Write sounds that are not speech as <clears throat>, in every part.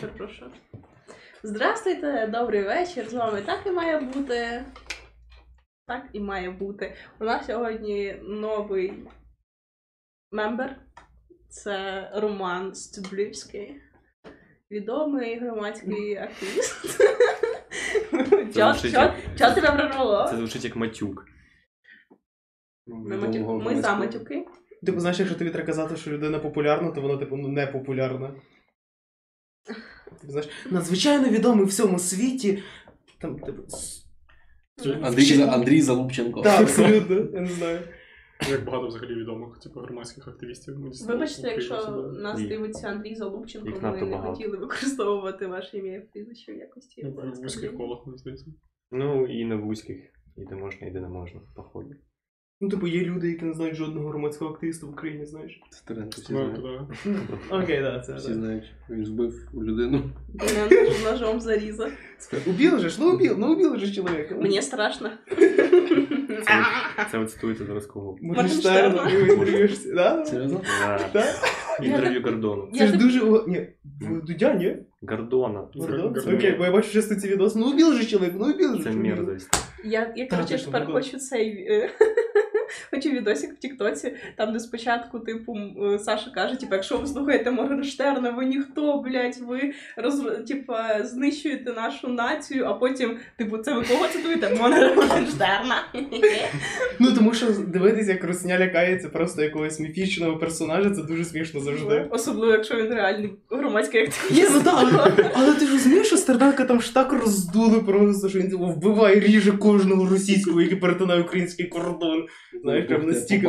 Перепрошую. Здравствуйте, добрий вечір. З вами так і має бути. Так і має бути. У нас сьогодні новий member. Це Роман Стеблівський. Відомий громадський активіст. <laughs> Чо звучить чо- як- чо тебе прорвало? Це звучить як матюк. Ми за матюки. Типу, знаєш, якщо тобі треба казати, що людина популярна, то вона, типу, ну, не популярна. Знаєш, надзвичайно відомий в всьому світі. Там, типу. Андрій, Андрій Залубченко. Так, <laughs> абсолютно, я не знаю. Як багато взагалі відомих, типу, громадських активістів. ми Вибачте, якщо себе. нас дивиться Андрій Залубченко, ми не багато. хотіли використовувати ваше ім'я і прізвище в якості. Ну, в вузьких колах, мені здається. Ну, і на вузьких, і де можна, і де не можна, походу. Ну, типу, є люди, які не знають жодного громадського активіста в Україні, знаєш. Стеренко всі Ну, знають. Окей, так, це. Всі да. знають. Він збив людину. Мене ножом зарізав. Убил же ж, ну убил, ну убил же человека. Мені страшно. Це, це от цитуєте зараз кого? Моргенштерна, Моргенштерна. інтерв'юєшся, да? Серйозно? Да. Да? Інтерв'ю Гордону. Це ж дуже... о- Ні, в Дудя, ні? Гордона. Гордон? Гордон. Окей, бо я бачу часто ці відоси. Ну убил же человек, ну убил же. Це мерзость. Я, я Та, коротше, точно, тепер хочу цей. е, Хочу відосик в Тіктоці, там, де спочатку, типу, е, Саша каже, типу, якщо ви слухаєте Моргенштерна, ви ніхто, блядь, ви роз... типа, знищуєте нашу націю, а потім, типу, це ви кого цитуєте? Мор- Моргенштерна. Ну тому що дивитись, як Русня лякається просто якогось міфічного персонажа, це дуже смішно завжди. Особливо, якщо він реальний громадський активіст. ну але, ти ж розумієш, що Стерненка там ж так роздули просто, що він типу, вбиває, ріже кожного російського, який перетинає український кордон. Знаєш, прям настільки-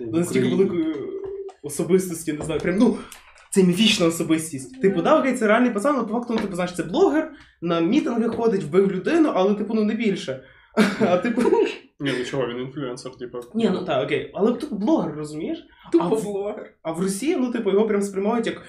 Настільки великої особистості, не знаю, прям ну. Це міфічна особистість. Типу, да, окей, це реальний пацан, але по факту, ну, типу, знаєш, це блогер, на мітинги ходить, вбив людину, але, типу, ну не більше. <laughs> А типу. Ні, ну чого, він інфлюенсер, типу. Ні, ну так, окей. Але тут блогер, розумієш? А Тупо в- блогер. А в Росії, ну, типу, його прям сприймають як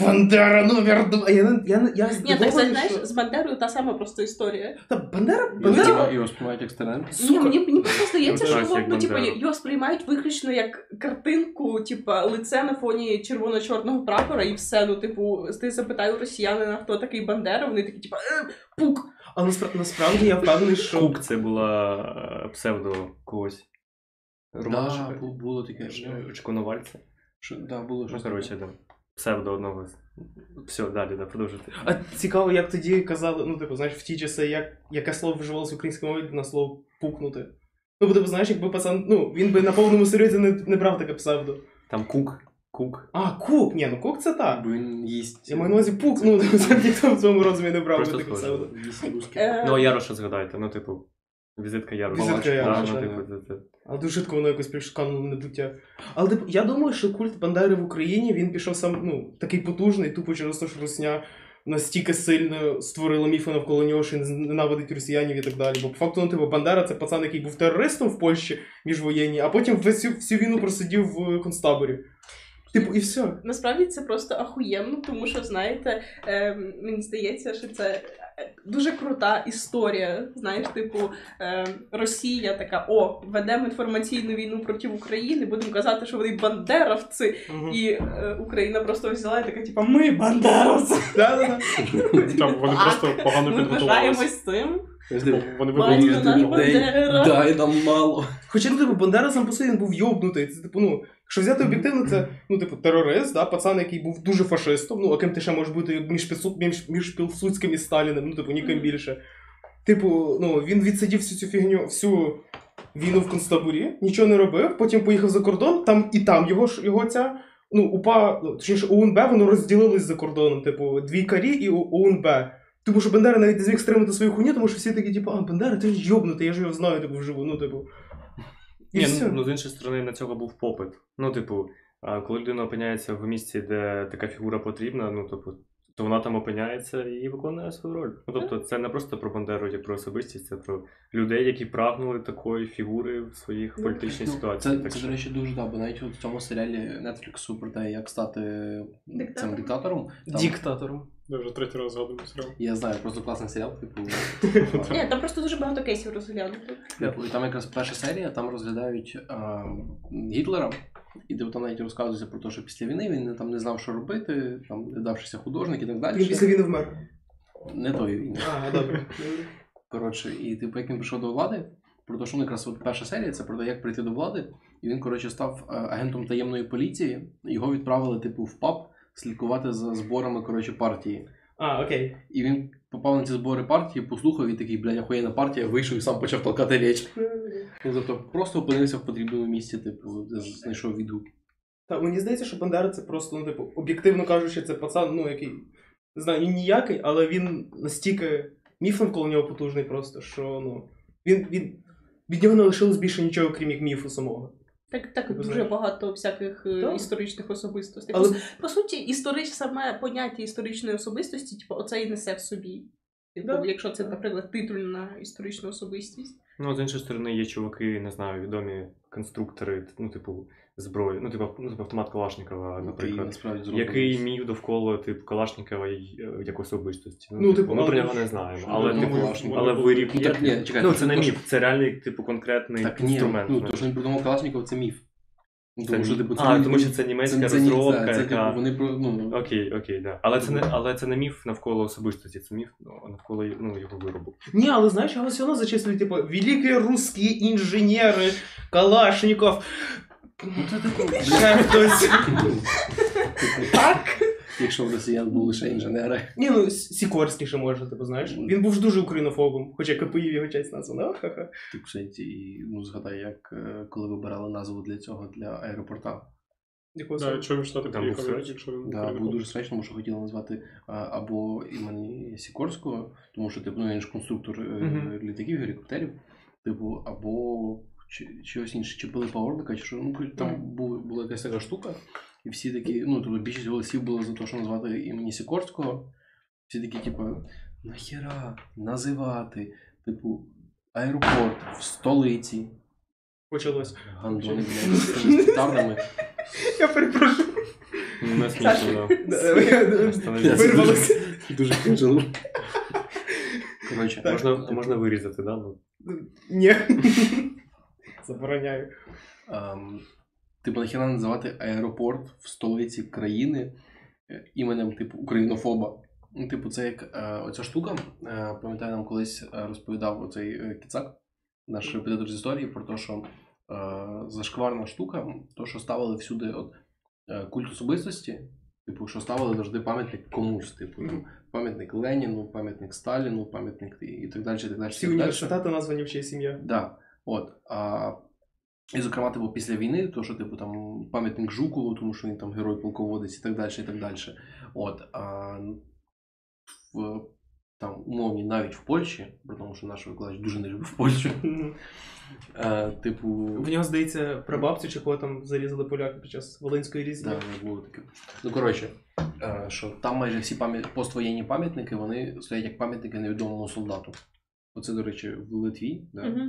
Бандера номер два. Я, я, я Ні, так здивований, знаєш, що... з Бандерою та сама просто історія. Та Бандера, Ну, Бандера... типу, Його сприймають як. Ні, Сука. мені, мені просто здається, Ну, що так, ну, типу, його сприймають виключно як картинку, типу, лице на фоні червоно-чорного прапора, і все. Ну, типу, ти запитай у росіянина, хто такий Бандера, вони такі, типу, е, пук. Але наспра- насправді я впевнений, що... Кук це була е, псевдо когось. Да, Романчика. було таке. Чи Коновальця. Що, да, було Ну, щось. коротше, да. Псевдо одного. Все, далі, да, продовжуйте. А цікаво, як тоді казали, ну, типу, знаєш, в ті часи, як, яке слово вживалося в українській мові на слово пукнути. Ну, бо типу, знаєш, якби пацан, ну, він би на повному серйозі не, не брав таке псевдо. Там кук. Кук. А, кук! Ні, ну кук це так. Бо він їсть. Я маю на увазі пук, ну, це ніхто в цьому розумі не брав би Просто таке схоже. псевдо. Їсть Ну, а Яроша згадайте, ну, типу, візитка Яроша. Візитка Да, Яроша, ну, да. типу, це, це. Але дуже швидко воно якось прийшло кануло небуття. Але типу, я думаю, що культ Бандери в Україні він пішов сам, ну, такий потужний, тупо через те, що Русня настільки сильно створила міфи навколо нього, що ненавидить росіянів і так далі. Бо по факту, ну, типу, Бандера це пацан, який був терористом в Польщі міжвоєнній, а потім всю, всю війну просидів в концтаборі. Типу, і все. Насправді це просто ахуєнно, тому що, знаєте, е, мені здається, що це дуже крута історія. Знаєш, типу, е, Росія така: о, ведемо інформаційну війну проти України, будемо казати, що вони бандеровці. І е, Україна просто взяла і така, типу, ми бандеровці. <laughs> Там вони просто погано Ми вважаємось цим. Вони вибрали людей. Дай нам мало. Хоча, ну, типу, Бандера сам по собі він був йобнутий. Це, типу, ну, якщо взяти об'єктивно, це, ну, типу, терорист, да, пацан, який був дуже фашистом, ну, а ким ти ще можеш бути між, між, між Пілсудським і Сталіним, ну, типу, ніким більше. Типу, ну, він відсидів всю цю фігню, всю війну в концтаборі, нічого не робив, потім поїхав за кордон, там і там його, його ця, ну, УПА, ну, точніше, УНБ, воно розділилось за кордоном, типу, дві карі і УНБ. Тому що Бандера навіть не зміг стримати свою хуйню, тому що всі такі, типу, а, Бандера, ти ж йобнутий, я ж його знаю, типу, вживу, ну, типу. І Ні, все. ну, ну, з іншої сторони, на цього був попит. Ну, типу, коли людина опиняється в місці, де така фігура потрібна, ну, типу, то вона там опиняється і виконує свою роль. Ну, тобто, це не просто про Бандеру, як про особистість, це про людей, які прагнули такої фігури в своїх Ну, політичних Ну, ситуаціях. це, Так це, що- до речі, дуже да, бо навіть от в цьому серіалі Нетфліксу про те, як стати Диктатором. цим диктатором. Там, Диктатором. Я вже третій раз згадую серіал. Я знаю, просто класний серіал, типу. <laughs> Ні, там просто дуже багато кейсів розглянути. Типу, і там якраз перша серія, там розглядають а, Гітлера. І типу, там навіть розказується про те, що після війни він там не знав, що робити, там не давшися художник і так далі. Він після війни вмер. Не тої війни. А, добре. Коротше, і типу, як він прийшов до влади, про те, що ну, якраз от перша серія це про те, як прийти до влади. І він, коротше, став е, агентом таємної поліції. Його відправили, типу, в паб слідкувати за зборами коротше, партії. А, окей. І він попав на ці збори партії, послухав і такий, блядь, охуєнна партія, вийшов і сам почав толкати річ. Ну, тобто просто опинився в потрібному місці, типу, де знайшов відгук. Та мені здається, що Бандера це просто, ну, типу, об'єктивно кажучи, це пацан, ну, який. Не знаю, він ніякий, але він настільки міф навколо нього потужний просто, що ну. Він, він, від нього не лишилось більше нічого, крім як міфу самого. Так, так Ти дуже знаєш. багато всяких е, Так. історичних особистостей. Але По, по суті, історич, саме поняття історичної особистості, типу, оце і несе в собі. Типу, Да. якщо це, наприклад, титульна історична особистість. Ну, з іншої сторони, є чуваки, не знаю, відомі конструктори, ну, типу, зброї, ну, типу, ну, типу автомат Калашникова, наприклад. насправді. Який міг довкола типу Калашникова е, як особистості. Ну, типу, ми про нього не знаємо. Але, ну, типу, але вирів. Ну, так, ні, чекайте, ну, це не міф, це реальний, типу, конкретний Так, ні, інструмент. ну, то, що він придумав Калашников, це міф. Ну, Це Тому що, типу, це а, тому що це німецька це, це, розробка, це, це, яка. типу, вони про, ну, Окей, окей, да. Але це не але це не міф навколо особистості, це міф ну, навколо ну, його виробу. Ні, але знаєш, його все одно зачислюють, типу, великі русські інженери, Калашников. Ну, це типу, Ще хтось. Так? якщо в росіян були лише інженери. Ні, ну Сікорський ще може, типу, знаєш. Він був ж дуже українофобом, хоча КПІ його часть названа. Ха-ха. Ти, кстати, і, ну, згадай, як е, коли вибирали назву для цього, для аеропорта. Да, саме? він штати приїхав, був як- срач? якщо він Да, перед- дуже смачно, тому що хотіли назвати а, або імені Сікорського, тому що типу, ну, він ж конструктор е, літаків, гелікоптерів, типу, або чогось інше, чи Пилипа Орлика, чи що. Ну, там був, була якась така штука, і всі такі, ну, тобто більшість голосів було за те, що назвати імені Сікорського. Всі такі, типу, нахіра називати, типу, аеропорт в столиці. Почалось. Гандони, блядь, з петардами. Я перепрошую. Ну, Не смішно, я- Становиться. Вирвалося. Дуже кринжило. Коротше, Можна, можна вирізати, да? Ну, Ні. Забороняю. Ем, типу, нахіра називати аеропорт в столиці країни е, іменем типу українофоба. Ну, типу, це як е, оця штука. Е, пам'ятаю, нам колись е, розповідав оцей е, кіцак, наш репетитор з історії, про те, що е, зашкварна штука, то, що ставили всюди от, е, культ особистості. Типу, що ставили завжди пам'ятник комусь, типу, там, пам'ятник Леніну, пам'ятник Сталіну, пам'ятник і, так далі, і так далі. Всі університети названі в честь сім'я. Да. От. А, і, зокрема, типу, після війни, то, що, типу, там пам'ятник Жукову, тому що він там герой полководець і так далі, і так далі. От. А в там умовні навіть в Польщі, бо тому що наш викладач дуже не любив Польщу. А, <laughs> типу. В нього, здається, прабабцю чи кого там зарізали поляки під час Волинської різні. Да, було таке. Ну, коротше, е, що там майже всі пам'ят... поствоєнні пам'ятники, вони стоять як пам'ятники невідомому солдату. Оце, до речі, в Литві. Да?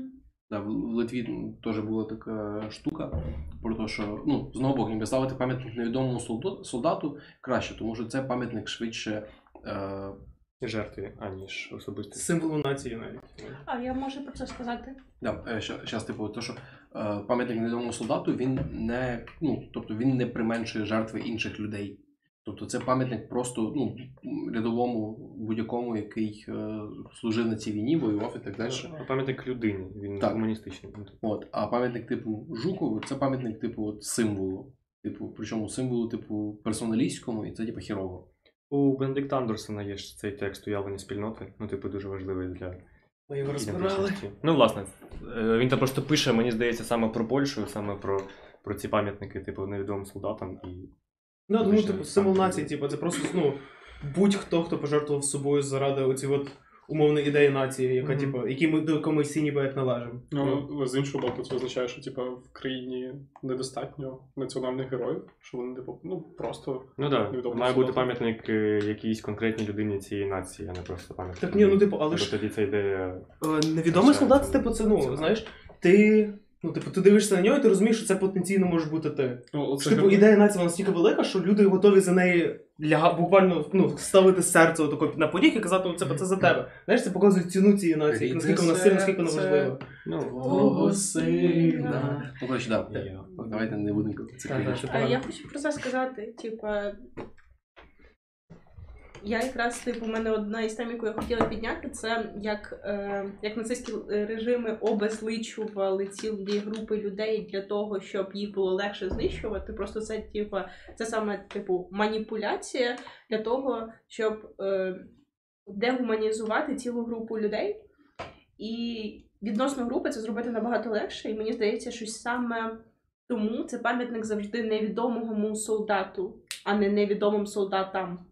Да, в Литві теж була така штука про те, що ну, знову Бог, ніби ставити пам'ятник невідомому солдату, краще, тому що це пам'ятник швидше. Е, жертві, аніж особисто. Символу нації навіть. А я можу про це сказати. да, е, щас, типу, то, що е, пам'ятник невідомому солдату він не, ну, тобто він не применшує жертви інших людей. Тобто це пам'ятник просто ну, рядовому будь-якому, який е, служив на цій війні, воював і так далі. А Пам'ятник людині, він Так. гуманістичний. От, а пам'ятник типу Жукову це пам'ятник типу от, символу. Типу, причому символу, типу, персоналістському, і це типу хірово. У Бенедикта Андерсона є ж цей текст уявлення спільноти, ну, типу, дуже важливий для Ми його розбирали. Ну, власне, е, він там просто пише, мені здається, саме про Польщу, саме про, про ці пам'ятники, типу, невідомим солдатам і. Ну, тому, типу, символ нації, типу, це просто, ну, будь-хто, хто пожертвував собою заради оці от умовної ідеї нації, яка, Мгм. типу, які ми до якої ми всі ніби як належимо. Ну, але з іншого боку, це означає, що типу, в країні недостатньо національних героїв, що вони, типу, ну просто Ну так, Невідомим має бути пам'ятник е, якійсь конкретній людині цієї нації, а не просто пам'ятник. Так ні, ну, типу, але Тобто ж тоді ця ідея. Е, Невідомий солдат, типу, це, ну, знаєш, ти Ну, типу, ти дивишся на нього і ти розумієш, що це потенційно може бути ти. Ну, типу, ідея нації вона настільки велика, що люди готові за неї ляга, буквально ну, ставити серце отако на поріг і казати, «Ну, це, це за тебе. Знаєш, це показує ціну цієї нації, Рідне наскільки вона сильна, наскільки вона важлива. Ну, сина. Ну, так. Давайте не будемо я хочу про це сказати. Типа. Я якраз, типу, у мене одна із тем, яку я хотіла підняти, це як, е, як нацистські режими обезличували цілі групи людей для того, щоб їх було легше знищувати. Просто це, типу, це саме типу маніпуляція для того, щоб е, дегуманізувати цілу групу людей. І відносно групи це зробити набагато легше. І мені здається, що саме тому це пам'ятник завжди невідомому солдату, а не невідомим солдатам.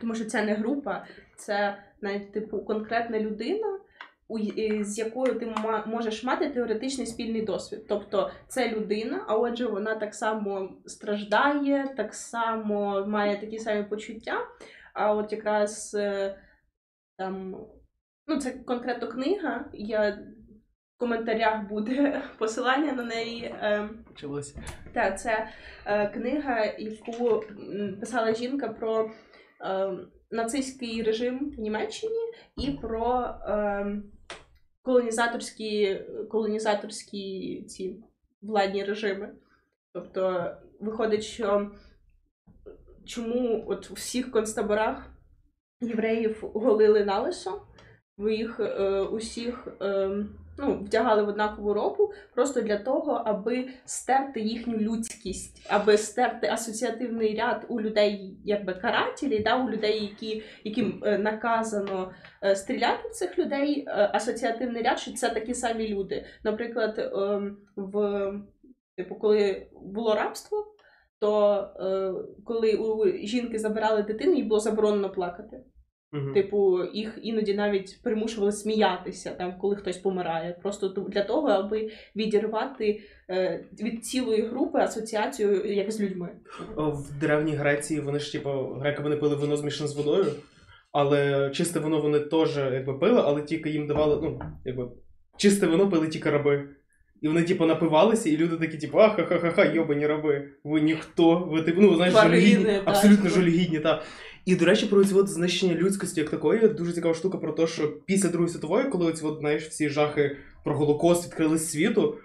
Тому що це не група, це навіть типу конкретна людина, е, з якою ти можеш мати теоретичний спільний досвід. Тобто це людина, а отже, вона так само страждає, так само має такі самі почуття. А от якраз е, там, ну, це конкретно книга. Я в коментарях буде <laughs> посилання на неї. Е, Почалося. так, це книга, яку писала жінка про нацистський режим в Німеччині і про е, колонізаторські, колонізаторські ці владні режими. Тобто, виходить, що чому от у всіх концтаборах євреїв голили на лисо, ви їх е, усіх е, ну, вдягали в однакову робу, просто для того, аби стерти їхню людськість, аби стерти асоціативний ряд у людей, якби карателі, да, у людей, які, яким е, наказано е, стріляти в цих людей, е, асоціативний ряд, що це такі самі люди. Наприклад, ем, в типу, коли було рабство, то е, коли у жінки забирали дитину, їй було заборонено плакати. Мгм. Типу, їх іноді навіть примушували сміятися, там, коли хтось помирає. Просто для того, аби відірвати е, від цілої групи асоціацію як з людьми. В Древній Греції вони ж, типу, греки вони пили вино змішане з водою, але чисте вино вони теж якби пили, але тільки їм давали, ну, якби, чисте вино пили тільки раби. І вони, типу, напивалися, і люди такі, типу, ахахаха, йобані раби, ви ніхто, ви типу, ну, знаєш, жалюгідні, абсолютно жалюгідні, та. І, до речі, про ці от знищення людськості як такої, дуже цікава штука про те, що після Другої світової, коли оці от, знаєш, всі жахи про Голокост відкрились світу,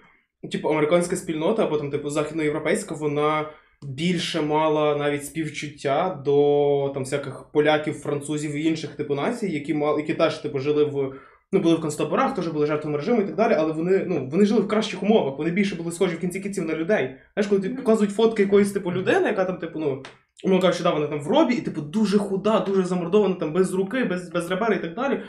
типу, американська спільнота, або там, типу, західноєвропейська, вона більше мала навіть співчуття до там всяких поляків, французів і інших типу націй, які мали, які теж типу жили в. Ну, були в концтаборах, теж були жертвами режиму і так далі, але вони, ну, вони жили в кращих умовах, вони більше були схожі в кінці кінців на людей. Знаєш, коли тобі показують фотки якоїсь типу людини, яка там, типу, ну, умовно кажучи, да, вона там в робі, і типу дуже худа, дуже замордована, там без руки, без, без ребер і так далі.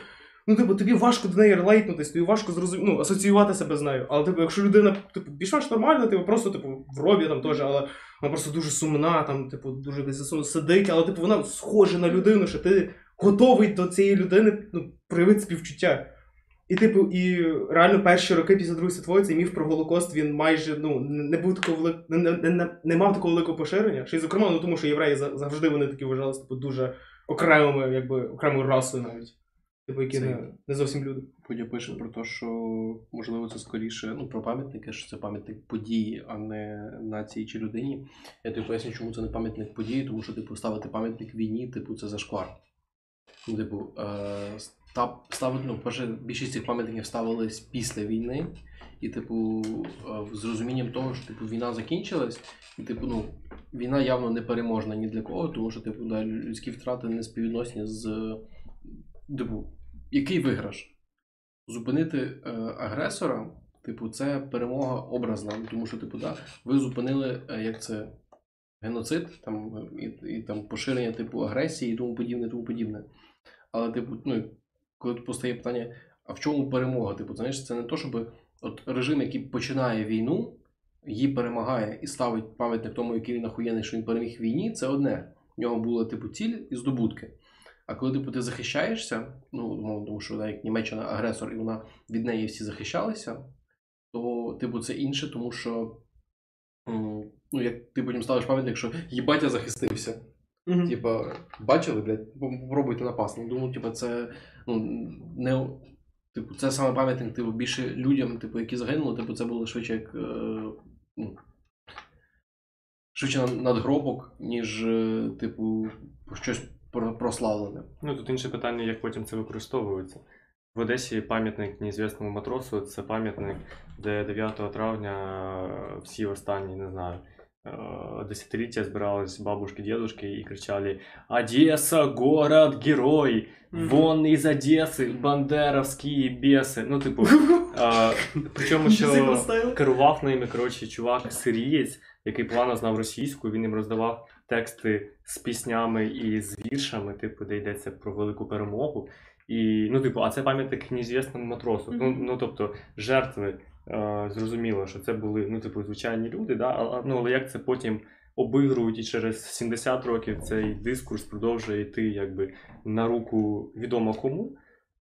Ну, типу, тобі важко до неї релейтнутись, тобі важко зрозуміти, ну, асоціювати себе з нею. Але, типу, якщо людина, типу, більш-менш нормальна, типу, просто, типу, в робі там теж, але вона просто дуже сумна, там, типу, дуже засунула, сидить, але, типу, вона схожа на людину, що ти готовий до цієї людини ну, проявити співчуття. І, типу, і реально перші роки після Другої світової цей міф про Голокост він майже ну, не був такого велик... не, не, не, не мав такого великого поширення. Ще й зокрема, ну тому що євреї завжди вони такі вважалися типу, дуже окремими, якби окремою расою навіть. Типу, які Це- не, не зовсім люди. Подя пише про те, що можливо це скоріше ну, про пам'ятники, що це пам'ятник події, а не нації чи людині. Я тобі поясню, чому це не пам'ятник події, тому що типу ставити пам'ятник війні, типу, це зашквар. Ну, типу, е, ста- ставити, ну, перше, більшість цих пам'ятників ставились після війни, і, типу, е, з розумінням того, що типу, війна закінчилась, і типу, ну, війна явно не переможна ні для кого, тому що типу, да, людські втрати не співвідносні з. Типу, який виграш? зупинити е, агресора, типу, це перемога образна. Тому що, типу, да, ви зупинили е, як це геноцид, там, і, і там поширення типу агресії і тому подібне, тому подібне. Але, типу, ну, коли постає питання, а в чому перемога? Типу, знаєш, це не то, щоб от режим, який починає війну, її перемагає і ставить пам'ятник тому, який він ахуєнний, що він переміг в війні, це одне. В нього була типу ціль і здобутки. А коли типу, ти захищаєшся, ну тому що да, як Німеччина агресор, і вона від неї всі захищалися, то типу це інше, тому що ну, як ти потім ставиш пам'ятник, що їбать я захистився. Мгм. Типа, бачили, блядь, попробуйте напасти. Ну, думаю, типа, це ну, не Типу, це саме пам'ятник, типу, більше людям, типу, які загинули, типу, це було швидше як. Е, ну, швидше надгробок, ніж, е, типу, щось прославлене. Ну тут інше питання, як потім це використовується. В Одесі пам'ятник неізвісному матросу це пам'ятник, де 9 травня е, всі останні, не знаю, е, десятиліття збирались бабушки, дідушки і кричали Одеса, город, герой! Вон із Одеси, бандеровські біси. Ну, типу, е, причому що керував ними, коротше, чувак сирієць, який погано знав російську, він їм роздавав тексти з піснями і з віршами, типу, де йдеться про велику перемогу. І, ну, типу, а це пам'ятник неізвісному матросу. Ну, Мгм. ну, тобто, жертви, е, зрозуміло, що це були, ну, типу, звичайні люди, да? а, ну, але як це потім обігрують і через 70 років цей дискурс продовжує йти якби на руку відомо кому.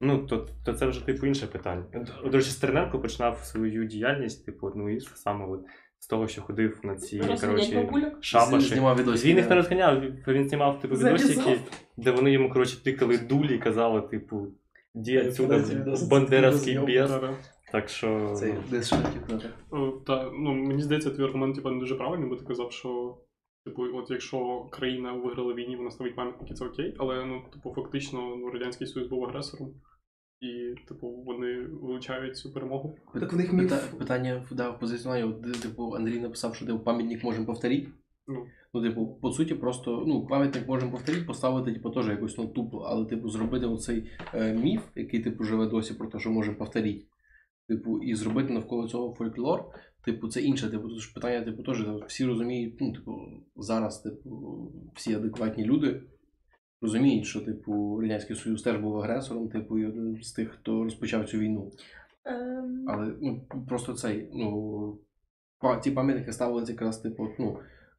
Ну, то, то це вже типу інше питання. До речі, Стерненко починав свою діяльність, типу, одну із саме от, з того, що ходив на ці коротше, шабаші. Знімав відосики. Він їх не розганяв, він знімав типу відосики, де вони йому коротше тикали дулі і казали, типу, де отсюда бандеровський Зйом, Так що. Це десь що хотів казати. Е, Та, ну, мені здається, твій аргумент типу, не дуже правильний, бо ти казав, що типу, от якщо країна виграла війні, вона ставить пам'ятники, це окей, але ну, типу, фактично ну, Радянський Союз був агресором, і типу, вони вилучають цю перемогу. Так в них міф. Пита- питання да, в позиціонуванні, типу, Андрій написав, що типу, пам'ятник можемо повторити. Ну. Ну, типу, по суті, просто ну, пам'ятник можемо повторити, поставити, типу, теж якось ну, тупо, але типу, зробити оцей е, міф, який типу живе досі про те, що можемо повторити. Типу, і зробити навколо цього фольклор, типу, це інше. Типу, тут ж питання, типу, теж всі розуміють, ну, типу, зараз, типу, всі адекватні люди розуміють, що типу Радянський Союз теж був агресором, типу, і один з тих, хто розпочав цю війну. Ем, Але ну, просто цей, ну, ті пам'ятники ставилися якраз, типу, ну,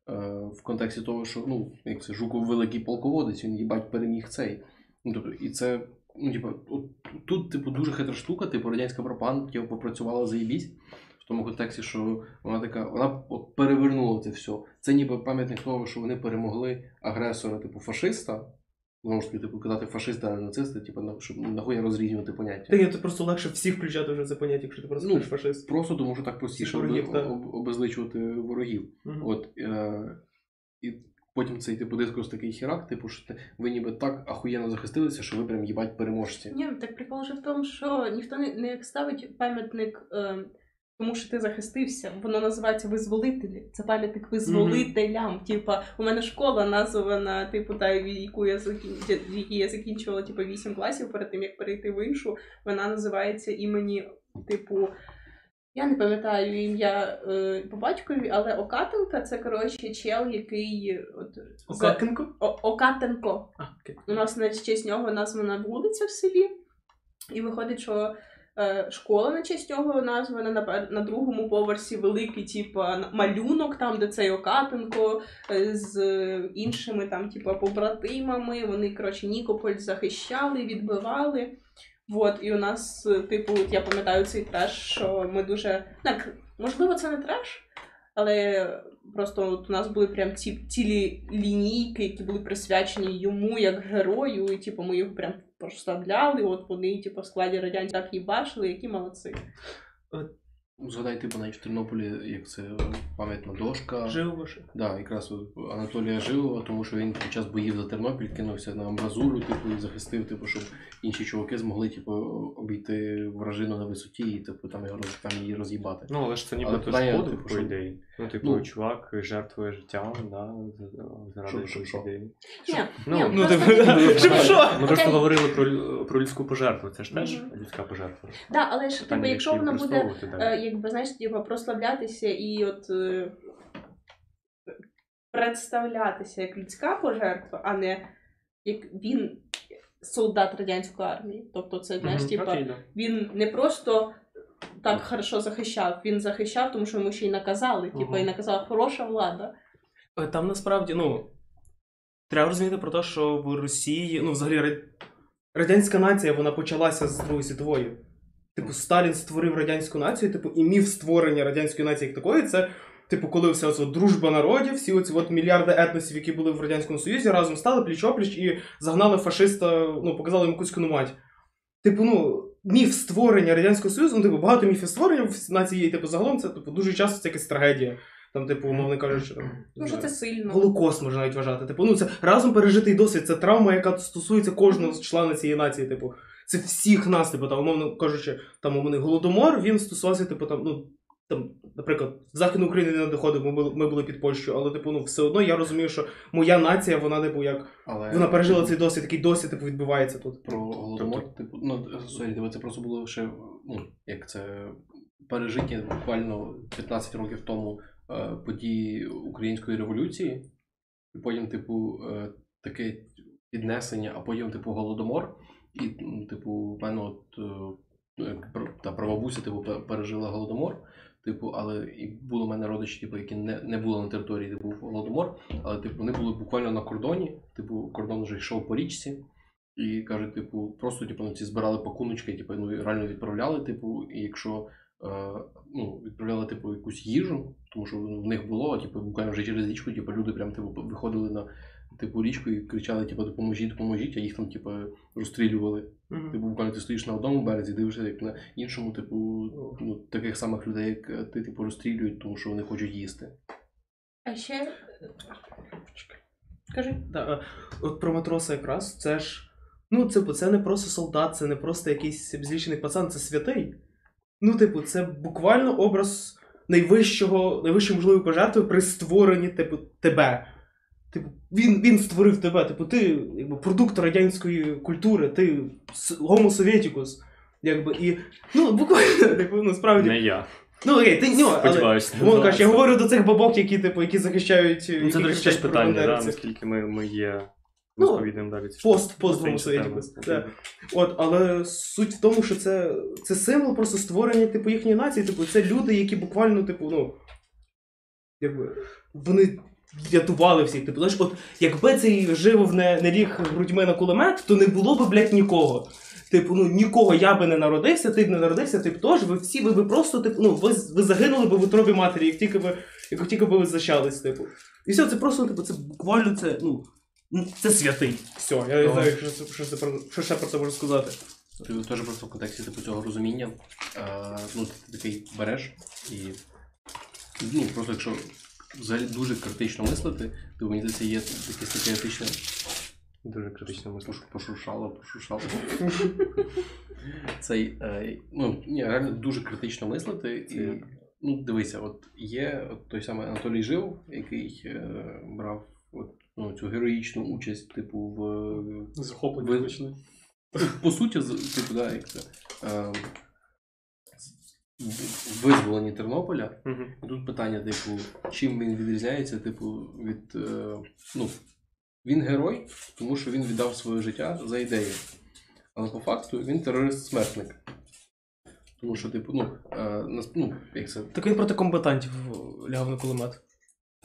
е, в контексті того, що ну, як це Жуков великий полководець, він їбать переміг цей. Ну, тобто, і це, ну, типу, от, тут, типу, дуже хитра штука, типу, радянська пропаганда типу, попрацювала заєбісь. В тому контексті, що вона така, вона от перевернула це все. Це ніби пам'ятник того, що вони перемогли агресора, типу, фашиста. Знову ж таки, типу, казати фашиста, а не нацисти, типу, на- щоб нахуя розрізнювати поняття. Та ні, це просто легше всіх включати вже це поняття, якщо ти просто Ну, кажеш фашист. Просто тому, що так простіше Ворогів, так. об- обезличувати ворогів. Мгм. От, е, і потім цей типу дискурс такий хірак, типу, що ви ніби так ахуєнно захистилися, що ви прям їбать переможці. Ні, так прикол же в тому, що ніхто не, не ставить пам'ятник, е, тому що ти захистився. Воно називається визволителі. Це пам'ятник визволителям. Типа, у мене школа названа, типу, та яку я закін... я закінчувала типу, 8 класів перед тим, як перейти в іншу. Вона називається імені, типу. Я не пам'ятаю ім'я е, по батькові, але Окатенка це коротше чел, який от Окакенко? О- Окатенко. А, окей. У нас на честь нього названа вулиця в селі, і виходить, що школа на честь цього названа на, на другому поверсі великий, типа, малюнок, там, де цей Окатенко е, з іншими там, типа, побратимами. Вони, коротше, Нікополь захищали, відбивали. От, і у нас, е, типу, я пам'ятаю цей треш, що ми дуже. Так, можливо, це не треш, але просто от у нас були прям ці цілі лінійки, які були присвячені йому як герою, і типу ми його прям прославляли. От вони, типу, в складі радянців так їбашили, які молодці. Згадай, типу, навіть в Тернополі, як це пам'ятна дошка. Жив ваше. Да, якраз Анатолія Живова, тому що він під час боїв за Тернопіль кинувся на амбразуру, типу, і захистив, типу, щоб інші чуваки змогли, типу, обійти вражину на висоті і типу там його там її роз'їбати. Ну, але ж це нібито шкода, типу, по що- ідеї. Ну, типу, Ну. чувак жертвує життям, да, заради якоїсь ідеї. Ні, Ну, ну, просто- типу, <laughs> Ми просто говорили про, про людську пожертву. Це ж теж людська пожертва. Да, але ж Питання, типу, якщо вона буде е, якби знаєш, типу, прославлятися і от е, представлятися як людська пожертва, а не як він солдат радянської армії. Тобто, це знаєш, типу, він не просто так хорошо захищав, він захищав, тому що йому ще й наказали. Типу, Мгм. і наказала хороша влада. Е, Там насправді, ну. Треба розуміти про те, що в Росії, ну, взагалі, радянська нація вона почалася з Другої світової. Типу, Сталін створив радянську націю, типу, і міф створення радянської нації як такої, це, типу, коли вся оця дружба народів, всі оці от мільярди етносів, які були в Радянському Союзі, разом стали пліч-опліч і загнали фашиста, ну, показали йому кузькину мать. Типу, ну, міф створення Радянського Союзу, ну, типу, багато міфів створення в нації типу, загалом це типу, дуже часто це якась трагедія. Там, типу, умовно кажучи, там, Ну, що це сильно. Голокост можна навіть вважати. Типу, ну це разом пережитий досвід, це травма, яка стосується кожного члена цієї нації. Типу, це всіх нас, типу, там, умовно кажучи, там умовний голодомор, він стосувався, типу, там, ну. Там, наприклад, з Західної України не доходив, ми були, ми були під Польщею, але типу, ну все одно я розумію, що моя нація, вона, типу, як Але вона пережила цей досвід, такий досвід, типу, відбувається тут. про голодомор, типу, ну sorry, це просто було ще ну, як це пережиття буквально 15 років тому е, події української революції, і потім, типу, е, таке піднесення, а потім, типу, голодомор. І, ну, типу, в мене от е, ну, пр- та прабабуся, типу, пе- пережила голодомор. Типу, але і були в мене родичі, типу, які не, не були на території, де був голодомор, але типу, вони були буквально на кордоні. Типу, кордон вже йшов по річці. І кажуть, типу, просто типу, ну, ці збирали пакуночки, типу, ну, реально відправляли, типу, і якщо е, ну, відправляли типу, якусь їжу, тому що в них було, типу, буквально вже через річку, типу, люди прям типу, виходили на типу, річку і кричали, типу, допоможіть, допоможіть, а їх там, типу, розстрілювали. Типу, буквально ти стоїш на одному березі, дивишся, як на іншому, типу, ну, таких самих людей, як е, ти, типу, розстрілюють, тому що вони хочуть їсти. А ще. Кажи. Да, е, от про матроса якраз, це ж. Ну, типу, це не просто солдат, це не просто якийсь обзлічений пацан, це святий. Ну, типу, це буквально образ найвищого, найвищої можливої пожертви при створенні типу, тебе. Типу, він, він створив тебе. Типу, ти якби, продукт радянської культури, ти с- homo sovieticus. Якби, і, ну, буквально, <laughs> типу, ну, справді. Не я. Ну, окей, ти нього, але, Сподіваюся. Я говорю до цих бабок, які, типу, які захищають. Ну, це, до речі, теж питання, да, наскільки ми, ми є Ну, далі. Пост, пост. Да. От, але суть в тому, що це, це символ просто створення типу, їхньої нації. Типу, це люди, які буквально, типу, ну. Якби, вони рятували всіх. Типу, знаєш, от якби цей живов не, не ліг грудьми на кулемет, то не було б, блядь, нікого. Типу, ну нікого я би не народився, ти б не народився, типу теж, ви всі ви, ви просто, типу, ну, ви, ви загинули б в утробі матері, як тільки ви, як тільки ви зачались, типу. І все, це просто, типу, це буквально це, ну, ну, це святий. Все, я не Ну. знаю, що, це- що, це про- що ще про це можу сказати. Ти теж просто в контексті типу, цього розуміння. Е, ну, ти такий береш і ну, просто якщо взагалі дуже критично мислити, то мені здається, є таке етичне Дуже критично мисло. пош- пошуршало, пошуршало. Цей, е, ну, ні, реально дуже критично мислити. І, ну, дивися, от є от той самий Анатолій Жив, який е, брав от, ну, цю героїчну участь, типу, в Захоплення Ви- по суті, типу, да, як це. Е, в- визволенні Тернополя. І Тут питання, типу, чим він відрізняється, типу, від. Е, ну, він герой, тому що він віддав своє життя за ідею. Але по факту він терорист-смертник. Тому що, типу, ну, е, нас, ну, як це, Так він проти комбатантів лягав на кулемет.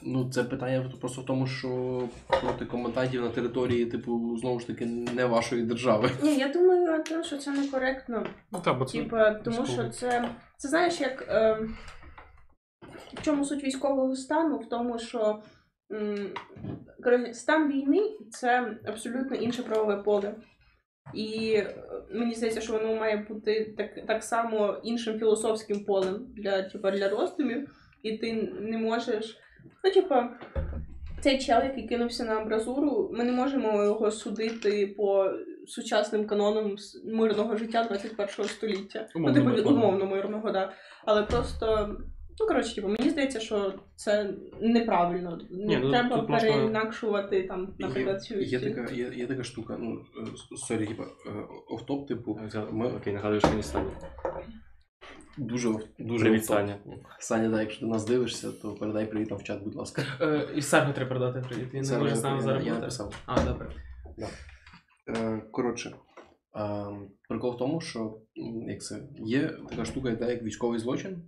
ну, це питання просто в тому, що проти коментантів на території, типу, знову ж таки, не вашої держави. Ні, я думаю, Антон, що це некоректно. Ну так, бо це Типа, тому що це. Це знаєш, як. Е, в чому суть військового стану? В тому, що коротше, стан війни це абсолютно інше правове поле. І е, мені здається, що воно має бути так, так само іншим філософським полем для, типа, для роздумів, і ти не можеш. Ну, типа, цей чел, який кинувся на амбразуру, ми не можемо його судити по сучасним канонам с- мирного життя 21 століття. Умовно ну, типу, мирного. умовно мирного, да. Але просто. Ну, коротше, типу, мені здається, що це неправильно. Ні, ну, Треба тут можна- переінакшувати там, наприклад, цю Є, цю- така, є, є така штука, ну, е, sorry, типа, е, offtop, типу, ми Окей, нагадуєш мені Саня. дуже, дуже Привіт. Саня. Саня, да, якщо ти нас дивишся, то передай привіт нам в чат, будь ласка. Е, і Сергу треба передати привіт. Він не може з нами зараз Я написав. А, добре. Е, Коротше, е, прикол в тому, що як це, є така штука, да, як військовий злочин.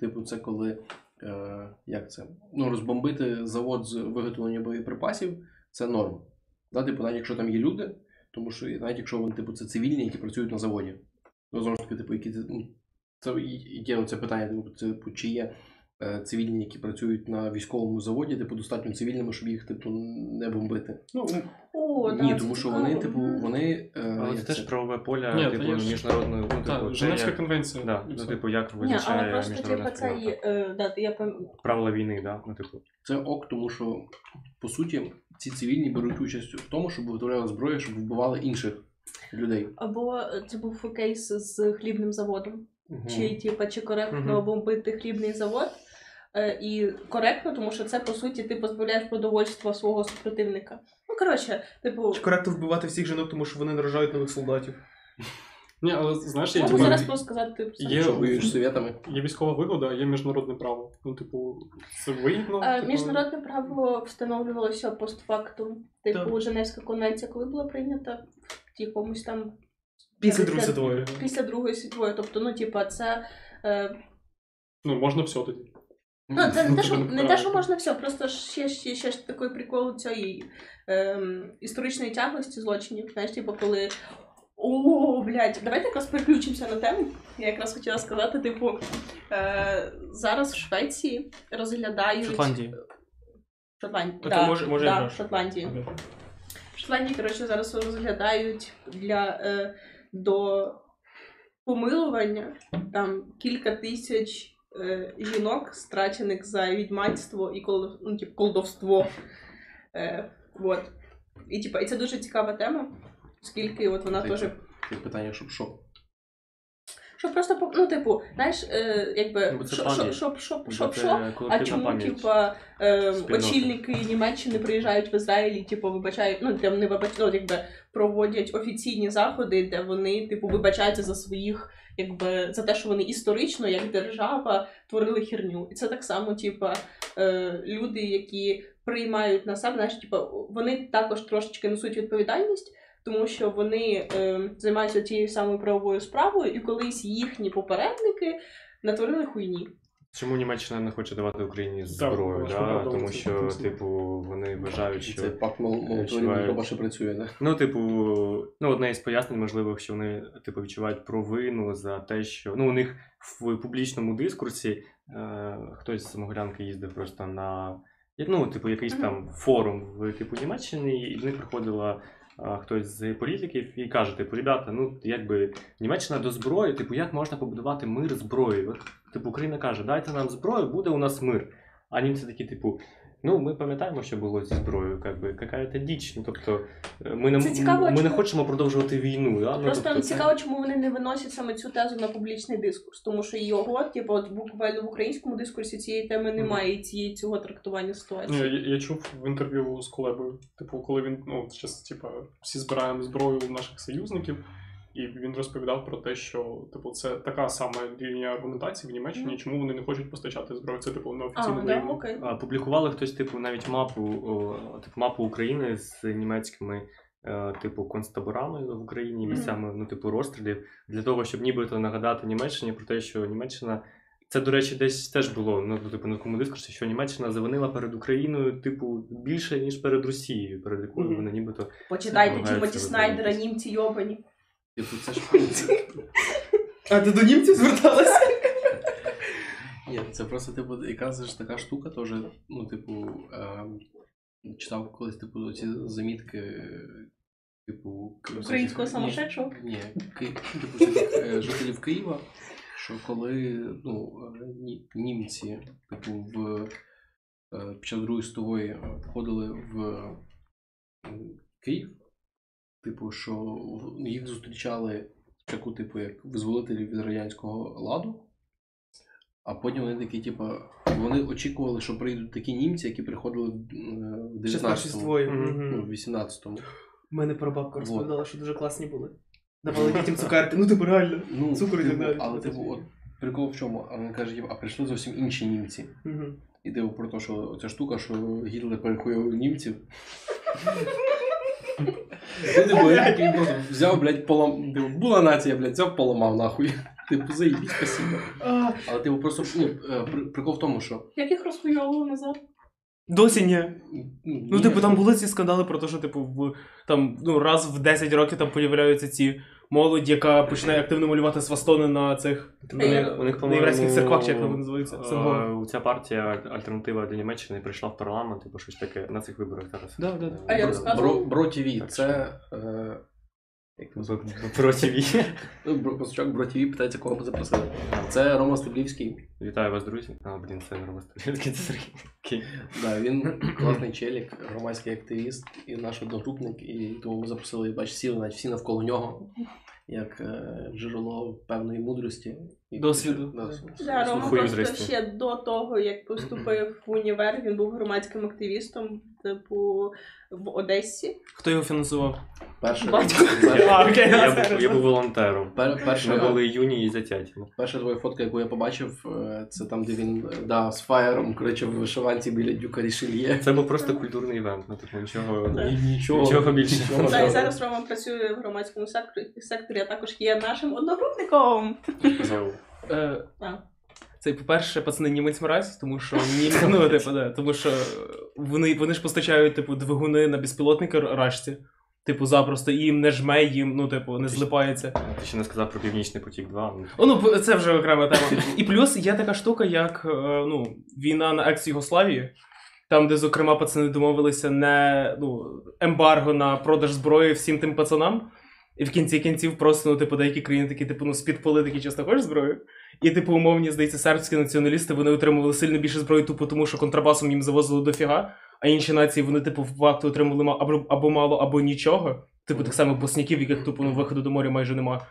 Типу, це коли е, як це? Ну, розбомбити завод з виготовлення боєприпасів це норм. Да, типу, навіть якщо там є люди, тому що навіть якщо вони, типу, це цивільні, які працюють на заводі. Ну, знову ж таки, типу, які це, ну, це є оце питання, типу, типу, чи є цивільні, які працюють на військовому заводі, типу, достатньо цивільними, щоб їх типу не бомбити. Ну, О, Ні, да, тому що вони, типу, вони. е, Але це теж правове поля, Ні, типу, є ж- міжнародної, ну, Так, типу, це Женевська як- конвенція. Да, ну, типу, як Ні, але визначає просто міжнародна типу, цей, е, да, я пам... Правила війни, да? Ну, типу. Це ок, тому що по суті ці цивільні беруть участь в тому, щоб виготовляли зброю, щоб вбивали інших людей. або е, це був кейс з хлібним заводом. Чи типа чи коректно Мгм. бомбити хлібний завод? Е, і коректно, тому що це по суті ти позбавляєш продовольства свого супротивника. Ну коротше, типу, чи коректно вбивати всіх жінок, тому що вони народжають нових солдатів. Ні, але знаєш, є, можу типу, зараз просто сказати, типу. Є- Що воюєш з совєтами? є військова вигода, а є міжнародне право. Ну, типу, це вигідно. Е, типу, Міжнародне право встановлювалося постфактум. Типу, Так. Женевська конвенція, коли була прийнята в якомусь там Після Другої світової. після Другої світової. Тобто, ну, типа, це. Е, Ну, можна все тоді. Ну, це не те, що, не те, що можна все, просто ще, ще, ще ж такий прикол цієї ем, історичної тяглості злочинів. Знаєш, типу, коли. О, блядь, давайте якраз переключимося на тему. Я якраз хотіла сказати, типу, е, зараз в Швеції розглядають. Шотландії. Шотландії. Да, може- може да, Шотландії. В Шотландії, коротше, зараз розглядають для е, до помилування там кілька тисяч е, жінок, страчених за відьманство і кол, ну, типу, колдовство. Е, вот. І, типа, і це дуже цікава тема, оскільки от вона Ти- теж. Ти питання, щоб що? Щоб просто ну, типу, знаєш, е, якби Ну, бо це пам'ять. Бо щоб, А чому, типа, е, Спільноти. очільники Німеччини приїжджають в Ізраїль, і, типу, вибачають, ну там не вибач, ну, якби проводять офіційні заходи, де вони, типу, вибачаються за своїх, якби за те, що вони історично, як держава, творили херню. І це так само, типа, е, люди, які приймають на себе, знаєш, типа, вони також трошечки несуть відповідальність. Тому що вони е, займаються тією самою правовою справою, і колись їхні попередники натворили хуйні. Чому Німеччина не хоче давати Україні зброю? важко Да? Тому це що, потенційно. типу, вони вважають, що Це пакт молотовини. Молотова ще працює, так? Ну, типу, ну, одне із пояснень, можливо, що вони типу, відчувають провину за те, що ну, у них в публічному дискурсі е, хтось з Могилянки їздив просто на ну, типу, якийсь там форум в типу Німеччині, і в них приходила хтось з політиків і каже: типу, ребята, ну якби Німеччина до зброї, типу, як можна побудувати мир зброєю? Типу, Україна каже, дайте нам зброю, буде у нас мир. А німці такі, типу. Ну, ми пам'ятаємо, що було зі зброєю, как би, яка-то діч. Ну, тобто, е, ми не, цікаво, ми не хочемо продовжувати війну. Да? Ну, Просто тобто, це- цікаво, чому вони не виносять саме цю тезу на публічний дискурс, тому що його, типу, от буквально в українському дискурсі цієї теми немає і цієї цього трактування Ні, ситуації. я, я чув в інтерв'ю з колебою. Типу, коли він, ну, зараз, типу, всі збираємо зброю наших союзників, і він розповідав про те, що типу, це така сама лінія аргументації в Німеччині, чому вони не хочуть постачати зброю. Це типу на офіційному да, рівні. окей. А, Публікували хтось, типу, навіть мапу, о, типу, мапу України з німецькими, е, типу, концтаборами в Україні, місцями, ну, типу, розстрілів, для того, щоб нібито нагадати Німеччині про те, що Німеччина. Це, до речі, десь теж було ну, типу, на такому дискурсі, що Німеччина завинила перед Україною, типу, більше, ніж перед Росією, перед якою Мгм. вони нібито. Почитайте Тімоті Снайдера, німці йобані. Типу, це ж А ти до німців зверталася? Ні, це просто, типу, якраз ж така штука теж, ну, типу, ем, читав колись, типу, ці замітки, типу, к- Українського всяких- самошедшого? Ні, Ки... типу, всяких, е, жителів Києва, що коли ну, е, ні- німці, типу, в е, під час Другої світової е, входили в Київ, типу, що їх зустрічали таку, типу, як визволителів від радянського ладу. А потім вони такі, типу, вони очікували, що прийдуть такі німці, які приходили в е, в 16 19-му, ну, в 18-му. У мене прабабка Вот. розповідала, що дуже класні були. Давали дітям цукерки. Ну, типу, реально. Ну, Цукор і так типу, далі. але типу, от прикол в чому? А він каже, типу, а прийшли зовсім інші німці. Мгм. І типу про те, що ця штука, що Гітлер перехуяв німців. <laughs> Ну, типу, він такий просто взяв, блядь, полом... типу, була нація, блядь, взяв, поламав нахуй. <laughs> Типу, заїбіть, спасибо. Але типу просто ну, е, прикол в тому, що. Як їх розхуйовували назад? Досі ні. Ну, Ну, типу, там були ці скандали про те, що, типу, в, там, ну, раз в 10 років там появляються ці молодь, яка починає активно малювати свастони на цих У них, у них, на по-моєму, єврейських церквах, чи як вони називаються. е, Ця партія альтернатива для Німеччини прийшла в парламент, типу щось таке на цих виборах зараз. Да, да, да. А я Бро- Бро, Бро Так це. Е, як вій. <laughs> Ну, Бро- питається, кого ми запросили. Це Рома Стеблівський. Вітаю вас, друзі. А, блін, це не Стеблівський, Це Сергій. Окей. Да, він класний челік, громадський активіст і наш одногрупник, і тому ми запросили, бач, сіли навіть всі навколо нього, як е, джерело певної мудрості. Досвіду. Да, Рома Слухаю просто ще до того, як поступив в універ, він був громадським активістом, типу, в Одесі. Хто його фінансував? Перше, Батько. <laughs> А, окей, Я, був- я був волонтером. пер- Ми перше, були юні і затяті. перша твоя фотка, яку я побачив, е, це там, де він е, да, з фаєром, коротше, в вишиванці біля дюка Рішельє. Це був просто культурний івент, ну типу нічого. Нічого, Нічого більше. нічого Та, і зараз Рома працює в громадському секторі, секторі, а також є нашим одногрупником. Сказав. Е, Це, по-перше, пацани німець мразь, тому що <laughs> нім... ну, типу, да, тому що вони, вони ж постачають, типу, двигуни на безпілотники рашці. Типу, запросто і їм не жме, їм, ну, типу, не злипається. Ти ще не сказав про Північний потік 2. ну, О, ну, це вже окрема тема. І плюс є така штука, як е, ну, війна на екс-Югославії, там, де, зокрема, пацани домовилися не ну, ембарго на продаж зброї всім тим пацанам. І в кінці кінців просто, ну, типу, деякі країни такі, типу, ну, з-під такі чесно хочеш зброю. І, типу, умовні, здається, сербські націоналісти вони отримували сильно більше зброї, тупо тому що контрабасом їм завозили дофіга, а інші нації вони, типу, факту отримували або, або мало, або нічого. Типу, так само босняків, яких тупо ну, виходу до моря майже нема.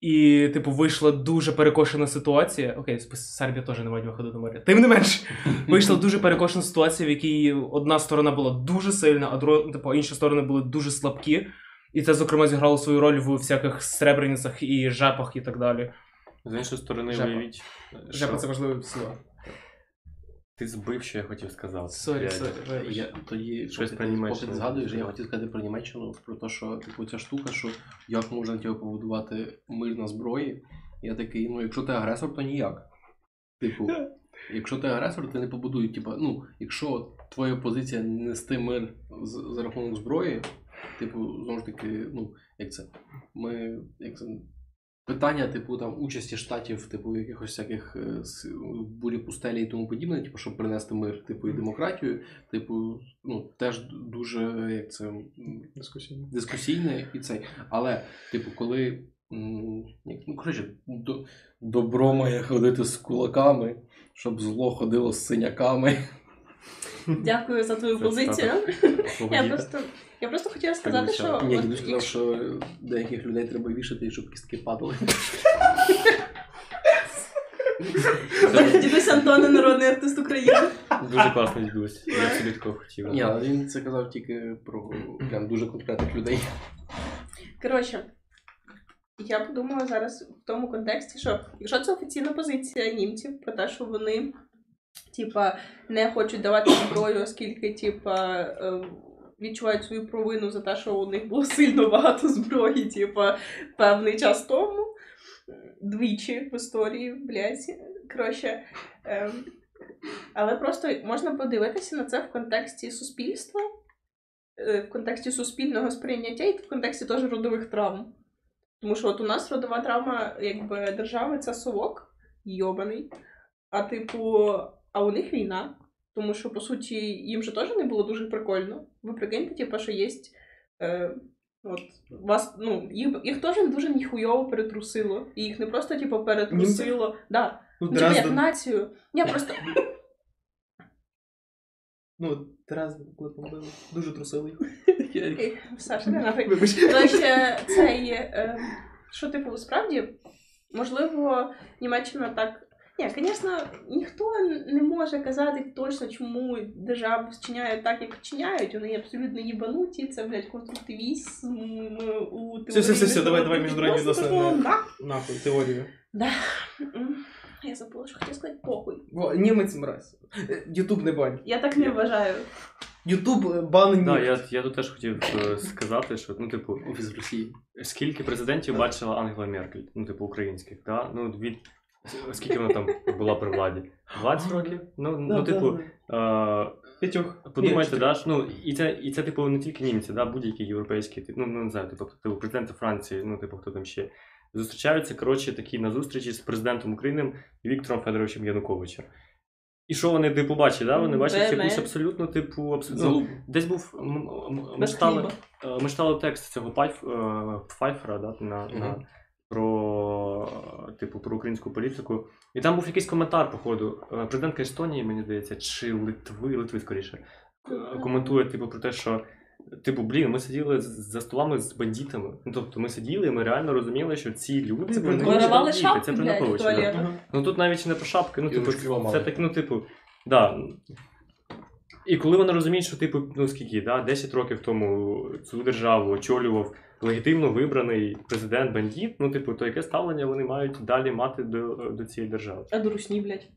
І, типу, вийшла дуже перекошена ситуація. Окей, Сербія теж не має виходу до моря. Тим не менш, <laughs> вийшла дуже перекошена ситуація, в якій одна сторона була дуже сильна, а друга, типу, інші сторони були дуже слабкі. І це, зокрема, зіграло свою роль в всяких Сребреницях і жепах і так далі. З іншої сторони, Жепа. уявіть, Жепа що це важливе слово. ти збив, що я хотів сказати. Sorry, sorry. Я тоді Щось про Німеччину. Поки згадуєш, я хотів сказати про Німеччину, про те, що типу ця штука, що як можна типу, побудувати мир на зброї. Я такий, ну якщо ти агресор, то ніяк. Типу, якщо ти агресор, ти не побудуєш. Типу, ну, якщо твоя позиція нести мир з- за рахунок зброї, типу, знову ж таки, ну, як це? Ми як це. Питання, типу, там участі штатів, типу, якихось всяких е, бурі пустелі і тому подібне, типу, щоб принести мир, типу, і демократію, типу, ну, теж дуже як це м, Дискусійно. дискусійне і цей. Але, типу, коли. як- Ну, коротше, до, добро має ходити з кулаками, щоб зло ходило з синяками. Дякую за твою Це позицію. Я просто, я просто хотіла сказати, що Ні, дідусь сказав, що деяких людей треба вішати, щоб кістки падали. дідусь Антоне, народний артист України. Дуже класний дідусь. Я собі такого хотів. Ні, але він це казав тільки про прям дуже конкретних людей. Коротше, я подумала зараз в тому контексті, що якщо це офіційна позиція німців про те, що вони типа не хочуть давати зброю, оскільки типа е, відчувають свою провину за те, що у них було сильно багато зброї, типа певний час тому. Двічі в історії, блядь. Коротше. ем, але просто можна подивитися на це в контексті суспільства, е, в контексті суспільного сприйняття і в контексті теж родових травм. Тому що от у нас родова травма якби держави це совок йобаний. А типу, а у них війна. Тому що, по суті, їм же теж не було дуже прикольно. Ви прикиньте, типу, що є. Е, от, вас, ну, їх, їх теж дуже ніхуйово перетрусило. І їх не просто, типу, перетрусило. Да. Ну, Ну, типу, як націю. Ні, просто ну, Дрезден, коли побили, дуже трусили їх. <laughs> Саша, не нафиг. <laughs> Вибач. Цей, що, типу, справді, можливо, Німеччина так. Ні, звісно, ніхто не може казати точно, чому держави вчиняють так, як вчиняють. Вони абсолютно їбануті, це, блядь, конструктивізм у теорії. Все, все, все, все, давай, давай, міжнародні відносини. пішло Нахуй, теорію. Да. Я забула, що хотіла сказати похуй. Во, Німець мразь. Е, Ютуб не бань. Я так не вважаю. Ютуб е, Да, я, я тут теж хотів е, сказати, що ну, типу, Офіс в Росії. скільки президентів бачила Ангела Меркель, ну, типу, українських, да? Ну, від скільки вона там була при владі? 20 років? Ну, ну типу, е, П'ятьох. Подумайте, да, ж, ну, і це, і це, типу, не тільки німці, да, будь-які європейські, типу, ну, ну, не знаю, типу, типу, президенти Франції, ну, типу, хто там ще. Зустрічаються, коротше, такі на зустрічі з президентом України Віктором Федоровичем Януковичем. І що вони, типу, бачать, да? Вони бачать якусь абсолютно, типу, абсолютно. Залупу. Десь був. м- м- Ми Без читали, хліба. е, ми читали текст цього Пайф, е, Пфайфера, да, на, на. Про, типу, про українську політику. І там був якийсь коментар, походу. е, Президентка Естонії, мені здається, чи Литви, Литви скоріше, е, коментує, типу, про те, що. Типу, блін, ми сиділи за столами з бандитами. Ну, тобто ми сиділи, і ми реально розуміли, що ці люди Це вони Воровали Воровали шапки, це блядь, в туалет. Ну тут навіть не про шапки, ну І типу, це так, ну, типу, да. І коли вони розуміють, що типу, ну скільки, да, 10 років тому цю державу очолював легітимно вибраний президент бандит, ну, типу, то яке ставлення вони мають далі мати до, до цієї держави? А до русні, блядь.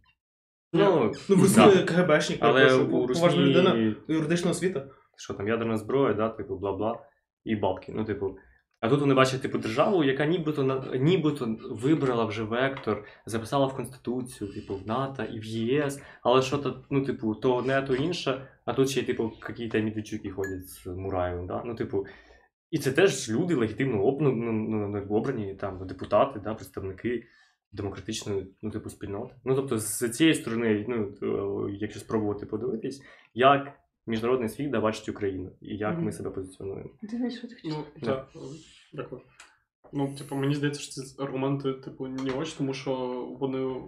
Ну, Ну, в да. КГБшник, але у поважна людина Русні, юридичного освіта. що там, ядерна зброя, да, типу, бла-бла, і бабки. Ну, типу. А тут вони бачать типу державу, яка нібито нібито вибрала вже вектор, записала в Конституцію, типу, в НАТО і в ЄС, але що то, ну, типу, то одне, то інше, а тут ще, типу, якісь Медведчуки ходять з Мураєвим, да? Ну, типу, і це теж люди легітимно ну, ну, ну, обрані, там, депутати, да, представники демократичної, ну, типу, спільноти. Ну, тобто, з цієї сторони, ну, якщо спробувати подивитись, як міжнародний світ да, бачить Україну і як ми себе позиціонуємо. Ти що ти хотів? Ну, так, дякую. Ну, типу, мені здається, що ці аргументи, типу, не очі, тому що вони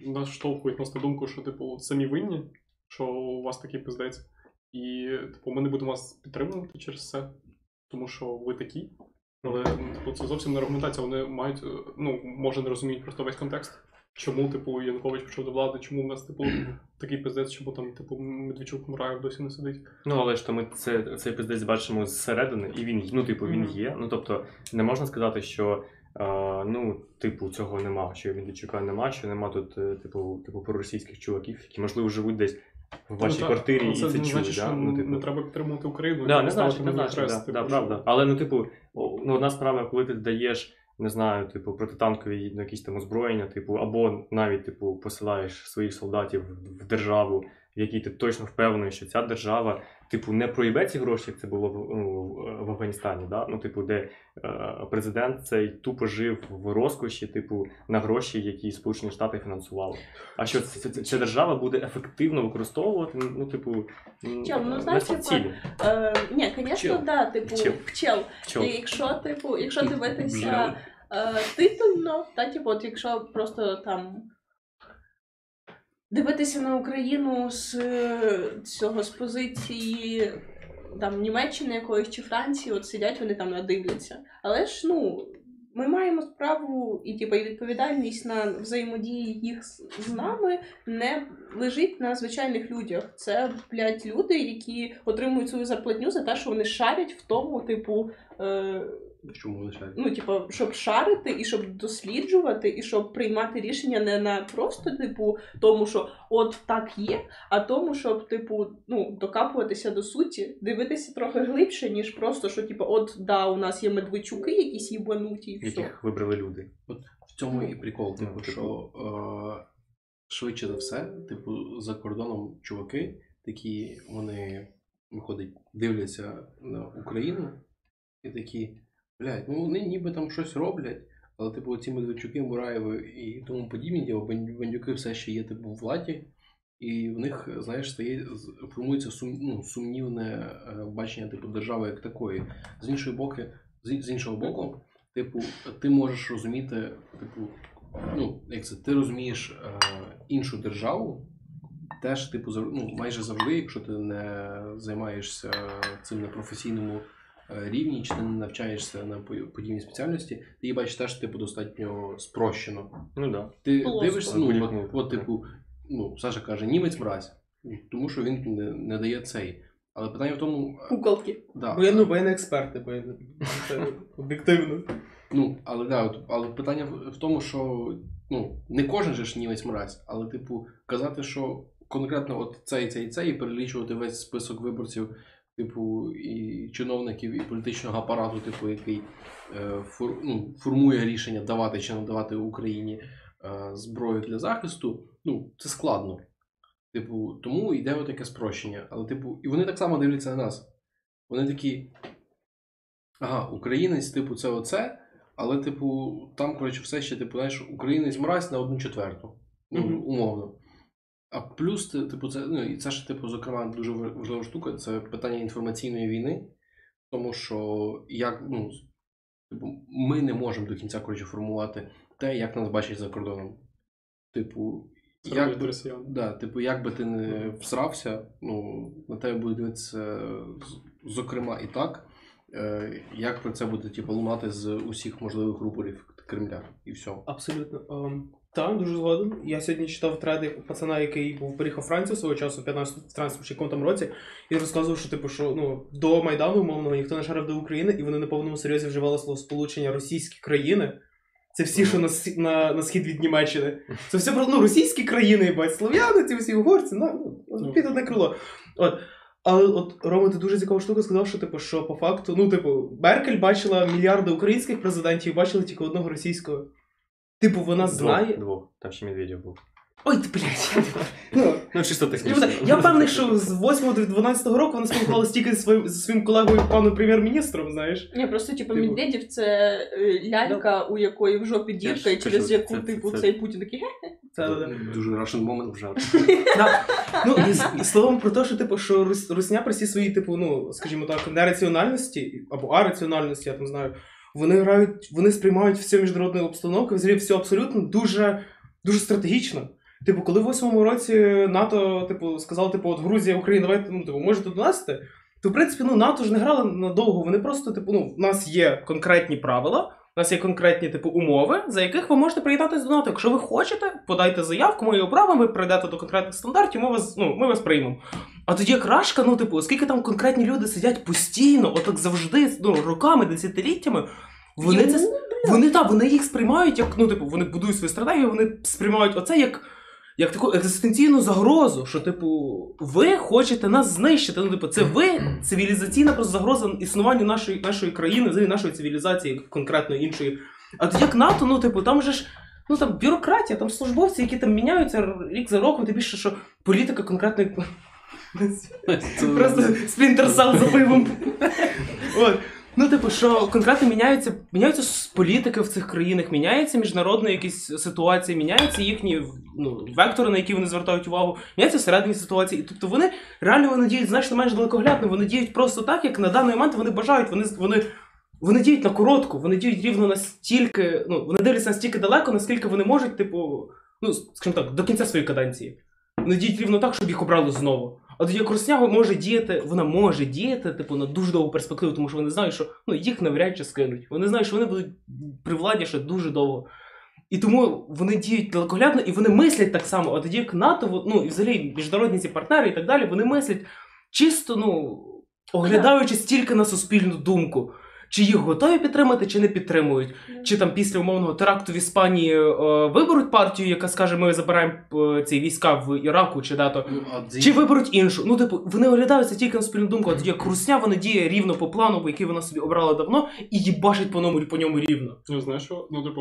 нас штовхують нас на думку, що, типу, самі винні, що у вас такий пиздець. І, типу, ми не будемо вас підтримувати через це, тому що ви такі. Але ну, типу, це зовсім не аргументація. Вони мають, е, ну, може, не розуміють просто весь контекст. Чому, типу, Янукович пішов до влади, чому в нас, типу, <clears throat> такий пиздець, чому там, типу, Медведчук Мураєв досі не сидить. Ну, але ж то ми це, цей пиздець бачимо зсередини, і він, ну, типу, він є. Ну, тобто, не можна сказати, що е, ну, типу, цього нема, що Медведчука нема, що нема тут, е, типу, типу, проросійських чуваків, які, можливо, живуть десь в вашій Ну, квартирі але і це не чують. значить, да? ну, типу. не треба підтримувати Україну. Да, і не значить, не значить, да, типу, правда. Але ну, типу, ну, одна справа, коли ти даєш, не знаю, типу, протитанкові ну, якісь там озброєння, типу, або навіть типу посилаєш своїх солдатів в- в державу, в якій ти точно впевнений, що ця держава, типу, не проїбе ці гроші, як це було в, ну, в Афганістані, да? ну, типу, де е, президент цей тупо жив в розкоші, типу, на гроші, які Сполучені Штати фінансували. А що ця, ця, ця держава буде ефективно використовувати, ну, типу, Чел, ну, знаєш, ці типа, цілі. Е, ні, звісно, да, типу, Чел. чел. Чел. Якщо, типу, якщо дивитися е, титульно, та, типу, от якщо просто там дивитися на Україну з е, цього з позиції там Німеччини якоїсь чи Франції, от сидять вони там надивляться. Але ж ну. Ми маємо справу і типу, і відповідальність на взаємодії їх з, нами не лежить на звичайних людях. Це, блядь, люди, які отримують свою зарплатню за те, що вони шарять в тому, типу, е, Чому лишають? ну, типу, щоб шарити і щоб досліджувати, і щоб приймати рішення не на просто, типу, тому, що от так є, а тому, щоб, типу, ну, докапуватися до суті, дивитися трохи глибше, ніж просто, що, типу, от да, у нас є медведчуки, якісь їбануті, і все. яких вибрали люди. В цьому і прикол, Ну, типу, типу. що е, швидше за все, типу, за кордоном чуваки, такі вони, виходить, дивляться на Україну і такі, блядь, ну вони ніби там щось роблять, але типу ці Медведчуки, Мураєви і тому подібні, типу, бандюки все ще є типу в владі, і в них, знаєш, стає формується сум, ну, сумнівне е, бачення типу держави як такої. З іншої боки, з, з іншого боку, типу, ти можеш розуміти, типу, ну, як це, ти розумієш е, іншу державу, теж, типу, ну, майже завжди, якщо ти не займаєшся цим на професійному рівні, чи ти не навчаєшся на по- подібній спеціальності, ти її бачиш теж, типу, достатньо спрощено. Ну да. Ти Плоско. дивишся, ну, от, от, типу, ну, Саша каже, німець мразь, тому що він не, не дає цей. Але питання в тому, е, Куколки. да, Бо я, ну, бо я не експерт, типу, я не- це об'єктивно. Ну, але да, от, але питання в, в тому, що ну, не кожен же ж німець мразь, але, типу, казати, що конкретно от цей, цей, цей, і перелічувати весь список виборців, типу, і чиновників, і політичного апарату, типу, який е, фор, ну, формує рішення давати чи не давати Україні е, зброю для захисту, ну, це складно. Типу, тому йде таке спрощення. Але, типу, і вони так само дивляться на нас. Вони такі. Ага, українець, типу, це оце, але, типу, там, коротше, все ще, типу, знаєш, українець мразь на одну четверту. Ну, Мгм. умовно. А плюс, типу, це, ну, і це ж, типу, зокрема, дуже важлива штука, це питання інформаційної війни. Тому що як, ну, типу, ми не можемо до кінця коротше, формувати те, як нас бачать за кордоном. Типу, Це як би, да, типу, як би ти не всрався, ну, на тебе буде дивитися, зокрема, і так, е, як про це буде типу, лунати з усіх можливих рупорів Кремля, і все. Абсолютно. Так, дуже згоден. Я сьогодні читав треди пацана, який був переїхав в Францію свого часу, в 15 чи там році, і розказував, що типу, що ну до Майдану, умовного, ніхто не шарив до України, і вони на повному серйозі вживали слово сполучення російські країни. Це всі, що на, на, на схід від Німеччини. Це все про ну, російські країни, бать, слов'яни, ці всі угорці, ну, ну, під одне крило. От. Але от Рома, ти дуже цікаву штуку сказав, що типу, що по факту, ну, типу, Меркель бачила мільярди українських президентів, бачила тільки одного російського. Типу, вона знає. Двох, двох. Там ще Медведєв був. Ой, ти блядь. Ну, <laughs> Ну, чисто технічно. так- Я впевнений, що з 8 до 12 року вона спілкувалася тільки зі своїм, зі своїм колегою паном прем'єр-міністром, знаєш. Ні, просто типу Типу. Медведєв це е, лялька, у якої в жопі дірка, і ж через кажу, яку це- типу це- цей Путін такий «Ге». Це, да, да. Дуже Russian moment. В. <laughs> Да. Ну, і, з- і словом про те, що типу, що Рус- Русня при всій своїй, типу, ну, скажімо так, нераціональності або араціональності, я там знаю, вони грають, вони сприймають всю міжнародну обстановку, взагалі все абсолютно дуже, дуже стратегічно. Типу, коли в восьмому році НАТО, типу, сказало, типу, от Грузія, Україна, давайте, ну, типу, можете донести, то в принципі, ну, НАТО ж не грало надовго. Вони просто, типу, ну, в нас є конкретні правила. У нас є конкретні типу умови, за яких ви можете приєднатися до НАТО. Якщо ви хочете, подайте заявку, ми її ви прийдете до конкретних стандартів, ми вас, ну, ми вас приймемо. А тоді як рашка, ну, типу, оскільки там конкретні люди сидять постійно, отак завжди, ну, роками, десятиліттями, вони це. Вони так, вони їх сприймають як, ну, типу, вони будують свою стратегію, вони сприймають оце як, як таку екзистенційну загрозу, що, типу, ви хочете нас знищити. Ну, типу, це ви <clears throat> цивілізаційна просто загроза існуванню нашої, нашої країни, взагалі нашої цивілізації, конкретно іншої. А тоді як НАТО, ну, типу, там же ж. Ну там бюрократія, там службовці, які там міняються рік за роком, тим більше, що політика конкретно. Просто сплінтерсал за пивом. Ну, типу, що конкретно міняються, міняються політики в цих країнах, міняються міжнародні якісь ситуації, міняються їхні ну, вектори, на які вони звертають увагу, міняються всередині ситуації. І, тобто вони реально вони діють значно менш далекоглядно, вони діють просто так, як на даний момент вони бажають. Вони, вони, вони діють на коротку, вони діють рівно настільки, ну, вони дивляться настільки далеко, наскільки вони можуть, типу, ну, скажімо так, до кінця своєї каденції. Вони діють рівно так, щоб їх обрали знову. Тоді як Русня може діяти, вона може діяти, типу, на дуже довгу перспективу, тому що вони знають, що ну, їх навряд чи скинуть. Вони знають, що вони будуть при владі ще дуже довго. І тому вони діють далекоглядно і вони мислять так само. А як НАТО, ну і взагалі міжнародні ці партнери і так далі, вони мислять чисто, ну, оглядаючись тільки на суспільну думку. Чи їх готові підтримати, чи не підтримують. Чи там після умовного теракту в Іспанії е, виберуть партію, яка скаже, ми забираємо е, ці війська в Іраку чи дато. Ну, Чи виберуть іншу? Ну, типу, вони оглядаються тільки на спільну думку, а тоді як Русня, вона діє рівно по плану, по який вона собі обрала давно, і їбашить по ньому по ньому рівно. Ну, знаєш що? Ну, типу,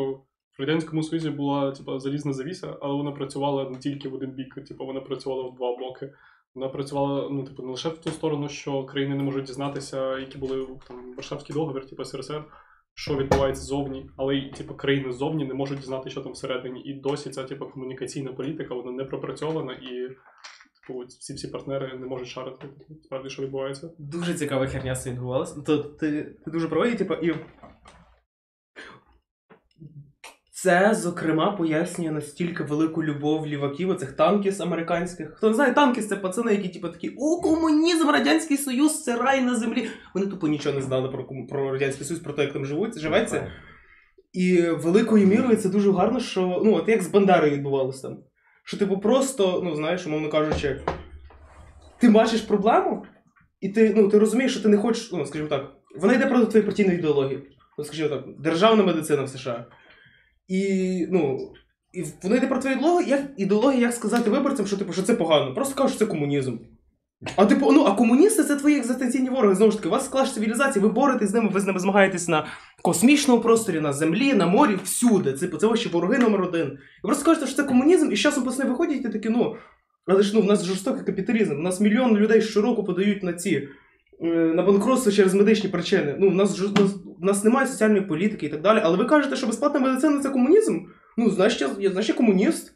в Радянському Союзі була типу, залізна завіса, але вона працювала не тільки в один бік, типу, вона працювала в два боки. Вона працювала ну, типу, не лише в ту сторону, що країни не можуть дізнатися, які були там Варшавський договір, типу СРСР, що відбувається зовні, але й типу, країни ззовні не можуть дізнати, що там всередині. І досі ця типу, комунікаційна політика вона не пропрацьована, і типу, всі всі партнери не можуть шарити типу, справді, що відбувається. Дуже цікава херня відбувалася. То ти, ти дуже правий, типу, і. Це, зокрема, пояснює настільки велику любов ліваків, оцих танкіс американських. Хто не знає, танкіс це пацани, які типу такі о, комунізм, Радянський Союз, це рай на землі. Вони тупо нічого не знали про, про Радянський Союз, про те, як там живуть, живеться. І великою мірою це дуже гарно, що ну, от як з Бандерою відбувалося там. Що, типу, просто, ну знаєш, умовно кажучи, ти бачиш проблему, і ти, ну, ти розумієш, що ти не хочеш, ну, скажімо так, вона йде проти твоєї партійної ідеології. Ну, скажімо так, державна медицина в США. І, ну, і вона йде проти твоєї ідеології, як, ідеології, як сказати виборцям, що, типу, що це погано. Просто кажуть, що це комунізм. А типу, ну, а комуністи це твої екзистенційні вороги. Знову ж таки, у вас склад цивілізації, ви боретесь з ними, ви з ними змагаєтесь на космічному просторі, на землі, на морі, всюди. Це, це ваші вороги номер один. І просто кажете, що це комунізм, і з часом пацани виходять і такі, ну. Але ж ну, в нас жорстокий капіталізм. У нас мільйон людей щороку подають на ці на банкротство через медичні причини. Ну, у нас, ж- у нас, немає соціальної політики і так далі. Але ви кажете, що безплатна медицина це комунізм? Ну, значить, я, я, значить, я комуніст.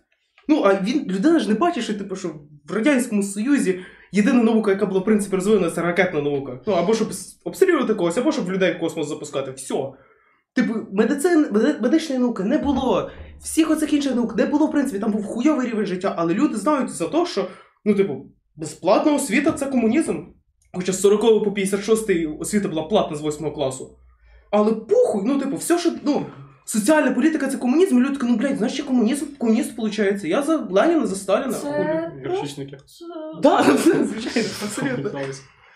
Ну, а він, людина ж не бачить, що, типу, що в Радянському Союзі єдина наука, яка була в принципі розвинена, це ракетна наука. Ну, або щоб обстрілювати когось, або щоб людей в космос запускати. Все. Типу, медицин, меди- медичної науки не було. Всіх оцих інших наук не було, в принципі, там був хуйовий рівень життя, але люди знають за те, що, ну, типу, безплатна освіта це комунізм. Хоча з 40 по 56 освіта була платна з 8 класу. Але похуй, ну, типу, все, що. Ну, соціальна політика це комунізм, і люди такі, ну, блядь, знаєш, я комунізм, комуніст, виходить. Я за Леніна, за Сталіна. Це Гірчичники. просто- Да, <laughs> звичайно, абсолютно.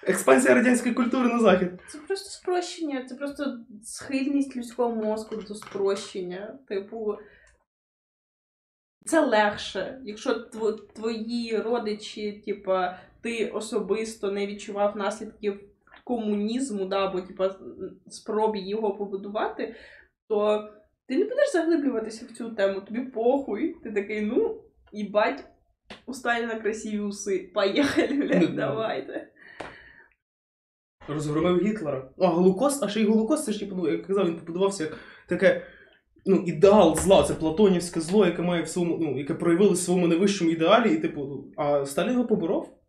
Експансія радянської культури на захід. Це просто спрощення, це просто схильність людського мозку до спрощення. Типу, це легше. Якщо твої родичі, типа, ти особисто не відчував наслідків комунізму, да, або типа спробі його побудувати, то ти не будеш заглиблюватися в цю тему, тобі похуй. Ти такий, ну, їбать, у Сталіна красиві уси. Поїхали, Ну, блядь, давайте. Розгромив Гітлера. А Голокост, а ще й Голокост, це ж типу, ну, як казав, він побудувався як таке. Ну, ідеал зла, це платонівське зло, яке має в своєму, ну, яке проявило в своєму найвищому ідеалі, і типу, ну, а Сталін його поборов?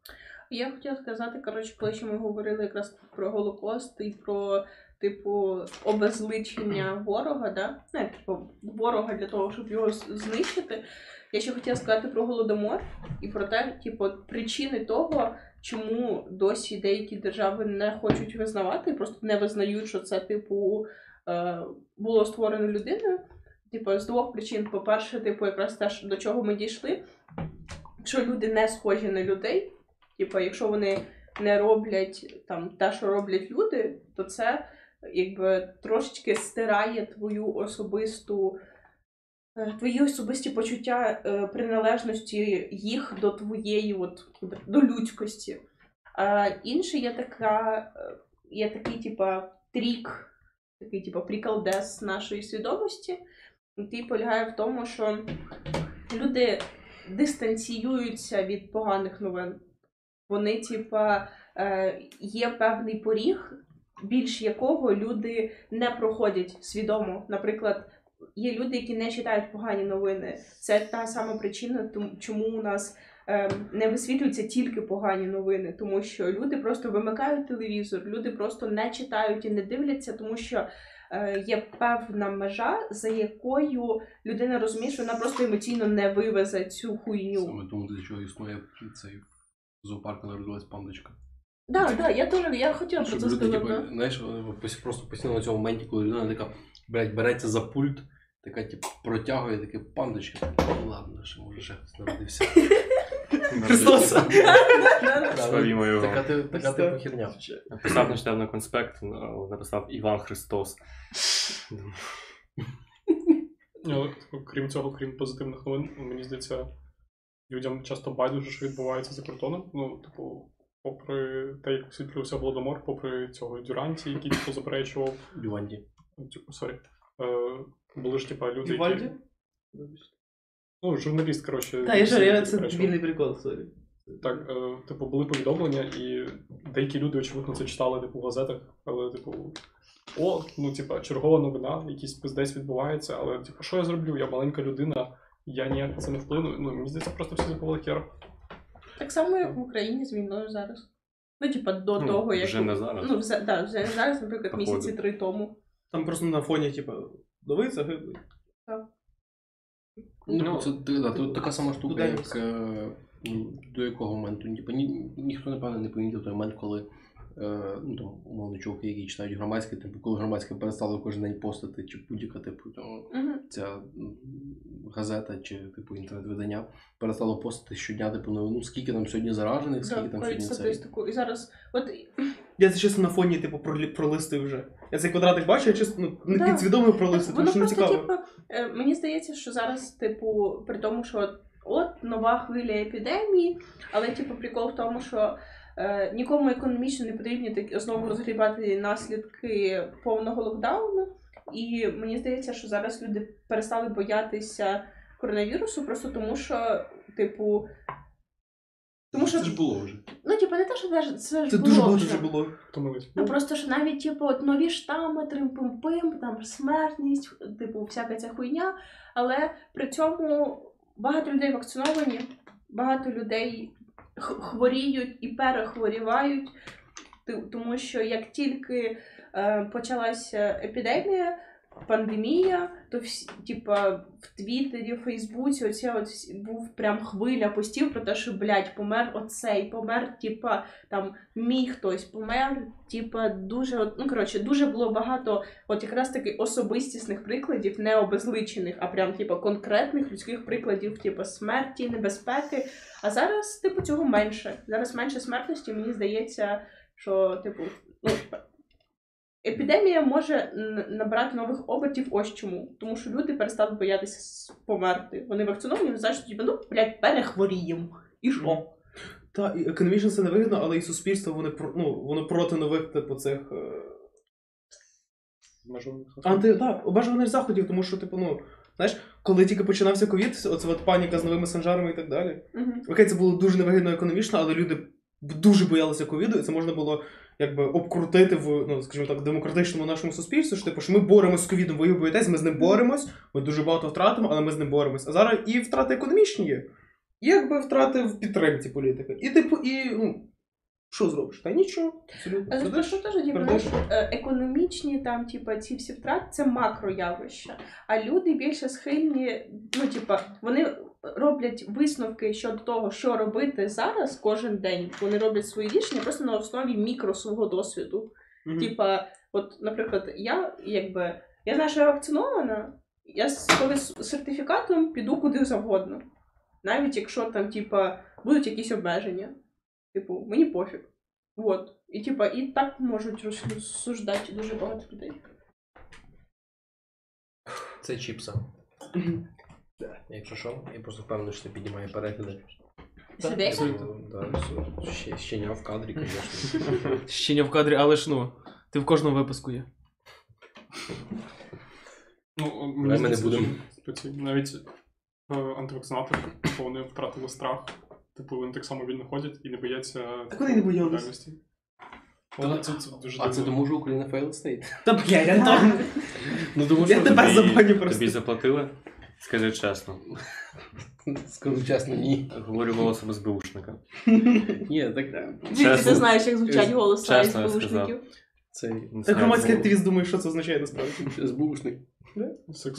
Я хотіла сказати, коротше, коли ще ми говорили якраз про Голокост і про, типу, обезличення ворога, да? Не, типу, ворога для того, щоб його знищити. Я ще хотіла сказати про голодомор і про те, типу, причини того, чому досі деякі держави не хочуть визнавати, просто не визнають, що це, типу, е, було створено людиною. Типу, з двох причин. По-перше, типу, якраз те, до чого ми дійшли, що люди не схожі на людей. Типу, якщо вони не роблять там те, що роблять люди, то це якби трошечки стирає твою особисту. е, Твої особисті почуття е, приналежності їх до твоєї, от до людськості. А інше є така, е, є такий, типа, трік, такий, типа, приколдес нашої свідомості, який полягає в тому, що люди дистанціюються від поганих новин. Вони, типа, е, є певний поріг, більш якого люди не проходять свідомо. Наприклад, є люди, які не читають погані новини. Це та сама причина, чому у нас е, не висвітлюються тільки погані новини, тому що люди просто вимикають телевізор, люди просто не читають і не дивляться, тому що. е, Є певна межа, за якою людина розуміє, що вона просто емоційно не вивезе цю хуйню. Саме тому, для чого існує цей в зоопарку народилась пандочка. Так, так, я теж я хотіла про Щоб це люди, сказати. типу, да. знаєш, вони пос- просто постійно на цьому моменті, коли людина така, блядь, береться за пульт, така, типу, протягує таке пандочка. Ну, ладно, ще може ще хтось народився. Христос! <laughs> Славімо його. Така ти- така типу херня. Написав нещодавно конспект, ну, написав Іван Христос. Ну, крім цього, крім позитивних новин, мені здається, людям часто байдуже, що відбувається за кордоном. Ну, типу, попри те, як освітлювався Голодомор, попри цього Дюранті, який типу заперечував, Біванді. типу, sorry. Е, були ж типа люди, які. Ну, журналіст, коротше. Та, я ж я це вільний прикол, sorry. Так, е, типу, були повідомлення, і деякі люди, очевидно, це читали типу, в газетах, але, типу, о, ну, типу, чергова новина, якийсь пиздець відбувається, але, типу, що я зроблю? Я маленька людина, я ніяк на це не вплину. Ну, мені здається, просто всі забули хер. Так само, як в Україні з війною зараз. Ну, типа, до Ну, того, як. вже не зараз. Ну, вже, да, вже зараз, наприклад, Походу. місяці три тому. Там просто на фоні, типу, дави загиблий. Ну, Ну, це ти- да, тут така сама штука, як е, ну, до якого моменту. Ну, Типу, ні, ніхто, напевно, не помітив той момент, коли ну, там, умовно, чуваки, які читають громадське, типу, коли громадське перестало кожен день постати, чи будь-яка, типу, там, Угу. ця газета чи типу інтернет-видання перестало постати щодня, типу, новину, скільки там сьогодні заражених, скільки Да, там сьогодні цей. статистику. І зараз, от Я це чесно на фоні, типу, пролі- вже. Я цей квадратик бачу, я чесно ну, не Да. підсвідомо пролистив, тому що не цікаво. типу, е, мені здається, що зараз, типу, при тому, що от, от нова хвиля епідемії, але, типу, прикол в тому, що е, нікому економічно не потрібні такі знову розгрібати наслідки повного локдауну. І мені здається, що зараз люди перестали боятися коронавірусу, просто тому що, типу, Тому що Це ж було вже. ну, типу, не те, що даже це ж Це було дуже багато вже. вже було. Ну просто що навіть типу, от нові штами, трим-пим-пим, там смертність, типу, всяка ця хуйня. Але при цьому багато людей вакциновані, багато людей хворіють і перехворівають. Тому що як тільки е, почалася епідемія, пандемія, то всі, типа, в Твіттері, в Фейсбуці, оця от був прям хвиля постів про те, що блядь, помер оцей, помер, типа, там мій хтось помер. Типа, дуже ну коротше, дуже було багато, от якраз таки особистісних прикладів, не обезличених, а прям типа конкретних людських прикладів, типу смерті, небезпеки. А зараз, типу, цього менше. Зараз менше смертності, мені здається, що, типу, ну. Епідемія може набрати нових обертів ось чому. Тому що люди перестали боятися померти. Вони вакциновані, вони знають, що типу, ну, блядь, перехворіємо. І що? Та, і економічно це не вигідно, але і суспільство вони ну, воно проти нових типу цих е, Обмежуваних анти, да, обмежуваних заходів, тому що, типу, ну, знаєш, коли тільки починався ковід, оце от паніка з новими санжарами і так далі. Угу. Окей, це було дуже невигідно економічно, але люди дуже боялися ковіду, і це можна було якби обкрутити в, ну, скажімо так, демократичному нашому суспільстві, що типу, що ми боремось з ковідом, ви боїтесь, ми з ним боремось, ми дуже багато втратимо, але ми з ним боремось. А зараз і втрати економічні є, і якби втрати в підтримці політики. І типу, і ну, що зробиш? Та нічого. Абсолютно. Але Сидиш, що теж знаєш, е, економічні там, типу, ці всі втрати це макроявища. А люди більше схильні, ну, типа, вони роблять висновки щодо того, що робити зараз кожен день. Вони роблять свої рішення просто на основі мікро свого досвіду. Мгм. Типа, от, наприклад, я якби я знаю, що я вакцинована, я з сертифікатом піду куди завгодно. Навіть якщо там, типа, будуть якісь обмеження. Типу, мені пофіг. От. І типа, і так можуть розсуждати дуже багато людей. Це чіпса. Якщо що, я просто впевнений, що це піднімає перегляди. Себе? Ну, да, все. Ще, ще в кадрі, звісно. Ще не в кадрі, але ж ну, ти в кожному випуску є. Ну, ми мені не здається, будемо. що навіть е, антивакцинатори, типу, вони втратили страх. Типу, вони так само вільно ходять і не бояться Так вони не боялись. Але це, це дуже А це дивно. тому, що Україна failed state. Та блядь, Антон, <laughs> Ну тому я тебе забаню просто. Тобі заплатили? Скажи чесно. скажу чесно, ні. Говорю голосом СБУшника. Ні, так Звідки Чесно. ти знаєш, як звучать голоса Чесно я СБУшників? це Ну, Так це громадський було. активіст думає, що це означає насправді. СБУшник.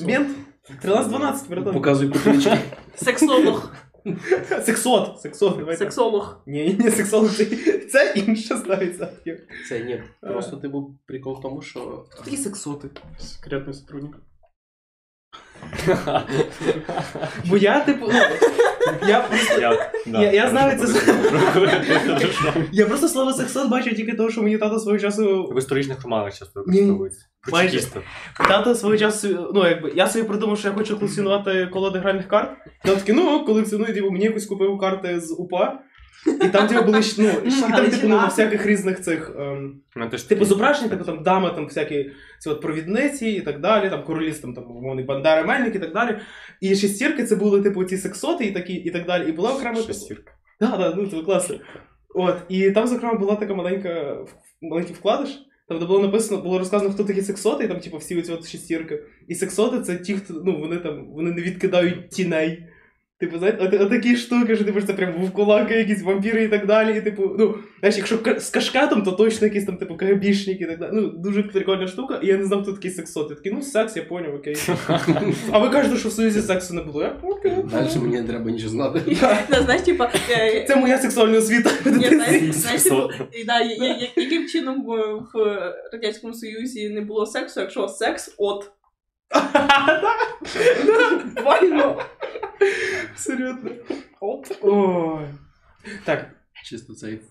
Мент 13-12, братан. Показуй копійки. Сексолог. <laughs> Сексот, сексот, давай так. Сексолог. Ні, ні, сексолог це, це інше 100%. Це ні. Просто типу прикол в тому, що Такі сексоти. Секретний сотрудник. Бо я, типу, ну, я просто, Я, да, Я- я знаю хорошо, це- <laughs> я просто слово сексот бачу тільки того, що мені тато свого часу В історичних романах часто використовується. Про майже. чекістів. Тато свого часу, ну якби я собі придумав, що я хочу колекціонувати колоди гральних карт. Тато такий, ну колекціоную, типу, мені якось купив карти з УПА. І там типу, були ну, і там, типу, ну, на всяких різних цих. Ем, Ну, типу зображення, типу там дами, там всякі ці от провідниці і так далі, там королі там, там умовний Бандера Мельник і так далі. І шестірки це були, типу, ці сексоти і такі, і так далі. І була окрема типу, Шестірка. Да, да, ну це класно. От, і там, зокрема, була така маленька маленький вкладиш. Там де було написано, було розказано, хто такі сексоти, і там, типу, всі оці от шестірки. І сексоти це ті, хто ну, вони там вони не відкидають тіней. Типу, знаєте, от, отакі штуки, що типу, це прям вовкулаки, якісь вампіри і так далі. І, типу, ну, знаєш, якщо з кашкетом, то точно якісь там, типу, КГБшник і так далі. Ну, дуже прикольна штука, і я не знав, хто такий сексот. Я такий, ну, секс, я поняв, окей. А ви кажете, що в Союзі сексу не було? Я окей. далі мені не треба нічого знати. Знаєш, типа, е, Це моя сексуальна освіта. Знаєш, типу, і да, я- я- я- яким чином в, в Радянському Союзі не було сексу, якщо секс от. Буквально. Абсолютно. От. Ой. Так, Чисто цей.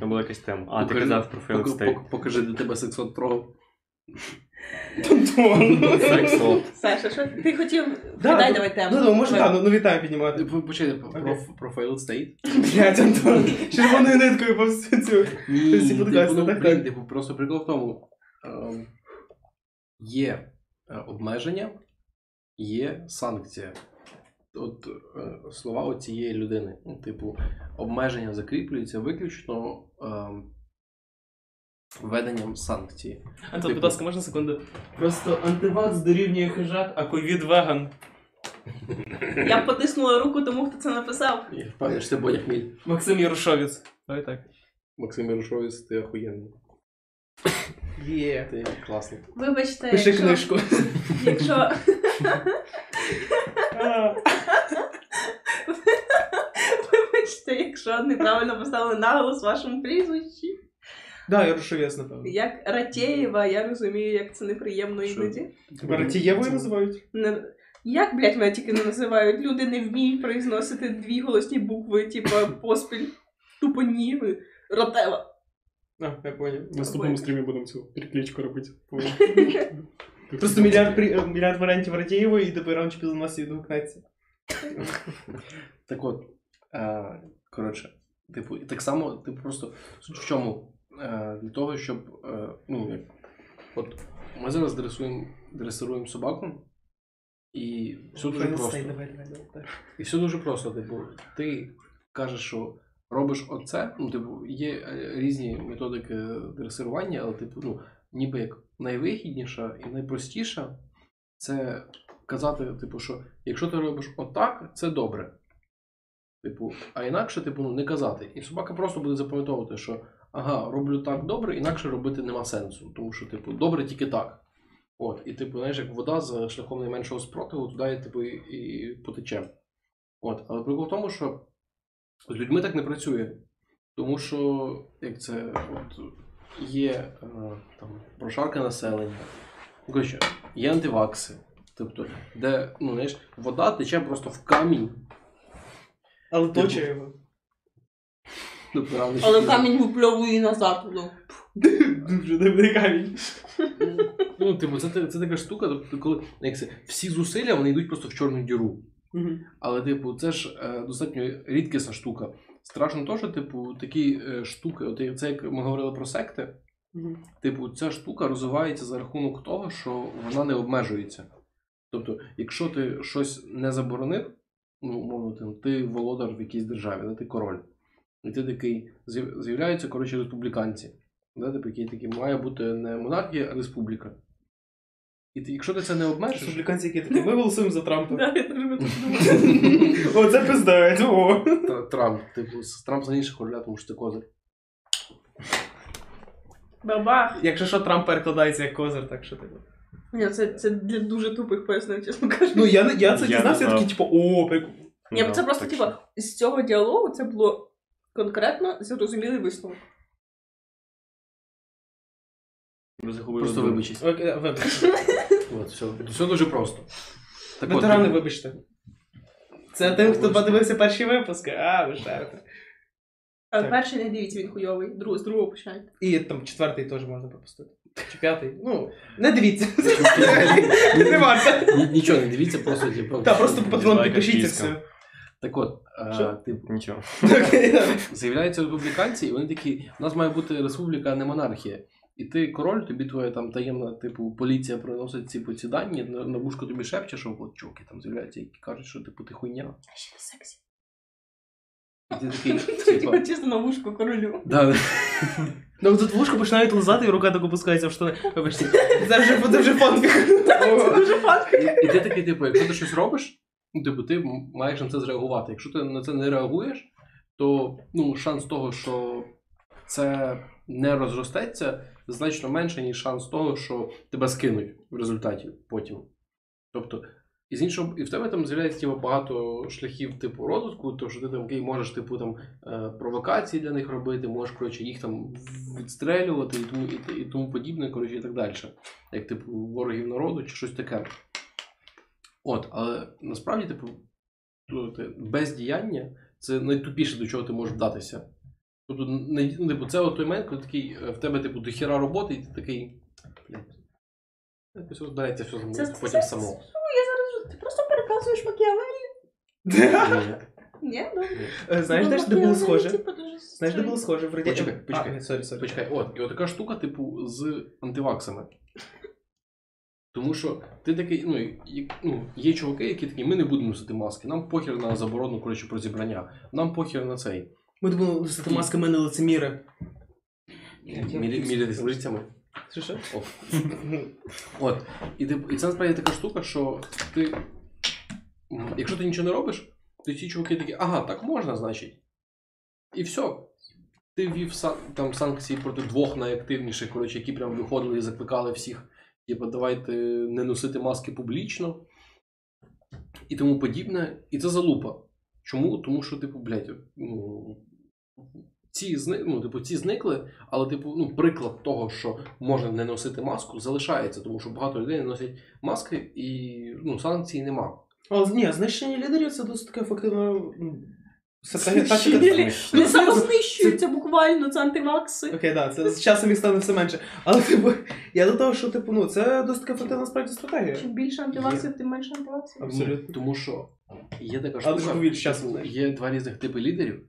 Там була якась тема. А, ти казав про Пок- State. Покажи, де тебе сексот трогав. Антон. Саша, що ти хотів? Да, Дай ну, давай тему. Ну, ну, може, так, ну, ну вітаю піднімати. Ви Почайте про, failed state. Блять, Антон, червоною ниткою по всю цю. Ні, типу, ну, блін, типу, просто прикол в тому. ем, Є е, обмеження, є санкція. от е, слова цієї людини. Ну, Типу, обмеження закріплюється виключно ем, введенням санкцій. Антон, будь ласка, можна секунду? Просто антивакс дорівнює хижак, а ковід веган. Я б потиснула руку тому, хто це написав. Я впевнений, що це Бодя Хміль. Максим Ярошовець. Давай так. Максим Ярошовець, ти охуєнний. Є. Ти класний. Вибачте, Пиши якщо... книжку. Якщо... Вибачте, якщо неправильно поставили наголос в вашому прізвищі. Да, Ярошовець, напевно. Як Ратєєва, я розумію, як це неприємно іноді. Тебе Ратієвою називають? Не... Як, блядь, мене тільки не називають? Люди не вміють произносити дві голосні букви, типу поспіль. Тупо ні. Ротева. А, я поняв. В наступному стрімі будемо цю перекличку робити. <laughs> Просто мільярд, при- е, мільярд варіантів Ратієвої, і тепер чи пізно нас відгукнеться. <laughs> Так от, е, коротше, типу, і так само, типу, просто суть в чому? Е, для того, щоб. Е, ну, як, от ми зараз дресуємо, дресируємо собаку, і все дуже просто. І все дуже просто, типу, ти кажеш, що робиш оце, ну, типу, є е, різні методики дресирування, але, типу, ну, ніби як найвигідніша і найпростіша це казати, типу, що якщо ти робиш отак, це добре. Типу, а інакше, типу, ну, не казати. І собака просто буде запам'ятовувати, що ага, роблю так добре, інакше робити нема сенсу. Тому що, типу, добре тільки так. От, і типу, знаєш, як вода за шляхом найменшого спротиву, туди типу, і потече. От, але прикол в тому, що з людьми так не працює. Тому що, як це, от, є е, там, прошарка населення, Ну, коротше, є антивакси. Тобто, де, ну, знаєш, вода тече просто в камінь. Але точно його. Тобто, Але камінь випльовує назад. Ну. Дуже дивний камінь. Ну, типу, це, це така штука, тобто, коли як це, всі зусилля вони йдуть просто в чорну діру. Але, типу, це ж е, достатньо рідкісна штука. Страшно то, що, типу, такі е, штуки, от це як ми говорили про секти, типу, ця штука розвивається за рахунок того, що вона не обмежується. Тобто, якщо ти щось не заборонив, ну, умовно, ти володар в якійсь державі, да, ти король. І ти такий з'являються, коротше, республіканці. Да, типу, які такі має бути не монархія, а республіка. І ти, якщо ти це не обмежиш, Республіканці, які такі, ми голосуємо за Трампа. Так думала. <laughs> О, Трамп, типу, Трамп за інших короля, тому що це козир. Бабах. Якщо що, Трамп перекладається як козир, так що типу. Ні, це, це для дуже тупих пояснень, чесно кажучи. Ну, я, я це Я дізнався, не я такий, типу, о, прикольно. Ні, Да, це просто, що- з цього діалогу це було конкретно зрозумілий висновок. Ви Просто вибачись. Окей, Вибачте. <laughs> От, все, все дуже просто. Так от, Ветерани, типу, вибачте. Це тим, хто подивився перші випуски. А, ви шарите. Але Так. перший не дивіться, він хуйовий, друг, з другого починайте. І там четвертий теж можна пропустити. Чи п'ятий. Ну, не дивіться. <laughs> Не варто. ні- Нічого не дивіться, просто типу. Та просто по патрону Дизлайк, підпишіться все. Так от, е, типу, Нічого. <laughs> Окей, да. з'являються республіканці, і вони такі, у нас має бути республіка, а не монархія. І ти король, тобі твоя там таємна, типу, поліція приносить ці, ці дані, на, на вушко тобі шепче, що от чуваки там з'являються, які кажуть, що типу ти хуйня. А ще не сексі. І ти такий, <laughs> Типа типа. чисто на вушку королю. Да, Ну тут вушко починають лизати, і рука так опускається в штани. Вибачте. Це вже, це вже фанфік. <laughs> Це дуже фанка. І, і ти такий, типу, якщо ти щось робиш, ну, типу, ти маєш на це зреагувати. Якщо ти на це не реагуєш, то ну, шанс того, що це не розростеться, значно менше, ніж шанс того, що тебе скинуть в результаті потім. Тобто, і з іншого, і в тебе там з'являється типу, багато шляхів типу розвитку, то що ти там окей, можеш типу там е, провокації для них робити, можеш коротше, їх там відстрелювати і тому, і, і тому подібне, коротше, і так далі. Як типу ворогів народу чи щось таке. От, але насправді, типу, е, бездіяння це найтупіше, до чого ти можеш вдатися. Тобто, не, ну, типу, це от той момент, коли такий, е, в тебе, типу, дохіра роботи, і ти такий. Якось розбереться все це, потім це, само. я зараз ти просто переказуєш Макіавелі. <laughs> Ні, ну. Е, Знаєш, Ну, де ж де було схоже? типу, Знаєш, де було схоже? В. Почекай, почекай. Sorry, sorry. Почекай, от, і от така штука, типу, з антиваксами. Тому що ти такий, ну, і- ну, є чуваки, які такі, ми не будемо носити маски, нам похер на заборону коротше, про зібрання, нам похер на цей. Ми будемо носити маски, ми не лицеміри. Мірі- Мірятись лицями. Що що? От. І, ти, і це насправді така штука, що ти. Якщо ти нічого не робиш, то ці чуваки такі, ага, так можна, значить. І все. Ти ввів сан- там санкції проти двох найактивніших, коротше, які прям виходили і закликали всіх, типу, давайте не носити маски публічно і тому подібне. І це залупа. Чому? Тому що, типу, блядь, ну, ці, зни... ну, типу, ці зникли, але, типу, ну, приклад того, що можна не носити маску, залишається, тому що багато людей не носять маски і ну, санкцій нема. Але ні, знищення лідерів це досить таке. Ну, Вони самознищуються буквально, це антивакси. Окей, так, це з часом їх стане все менше. Але типу, я до того, що типу, ну, це досить ефективна справді стратегія. Чим більше антиваксів, тим менше антиваксів. Абсолютно. Тому що є така Але штука, ж повір, щас типу, знаєш. є два різних типи лідерів.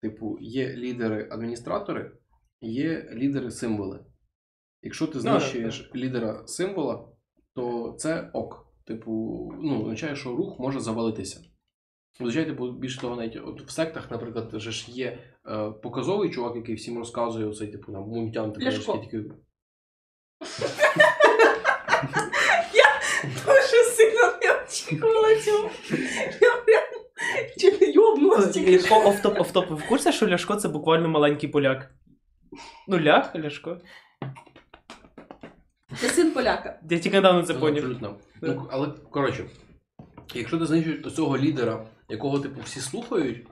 Типу, є лідери-адміністратори, є лідери-символи. Якщо ти Ну, знищуєш лідера символа, то це ок. Типу, ну, означає, що рух може завалитися. Означає, типу, більше того, навіть от в сектах, наприклад, вже ж є е, показовий чувак, який всім розказує оцей, типу, там, мунтян, Ляшко. Дуже сильно <laughs> <laughs> Я прям чи не йобнулась тільки що. Офтоп, офтоп, ви в курсі, що Ляшко це буквально маленький поляк? Ну, лях, Ляшко. Це син поляка. Я тільки недавно це Ну, поняв. Абсолютно. Ну, але коротше, якщо ти знищуєш цього лідера, якого типу всі слухають,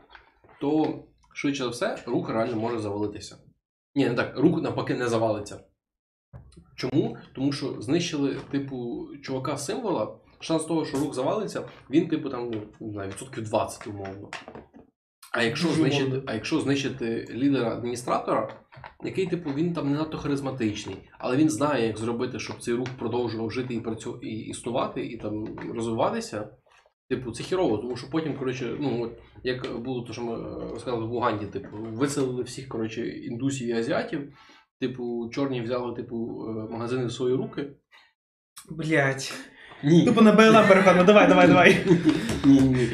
то швидше за все рух реально може завалитися. Ні, не так, рух навпаки не завалиться. Чому? Тому що знищили, типу, чувака символа, шанс того, що рух завалиться, він, типу, там, ну, не знаю, відсотків 20, умовно. А якщо, Дуже знищити, а якщо знищити лідера адміністратора, який, типу, він там не надто харизматичний, але він знає, як зробити, щоб цей рух продовжував жити і працю... і існувати, і там розвиватися. Типу, це хірово, тому що потім, коротше, ну от як було те, що ми е, розказали в Уганді, типу, виселили всіх, коротше, індусів і азіатів. Типу, чорні взяли, типу, е, магазини в свої руки. Блять. Ні. Тупо на БЛМ переходимо, давай, давай, давай. Ні, ні.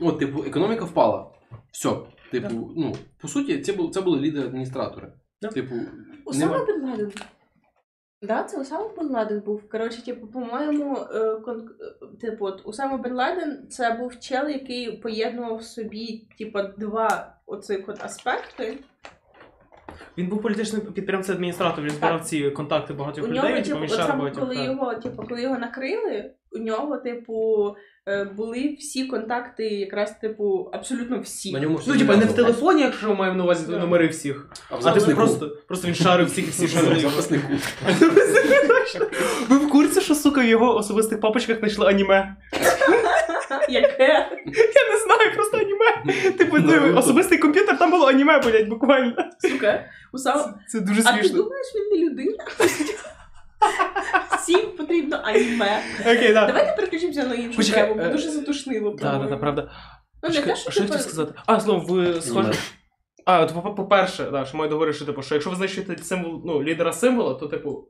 От, типу, економіка впала. Все. Типу, ну, по суті, це були, це були лідери-адміністратори. Да. Типу, Усама нема- Бен Ладен. Да, це Усама Бен Ладен був. Коротше, типу, по-моєму, е, кон... е, типу, от Усама Бен Ладен це був чел, який поєднував в собі, типу, два оцих от аспекти. Він був політичним підприємцем адміністратор, він збирав ці контакти багатьох У нього, людей, типу, типу, він от саме багатьох. коли так. його, типу, коли його накрили, у нього, типу, е, були всі контакти, якраз, типу, абсолютно всі. на ньому Ну, типа, не в телефоні, якщо ми маємо на увазі номери всіх. а А типу просто, просто він шарив всіх і всі шарили. Ви в курсі, що, сука, в його особистих папочках знайшли аніме? Яке? Я не знаю, просто аніме. Типу, ну, особистий комп'ютер, там було аніме, блядь, буквально. Сука. Усама. Це дуже А ти смішно. думаєш, він не людина? Всім потрібно аніме. Окей, да. Давайте переключимося на іншу Почекай, тему, бо е, дуже затушнило. Так, так, по-моєму. так, правда. Ну, не Чекай, те, що що я хотів сказати? А, знову, ви схожі. А, от, по- по-перше, да, що маю договорити, що, типу, що якщо ви знищуєте символ, ну, лідера символа, то, типу,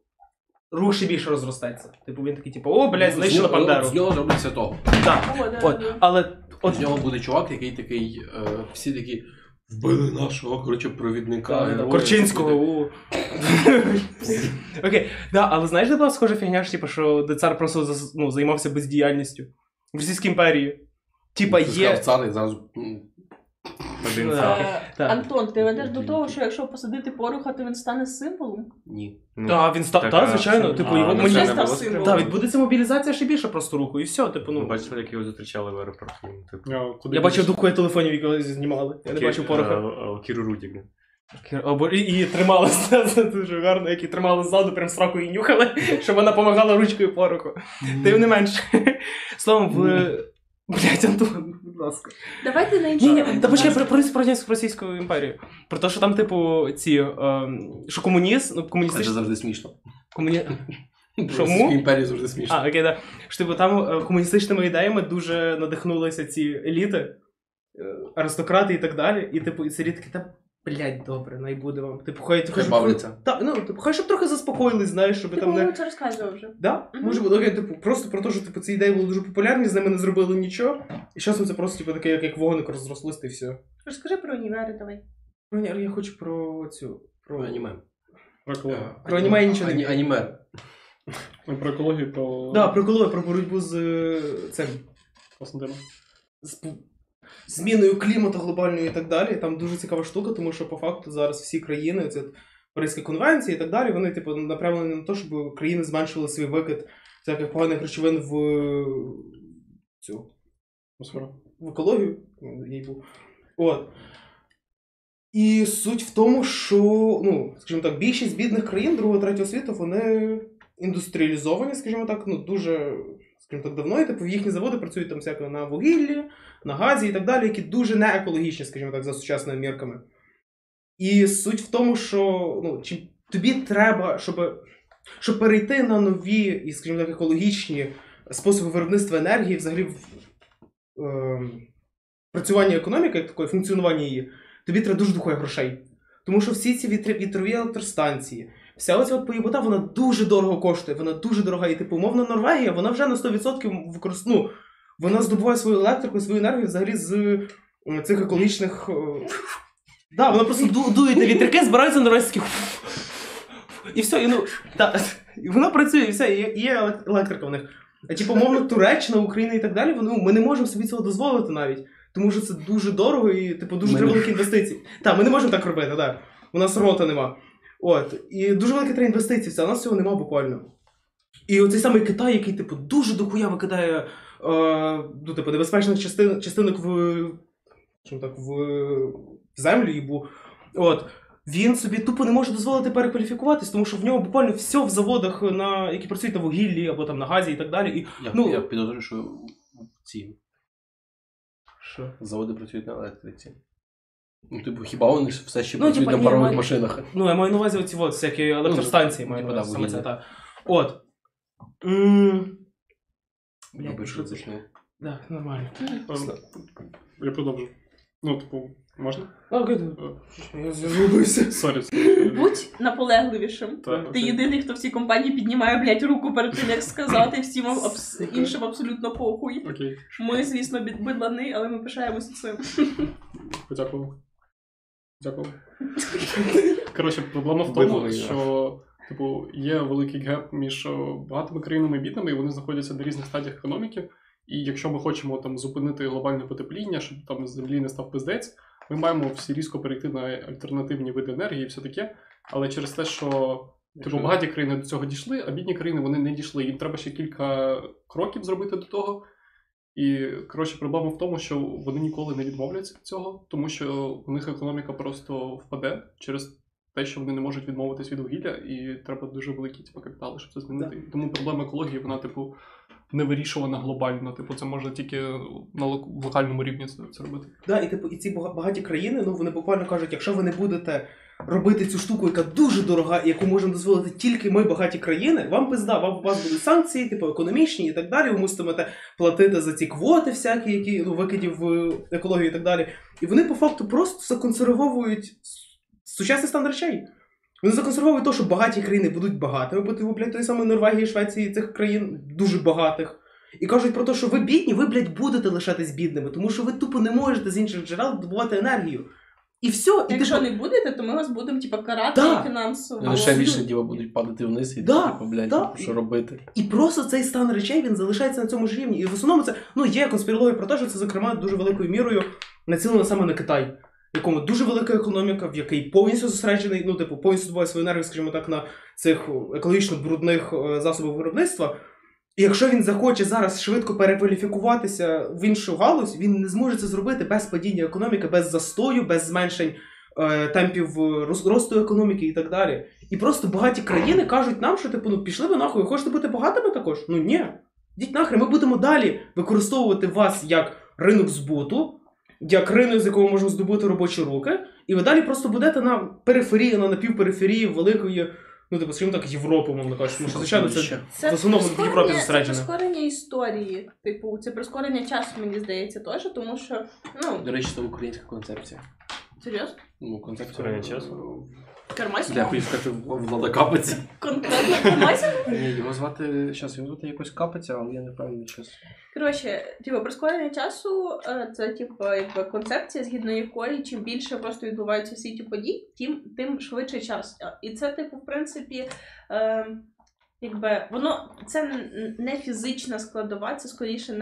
рух ще більше розростеться. Типу, він такий, типу, о, блядь, знищили Бандеру. З нього зроблять святого. Так. О, да, От, да. але от З нього буде чувак, який такий, е, всі такі. Вбили нашого, коротше, провідника. Та, героя». Корчинського. у. Окей, да, але знаєш, де була схожа фігня, що, типу, що де цар просто зас- ну, займався бездіяльністю в Російській імперії. Типа Ти сказав є. цар і зразу. м. Е, Так. Антон, ти ведеш до того, що якщо посадити поруха, то він стане символом? Ні. Ну, Так, він став, так, а звичайно, це- типу, а, його ну, мені це не став було символом. Так, відбудеться мобілізація ще більше просто руху, і все, типу, Ну, ну. бачили, як його зустрічали в аеропорту. Типу. Я, куди Я бачив духу телефонів, які знімали. Я не бачив пороха. а, а, Кіру Рудік. ну. Або і, і тримали <laughs> це дуже гарно, які тримали ззаду, прям сраку і нюхали, <laughs> щоб вона допомагала ручкою пороху. Тим не менше. Словом, в. Блять, Антон, будь ласка. Давайте на інші. Ні, ні, та почекай про, про, про радянську російську імперію. Про те, що там, типу, ці. е, що комуніст, ну, Це комуністичні. завжди смішно. Комуні... Про Чому? Російську завжди смішно. А, окей, да. Що, типу, там е, комуністичними ідеями дуже надихнулися ці еліти, е, аристократи і так далі. І, типу, і ці еліти такі, та блядь, добре, най буде вам. Типу, хай, Хай щоб- бавляться. Та, ну, типу, хай щоб трохи заспокоїлись, знаєш, щоб Ти, там не. це розказував вже. Да? Мгм. Може бути, окей, типу, просто про те, що типу, ці ідеї були дуже популярні, з ними не зробили нічого. І часом це просто типу, таке, як, як вогник розрослось, та й все. Розкажи про універи, давай. Ну, ні, я хочу про цю. Про Аніме. Про екологію. Про аніме я нічого не Ані- Аніме. Ну, Про екологію, про Да, про екологію, про боротьбу з е, цим. Константина. з пу- зміною клімату глобальної і так далі. Там дуже цікава штука, тому що по факту зараз всі країни, це Паризька конвенція і так далі, вони типу направлені на те, щоб країни зменшили свій викид всяких поганих речовин в цю в екологію. їй був. От. І суть в тому, що, ну, скажімо так, більшість бідних країн другого третього світу, вони індустріалізовані, скажімо так, ну, дуже, скажімо так, давно, і типу, їхні заводи працюють там всяко на вугіллі, на газі і так далі, які дуже не екологічні, скажімо так, за сучасними мірками. І суть в тому, що ну, чи тобі треба, щоб, щоб перейти на нові і, скажімо так, екологічні способи виробництва енергії, взагалі в е, працювання економіки, як такої, функціонування її, тобі треба дуже дохуя грошей. Тому що всі ці вітрові електростанції, вся оця от поїбота, вона дуже дорого коштує, вона дуже дорога. І типу, умовно, Норвегія, вона вже на 100% використовує, ну, вона здобуває свою електрику, свою енергію взагалі з цих екологічних. е, Да, вона просто ду- дує на вітряки, збираються норвезькі. І все, і ну. Та, і воно працює, і все, і є, електрика в них. А типу, мовно, Туреччина, Україна і так далі, ну, ми не можемо собі цього дозволити навіть. Тому що це дуже дорого і, типу, дуже великі інвестиції. Так, ми не можемо так робити, так. У нас рота нема. От. І дуже великі треба інвестиції, все, а у нас цього нема буквально. І оцей самий Китай, який, типу, дуже дохуя викидає е, ну, типу, небезпечних частин, частинок в, так, в, в землю їбу. От. Він собі тупо не може дозволити перекваліфікуватись, тому що в нього буквально все в заводах, на, які працюють на вугіллі або там на газі і так далі. І, Я, Ну- я підозрюю, що ці що? заводи працюють на електриці. Ну, типу, хіба вони ж все ще Ну, працюють типа, на парових маю- машинах? Ну, я маю на увазі оці от, всякі електростанції, Ну, маю на типу, увазі, да, саме це, так. От. М. Блядь, Вибач, що це? уточнив. Да, нормально. Я продовжу. Ну, типу, можна? А, окей, Е, я зробився. Sorry. Будь наполегливішим. Так, Ти окей. єдиний, хто в цій компанії піднімає, блядь, руку перед тим, як сказати, всім абс... іншим абсолютно похуй. Окей, Ми, звісно, бід- бидлани, але ми пишаємося цим. подякував. Дякую. <laughs> Коротше, проблема в тому, що типу, є великий gap між е, багатими країнами і бідними, і вони знаходяться на різних стадіях економіки. І якщо ми хочемо там зупинити глобальне потепління, щоб там землі не став пиздець, ми маємо всі різко перейти на альтернативні види енергії і все таке. Але через те, що типу, багаті країни до цього дійшли, а бідні країни вони не дійшли. Їм треба ще кілька кроків зробити до того. І коротше, проблема в тому, що вони ніколи не відмовляться від цього, тому що у них економіка просто впаде через те, що вони не можуть відмовитись від вугілля, і треба дуже великі типу, капітали, щоб це змінити. Тому проблема екології, вона, типу, не вирішувана глобально. Типу, це можна тільки на лок- локальному рівні це, це робити. Да, і типу, і ці бага- багаті країни, ну вони буквально кажуть, якщо ви не будете робити цю штуку, яка дуже дорога, яку можемо дозволити тільки ми, багаті країни, вам пизда, вам у вас будуть санкції, типу економічні і так далі. Ви муситимете платити за ці квоти, всякі, які ну, викидів в екологію і так далі. І вони по факту просто законсервовують сучасний стан речей. Вони законсервовують те, що багаті країни будуть багатими, бо типу, блядь, тої самої Норвегії, Швеції, цих країн дуже багатих. І кажуть про те, що ви бідні, ви, блядь, будете лишатись бідними, тому що ви тупо не можете з інших джерел добувати енергію. І все, і Якщо типу, не будете, то ми вас будемо типа карати Да. фінансово. Ще більше діва будуть падати вниз і Да, типу, блядь, да. типу, що робити. І просто цей стан речей він залишається на цьому ж рівні. І в основному це ну є конспірологія про те, що це зокрема дуже великою мірою націлено саме на Китай, в якому дуже велика економіка, в який повністю зосереджений, ну типу, повністю збуває свою енергію, скажімо так, на цих екологічно брудних е, засобах виробництва. Якщо він захоче зараз швидко перекваліфікуватися в іншу галузь, він не зможе це зробити без падіння економіки, без застою, без зменшень е, темпів росту економіки і так далі. І просто багаті країни кажуть нам, що типу, ну пішли ви нахуй, хочете бути багатими також? Ну ні. Йдіть нахрен, ми будемо далі використовувати вас як ринок збуту, як ринок, з якого можемо здобути робочі руки, і ви далі просто будете на периферії, на напівпериферії великої, ну типу, скажімо так, Європу, мовно кажучи. Тому що, звичайно, це Це в основному в прискорення- Європі Це зосереджене. прискорення історії. Типу, це прискорення часу, мені здається, теж, тому що, ну, До речі, це українська концепція. Серйозно? Ну, концепція. Скорення часу? Кармасів? Я хотів сказати, влада капець. Конкретно кармасів? Ні, його звати. Зараз його звати якось капиця, але я не певний час. Коротше, типу, прискорення часу е, це типу, якби концепція, згідно якої чим більше просто відбувається в світі подій, тим, тим швидше час. І це, типу, в принципі, е, якби воно це не фізична складова, це скоріше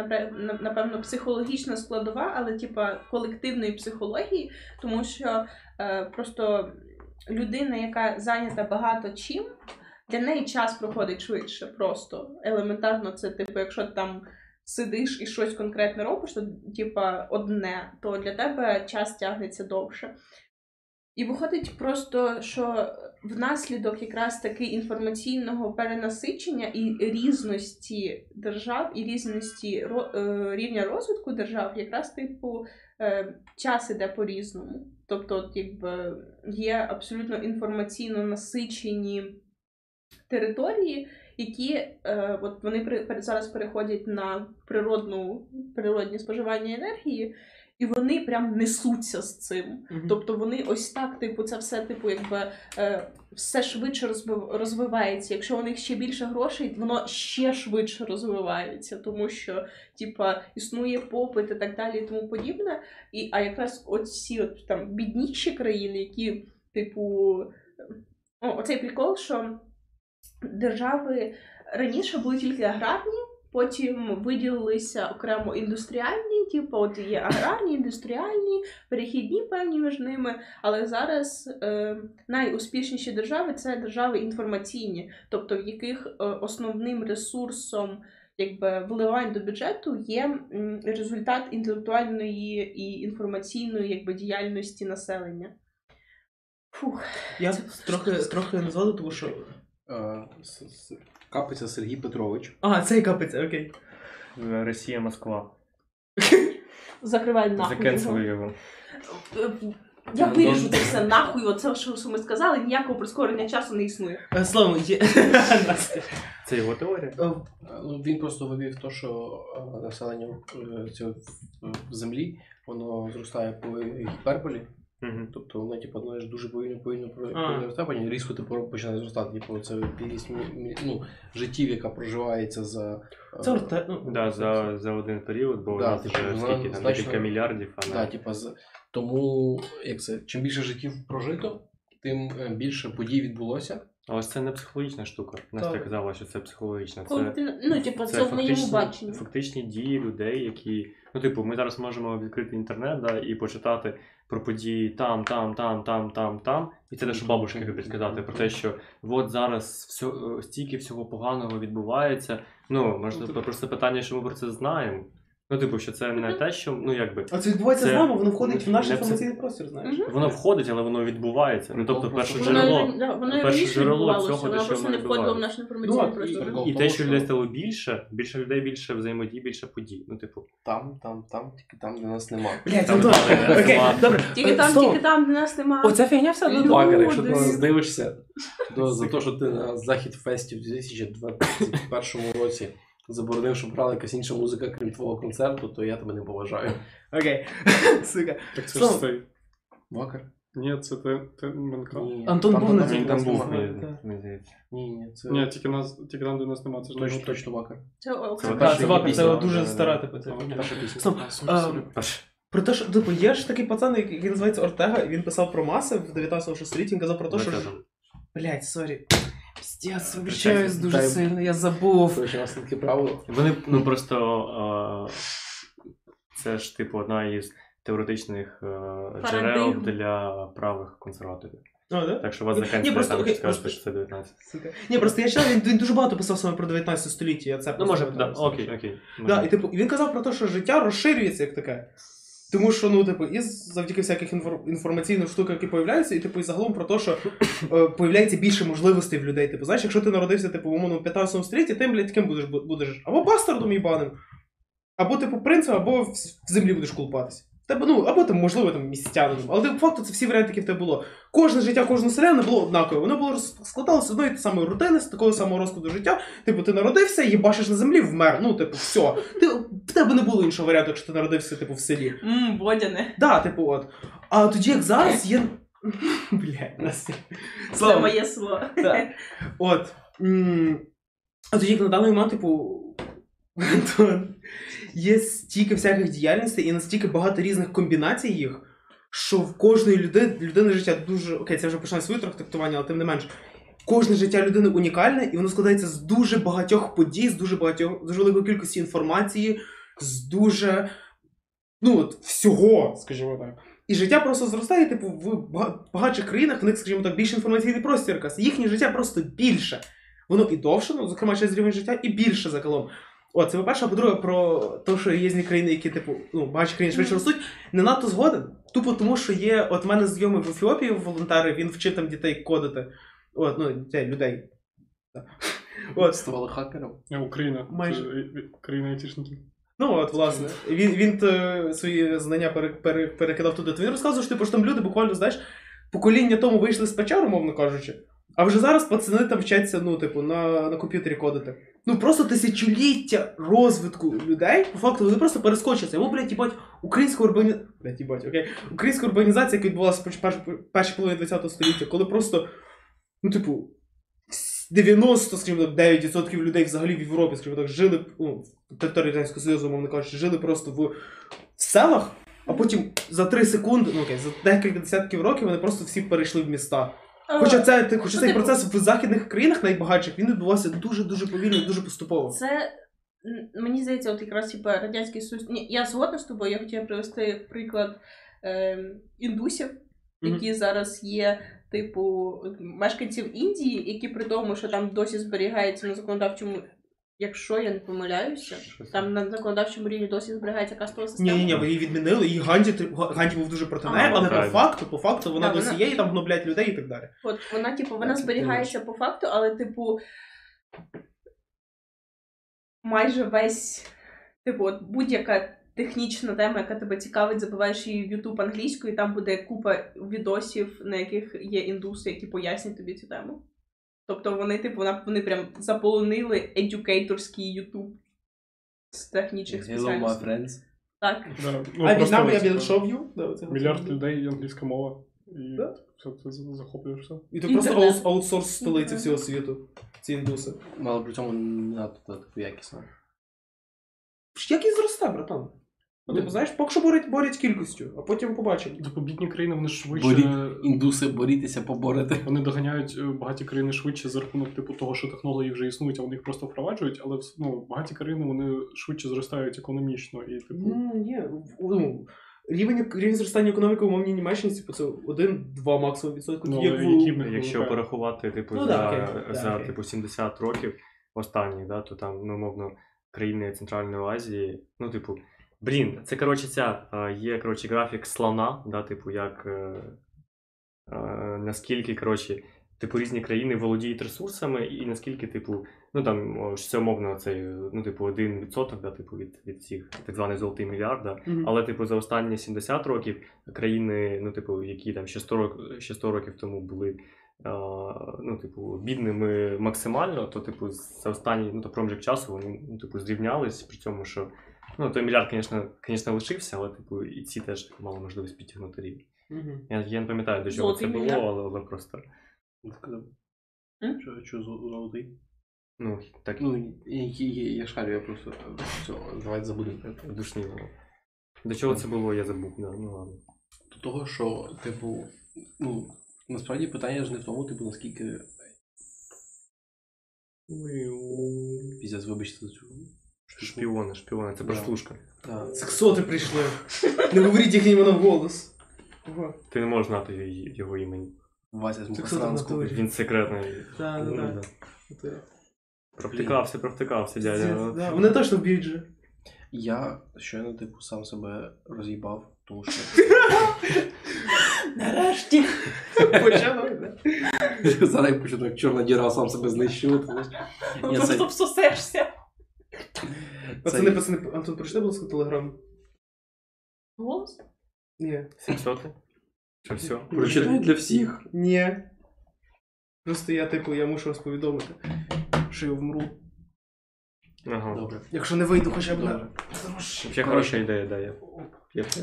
напевно психологічна складова, але типа колективної психології, тому що е, просто людина, яка зайнята багато чим. Для неї час проходить швидше, просто елементарно, це типу, якщо там сидиш і щось конкретне робиш, то типа одне, то для тебе час тягнеться довше. І виходить просто, що внаслідок якраз таки інформаційного перенасичення і різності держав, і різності е, рівня розвитку держав, якраз типу е, час іде по-різному. Тобто, от, якби є абсолютно інформаційно насичені території, які е, от вони при, зараз переходять на природну, природні споживання енергії, і вони прям несуться з цим. Тобто вони ось так, типу, це все, типу, якби е, все швидше розвивається. Якщо у них ще більше грошей, воно ще швидше розвивається, тому що, типа, існує попит і так далі, і тому подібне. І, а якраз оці от там бідніші країни, які, типу, о, оцей прикол, що держави раніше були тільки аграрні. Потім виділилися окремо індустріальні, типу, от є аграрні, індустріальні, перехідні певні між ними. Але зараз е, найуспішніші держави це держави інформаційні, тобто в яких е, основним ресурсом якби, вливань до бюджету є результат інтелектуальної і інформаційної якби, діяльності населення. Фух. Я трохи, трохи не тому що. Е, Капиця Сергій Петрович. А, цей капець, окей. Е, Росія, Москва. <laughs> Закривай нахуй. Закенсили його. його. Е, Я виріжу це все нахуй, оце що, що ми сказали, ніякого прискорення часу не існує. Е, Словом, є. <laughs> Це його теорія. Е, Е, Ну, він просто вивів те, що е, населення е, цього в землі воно зростає по гіперболі. Угу. Тобто вона типу, воно ж дуже повільно повільно про- А. повільно росте, потім різко типу, починає зростати. Типу, це кількість ну, життів, яка проживається за. е, Це орте- ну, Да, за, за один період, бо у Да, нас типу, вже скільки там значно- декілька мільярдів, а Да, типу, з... Тому як це, чим більше життів прожито, тим е, більше подій відбулося. Але це не психологічна штука. Настя Так. казала, що це психологічна. Це, ну, типу, це, в моєму баченні. фактичні дії людей, які. Ну, типу, ми зараз можемо відкрити інтернет да, і почитати про події там, там, там, там, там, там. І це те, що бабушки люблять казати, про те, що от зараз все, стільки всього поганого відбувається. Ну, можливо, Ну, просто питання, що ми про це знаємо. Ну, типу, що це не те, що ну якби. А це відбувається Це з нами, воно входить в наш інформаційний простір, знаєш. Мгм. Воно входить, але воно відбувається. Ну, тобто, перше джерело. Воно, да, воно і перше джерело цього, воно просто не входило в наш інформаційний Ну, простір. І в те, що людей стало більше, більше людей, більше взаємодій, більше подій. Ну, типу, Там, там, там, тільки там, де нас нема. Блять, Там немає окей, добре. Тільки Е, там, тільки там, де нас немає. Оця фігня вся ну, якщо ти нас дивишся, то за те, що ти на Захід Фесті в 2021 році заборонив, щоб грала якась інша музика, крім твого концерту, то я тебе не поважаю. Окей. <laughs> Сука. Так це ж Словом, цей. Вакер? Ні, це ти, ти Менка. Ні. Антон був на нас- цій там був, мені- здається. Ні, ні, це Ні, тільки нас, тільки там, де нас немає, це ж точно, точно Вакер. Це окремо. Так, це це дуже да, стара типу. це. Перша пісня. Стоп, А, sorry, а, sorry. Перш- Про те, що типу, є ж такий пацан, який який називається Ортега, і він писав про маси в 19 столітті, він казав про те, що. Блять, sorry. Дай- вибачаюсь дуже дай- сильно, я забув. Коротше, у нас таке правило. Вони ну просто е, це ж типу одна із теоретичних е, джерел Парадигм. для правих консерваторів. А, да? Так що вас Ні, просто, там, окей, скажете, що це 19. Сука. Ні, просто я читав, він, він дуже багато писав саме про 19 століття, я це Ну, просто може, да, пам'ятаю. окей, окей. Да, і типу, він казав про те, що життя розширюється як таке. Тому що, ну, типу, і завдяки всяких інфор- інформаційних штук, які появляються, і типу, і загалом про те, що е, появляється більше можливостей в людей. Типу, знаєш, якщо ти народився, типу, умовно, в 15 столітті, ти, блядь, ким будеш, бу- будеш або бастардом їбаним, або, типу, принцем, або в землі будеш колупатися. Тебе, ну, або там, можливо, там містянином, але по факту це всі варіанти, які в тебе було. Кожне життя, кожного селяна було однакове. Воно було складалося з одної та самої рутини, з такого самого розкладу життя. Типу, ти народився, їбашиш на землі, вмер. Ну, типу, все. Ти, в тебе не було іншого варіанту, якщо ти народився, типу, в селі. Мм, Бодяне. Да, типу, от. А тоді, як зараз, є. <laughs> Блядь, Настя. Це моє село. так. От. М, А тоді, як на даний момент, типу, <laughs> Антон, є стільки всяких діяльностей і настільки багато різних комбінацій їх, що в кожної людини, людини життя дуже. Окей, це вже починає своє трактування, але тим не менш. Кожне життя людини унікальне, і воно складається з дуже багатьох подій, з дуже багатьох, з дуже великої кількості інформації, з дуже. Ну, от, всього, скажімо так. І життя просто зростає, типу, в бага- багатших країнах в них, скажімо так, більше інформаційний простір. Їхнє життя просто більше. Воно і довше, ну, зокрема, через рівень життя, і більше загалом. О, це по-перше, а по-друге, про те, що є різні країни, які, типу, ну, багатші країни швидше ростуть, не надто згоден. Тупо тому, що є, от в мене знайомий в Ефіопії волонтери, він вчив там дітей кодити. От, ну, дітей, людей. <laughs> От, Ставали хакером. Е, Україна. Майже. Це е, е, країна айтішників. Ну, от, власне, він, він е, свої знання пере, пере, перекидав туди. То він розказував, що типу, що там люди буквально, знаєш, покоління тому вийшли з печер, умовно кажучи. А вже зараз пацани там вчаться, ну, типу, на, на комп'ютері кодити. Ну просто тисячоліття розвитку людей, по факту, вони просто перескочаться. Або, блядь, їбать, українська урбані... Блядь, їбать, окей. Українська урбанізація, яка відбулася в перш, першій половині ХХ століття, коли просто, ну, типу, 90, скажімо так, 9% людей взагалі в Європі, скажімо так, жили ну, в території Радянського Союзу, мовно кажучи, жили просто в селах, а потім за 3 секунди, ну окей, за декілька десятків років вони просто всі перейшли в міста. Хоча це ти- хоча Ну, цей типу- процес в західних країнах найбагатших він відбувався дуже дуже повільно і дуже поступово. Це м, мені здається, от якраз типа Радянський Союз. Ні, я згодна з тобою, я хотіла привести приклад е, індусів, Мгм. які зараз є, типу, мешканців Індії, які при тому, що там досі зберігається на законодавчому. Якщо я не помиляюся, Щось. там на законодавчому рівні досі зберігається кастова Ні, система. ні, ні, її відмінили, і Ганді Ганді був дуже проти неї, але по факту, по факту, вона Да, досі вона- є і там гноблять людей і так далі. От вона, типу, вона Так, зберігається по факту, але, типу, майже весь, типу, от будь-яка технічна тема, яка тебе цікавить, забиваєш її в YouTube англійською, і там буде купа відосів, на яких є індуси, які пояснять тобі цю тему. Тобто вони, типу, вона- вони прям заполонили едюкейторський YouTube з технічних Hello, my спеціальностей. friends. Так. Да, ну, а просто В'єтнам я це- will show you. Да, оце Мільярд людей і англійська мова. І Да. все це за- захоплюєш. І то просто Інтернет. аутсорс столиці всього світу. Ці індуси. Але при цьому не надто таку якісно. Як і зросте, братан. Ну, типу, знаєш, поки що борють, борють кількістю, а потім побачимо. Типу, бідні країни, вони швидше. Боріть індуси, борітеся, поборете. Вони доганяють е, багаті країни швидше за рахунок типу того, що технології вже існують, а вони їх просто впроваджують, але ну, багаті країни вони швидше зростають економічно і типу. Ну, ні, ну, рівень, рівень зростання економіки в умовній Німеччині, типу, це 1-2 максимум відсотки. Ну, але як які в них Якщо виникає? порахувати, типу, Ну, за, да, окей, да, за окей. типу 70 років останні, да, то там, ну, мовно, країни Центральної Азії, ну, типу, блін, це коротше ця є коротше графік слона, да, типу, як е, е, наскільки, коротше, типу, різні країни володіють ресурсами, і наскільки, типу, ну там що це умовно цей, ну, типу, 1% да, типу, від, від цих так званий золотий мільярд, да, Мгм. але, типу, за останні 70 років країни, ну, типу, які там ще 100, рок, ще 100 років тому були, ну, типу, бідними максимально, то, типу, за останній ну, то проміжок часу вони, ну, типу, зрівнялись, при цьому, що, ну, той мільярд, звісно, звісно, лишився, але, типу, і ці теж мали можливість підтягнути рівень. Мгм. Я, я не пам'ятаю, до чого Золотий це було, але, але просто, М? Що, що зо- золотий? ну, так, Ну, я, я, я шарю, я просто е, все, давайте забудемо. про душніло. До чого це було, я забув, да, ну ладно. До того, що, типу, ну, насправді питання ж не в тому, типу, наскільки. Піздець, вибачте за цю. Шпіони, шпіони, це Да. прослушка. Так. Сексоти прийшли. Не говоріть їхнє іменно вголос. Ого. Ти не можеш знати його імені. Вася з Сексоти в натурі. Він секретний. Так, Ну, так, да. так. Провтикався, провтикався, дядя. Да, Вони точно вб'ють же. Я щойно, типу, сам себе роз'їбав, тому що Нарешті. Почали, да. зараз я почну як чорна діра сам себе знищувати. знаєш. Я це- Просто всосешся. Пацани, Це- пацани, Антон, прочитай, будь ласка, телеграм. Голос? Ні. 700? Що все? Прочитай для всіх. Ні. Просто я, типу, я мушу вас повідомити, що я вмру. Ага. Добре. Якщо не вийду хоча б на. Ще хороша ідея, да, я.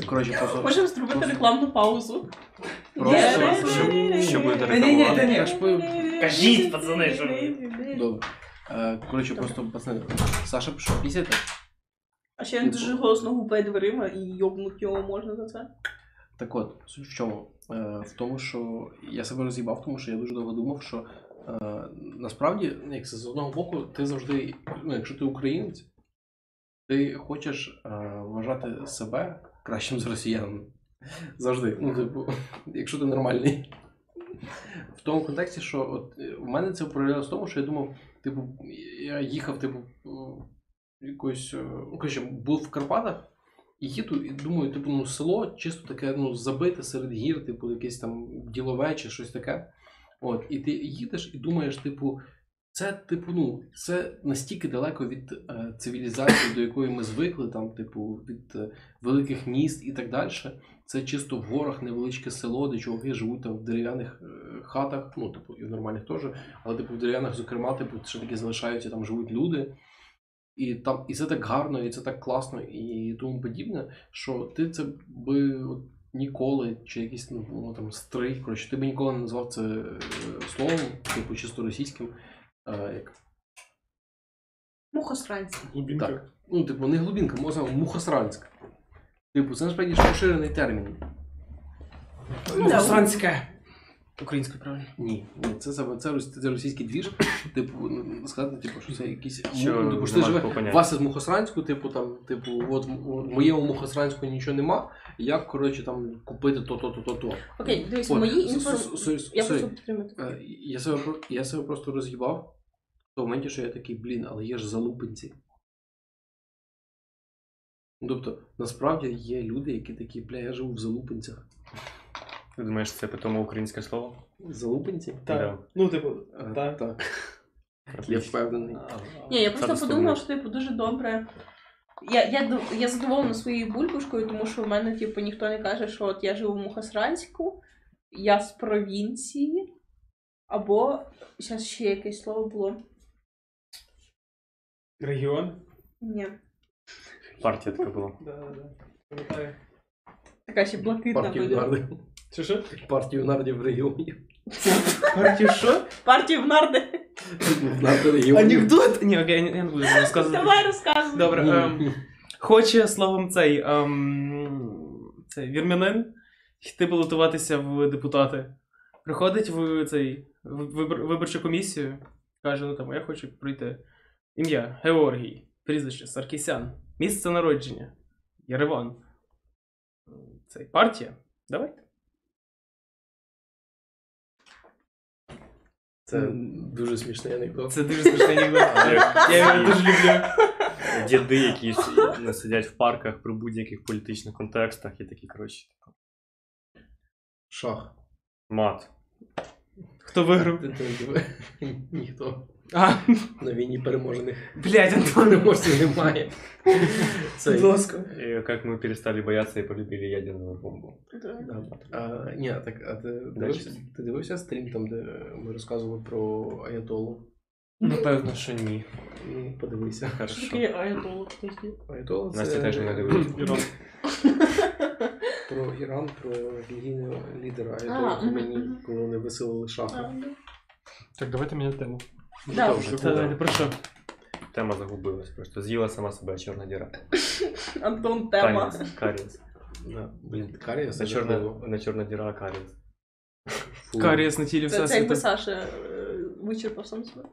Коротше, просто. Можемо зробити рекламну паузу. Просто, щоб- щоб буде Ні-ні-ні, рекламувати. ні. Кажіть, пацани, що ви. Добре. Е, Коротше, просто пацани. Саша пішов пісяти. А ще він дуже голосно гупає дверима і йобнуть його можна за це. Так от, суть в чому? Е, в тому, що я себе роз'їбав, тому що я дуже довго думав, що е, насправді, як це з одного боку, ти завжди, ну, якщо ти українець, ти хочеш е, вважати себе кращим з росіянами. Завжди. Ну, типу, <laughs> якщо ти нормальний. В тому контексті, що от в мене це проявлялося в тому, що я думав, типу, я їхав, типу, якось, е, ну, коротше, був в Карпатах, і їду, і думаю, типу, ну, село чисто таке, ну, забите серед гір, типу, якесь там ділове чи щось таке. От, і ти їдеш і думаєш, типу, це, типу, ну, це настільки далеко від е, цивілізації, до якої ми звикли, там, типу, від е, великих міст і так далі. Це чисто в горах невеличке село, де чуваки живуть там в дерев'яних е, хатах, ну, типу, і в нормальних теж, але типу в дерев'яних, зокрема, типу, ще таки залишаються, там живуть люди. І там, і це так гарно, і це так класно, і тому подібне, що ти це би от ніколи, чи якийсь ну, там стрий, коротше, ти би ніколи не назвав це е, словом, типу чисто російським. Е, як, Мухосранці. Глубінка. Так. ну, типу, не глубінка, можна мухосранська. Типу, це насправді ж поширений термін. Мухосранське. Українською правильно. Ні, ні, це, це, це, рос- це російський двіж. Типу, ну, сказати, типу, що це якийсь Що ну, типу, що ти живе. поняття. Вася з Мухосранську, типу, там, типу, от в в моєму Мухосранську нічого нема. Як, коротше, там купити то-то, то-то, то. Окей, дивись, От, мої с- с- інформації. с- Я. Е, Я себе, про- я себе просто роз'їбав в тому моменті, що я такий, блін, але є ж залупинці. Ну, Тобто, насправді є люди, які такі, бля, я живу в залупинцях. Ти думаєш, це питомо українське слово? Залупинці? Так. Да. Ну, типу, Е, так. так. Я впевнений. Ні, я просто подумала, що типу дуже добре. Я, я, я задоволена своєю булькушкою, тому що в мене, типу, ніхто не каже, що от я живу в Мухосранську, я з провінції, або зараз ще якесь слово було. Регіон. Ні. Партія така була. Да, да, да. Пам'ятаю. Така ще блакитна Партію буде. нардів. Що що? Партію нардів в регіоні. Партію що? Партію в нарди. Нарди. Анекдот? Ні, окей, я не буду розказувати. Давай розказуй. Добре. ем, Хоче словом цей ем, цей вірмянин йти балотуватися в депутати. Приходить в цей в вибор, виборчу комісію, каже: ну там, я хочу пройти. Ім'я Георгій, прізвище Саркісян, місце народження, Єреван. Цей партія. Давайте. Це дуже смішний анекдот. Це дуже смішний анекдот. <laughs> Я його дуже люблю. Діди якісь сидять в парках при будь-яких політичних контекстах і такі, коротше, Шах. мат. Хто виграв? Ніхто. А, На війні переможених блядь, Антон. переможців немає. Це Будь ласка. І як ми перестали боятися і полюбили ядерну бомбу. Да. А, ні, так, а ти дивився, ти дивився стрім там, де ми розказували про Аятолу? Напевно, що ні. Ну, подивися. Хорошо. Такий аятолог, кстати. Аятола це Настя теж не дивиться. <clears throat> Іран. про Іран, про релігійного лідера А, Аятолла мгм, мені, коли вони виселили шаха. Так, давайте міняти тему. Да. Добре. Та далі, про що? Тема загубилась просто. З'їла сама себе чорна діра. <laughs> Антон тема. Карієс. Карієс. Да. Блін, карія Не це чорна, жахливо. не чорна діра, а карієс. Фу. Карієс на тілі Це, це якби всесвіту. Саша е, вичерпав сам себе.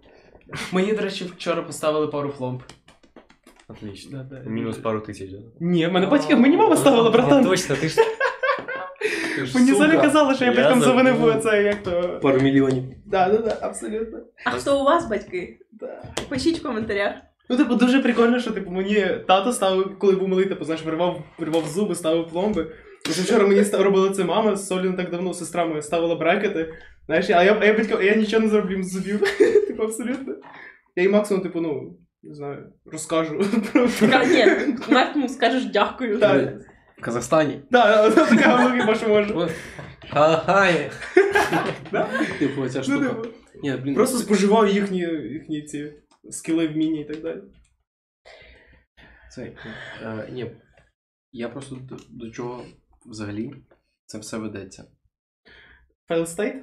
Мені, до речі, вчора поставили пару пломб. Отлично. Да, да. Мінус пару тисяч. да? Ні, мене батьки, мені мама ставила, братан. Точно, ти ж Ти ж Мені сука. Золя казала, що я Я батькам завинив це як то. Пару мільйонів. Да, да, да, абсолютно. А хто у вас батьки? Да. Пишіть в коментарях. Ну, типу, дуже прикольно, що типу мені тато ставив, коли був малий, типу, знаєш, вирвав, вирвав зуби, ставив пломби. Ось вчора мені робила це мама з Солі не так давно, сестра моя ставила брекети. Знаєш, а я, а я батько, я нічого не зроблю з зубів. <laughs> типу, абсолютно. Я їй максимум, типу, ну, не знаю, розкажу про Ні, Мертвому скажеш дякую. Так. В Казахстані. Да, така ну, хіба що може. Ага. Типу, оця Ну, штука. типу, Ні, блін, Просто споживав їхні, їхні ці скіли, вміння і так далі. Цей, е, ні, я просто до, чого взагалі це все ведеться. Fail state?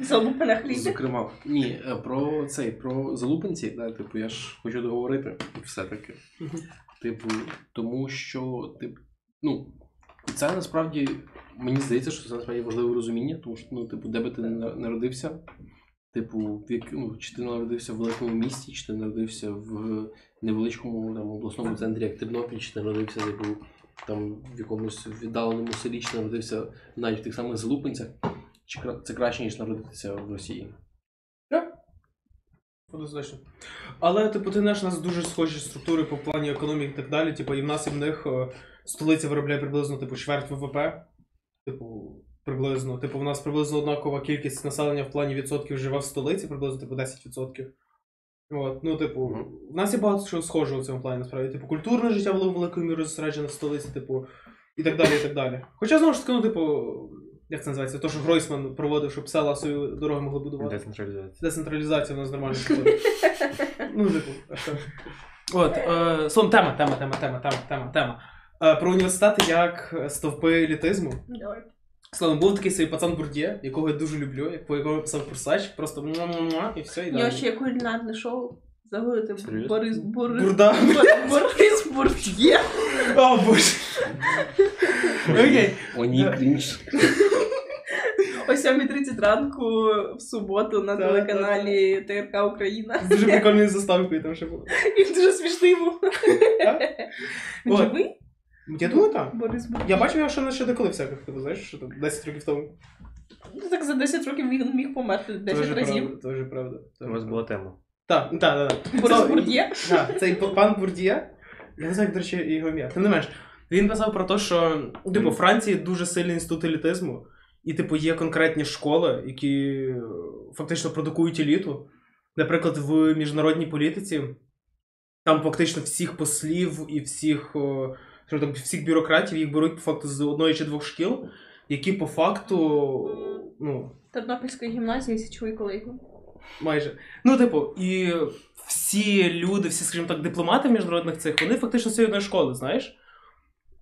Залупи на хлібі. Зокрема, ні, е, про цей, про залупинці, да, типу, я ж хочу договорити все-таки. Типу, тому що, тип, ну, це насправді, мені здається, що це насправді важливе розуміння, тому що, ну, типу, де би ти народився, типу, як, ну, чи ти народився в великому місті, чи ти народився в невеличкому там, обласному центрі, як Тернопіль, чи ти народився, типу, там в якомусь віддаленому селі, чи ти народився навіть в тих самих залупинцях, чи це краще, ніж народитися в Росії. Однозначно. Але, типу, ти знаєш, у нас дуже схожі структури по плані економіки і так далі. Типу, і в нас і в них е, столиця виробляє приблизно типу, чверть ВВП. Типу, приблизно. Типу, в нас приблизно однакова кількість населення в плані відсотків живе в столиці, приблизно типу 10%. От, ну, типу, в нас є багато чого схожого в цьому плані, насправді. Типу, культурне життя було великою мірою зосереджене в столиці, типу, і так далі, і так далі. Хоча, знову ж таки, ну, типу, як це називається? То, що Гройсман проводив, щоб села свої дороги могли будувати. Децентралізація. Децентралізація у нас нормально проходить. Ну, типу, а що? От, е, словом, тема, тема, тема, тема, тема, тема, тема. Е, про університети як стовпи елітизму. Давай. Словом, був такий свій пацан Бурдє, якого я дуже люблю, як по якому я писав курсач, просто муа-муа, і все, і далі. ще є кулінарне шоу. Серйозно? Борис Борис Бурда. Бор- Борис Бурдє. О, боже. Окей. О, ні, крінж. О 7.30 ранку в суботу на Да, телеканалі ТРК Україна. З дуже прикольною заставкою там ще було. І дуже смішний був. Він живий? Я думаю, так. Борис. Я бачив його ще на ще деколи всяких, типу, знаєш, що там 10 років тому. Ну, Так за 10 років він міг померти 10 Тоже разів. правда, Тоже правда. У вас була тема. Так, так, так. Борис Це- Бурдє. Так, цей п- пан Бурдія, я не знаю, як, до речі, його ім'я. Тим не менш, він писав про те, що типу, Франції дуже сильний інститут елітизму, і, типу, є конкретні школи, які е, фактично продукують еліту. Наприклад, в міжнародній політиці там фактично всіх послів і всіх, що там, всіх бюрократів їх беруть по факту з одної чи двох шкіл, які по факту, ну, Тернопільської гімназії січовий колеги. Майже. Ну, типу, і всі люди, всі, скажімо так, дипломати в міжнародних цих, вони фактично з цієї одної школи, знаєш?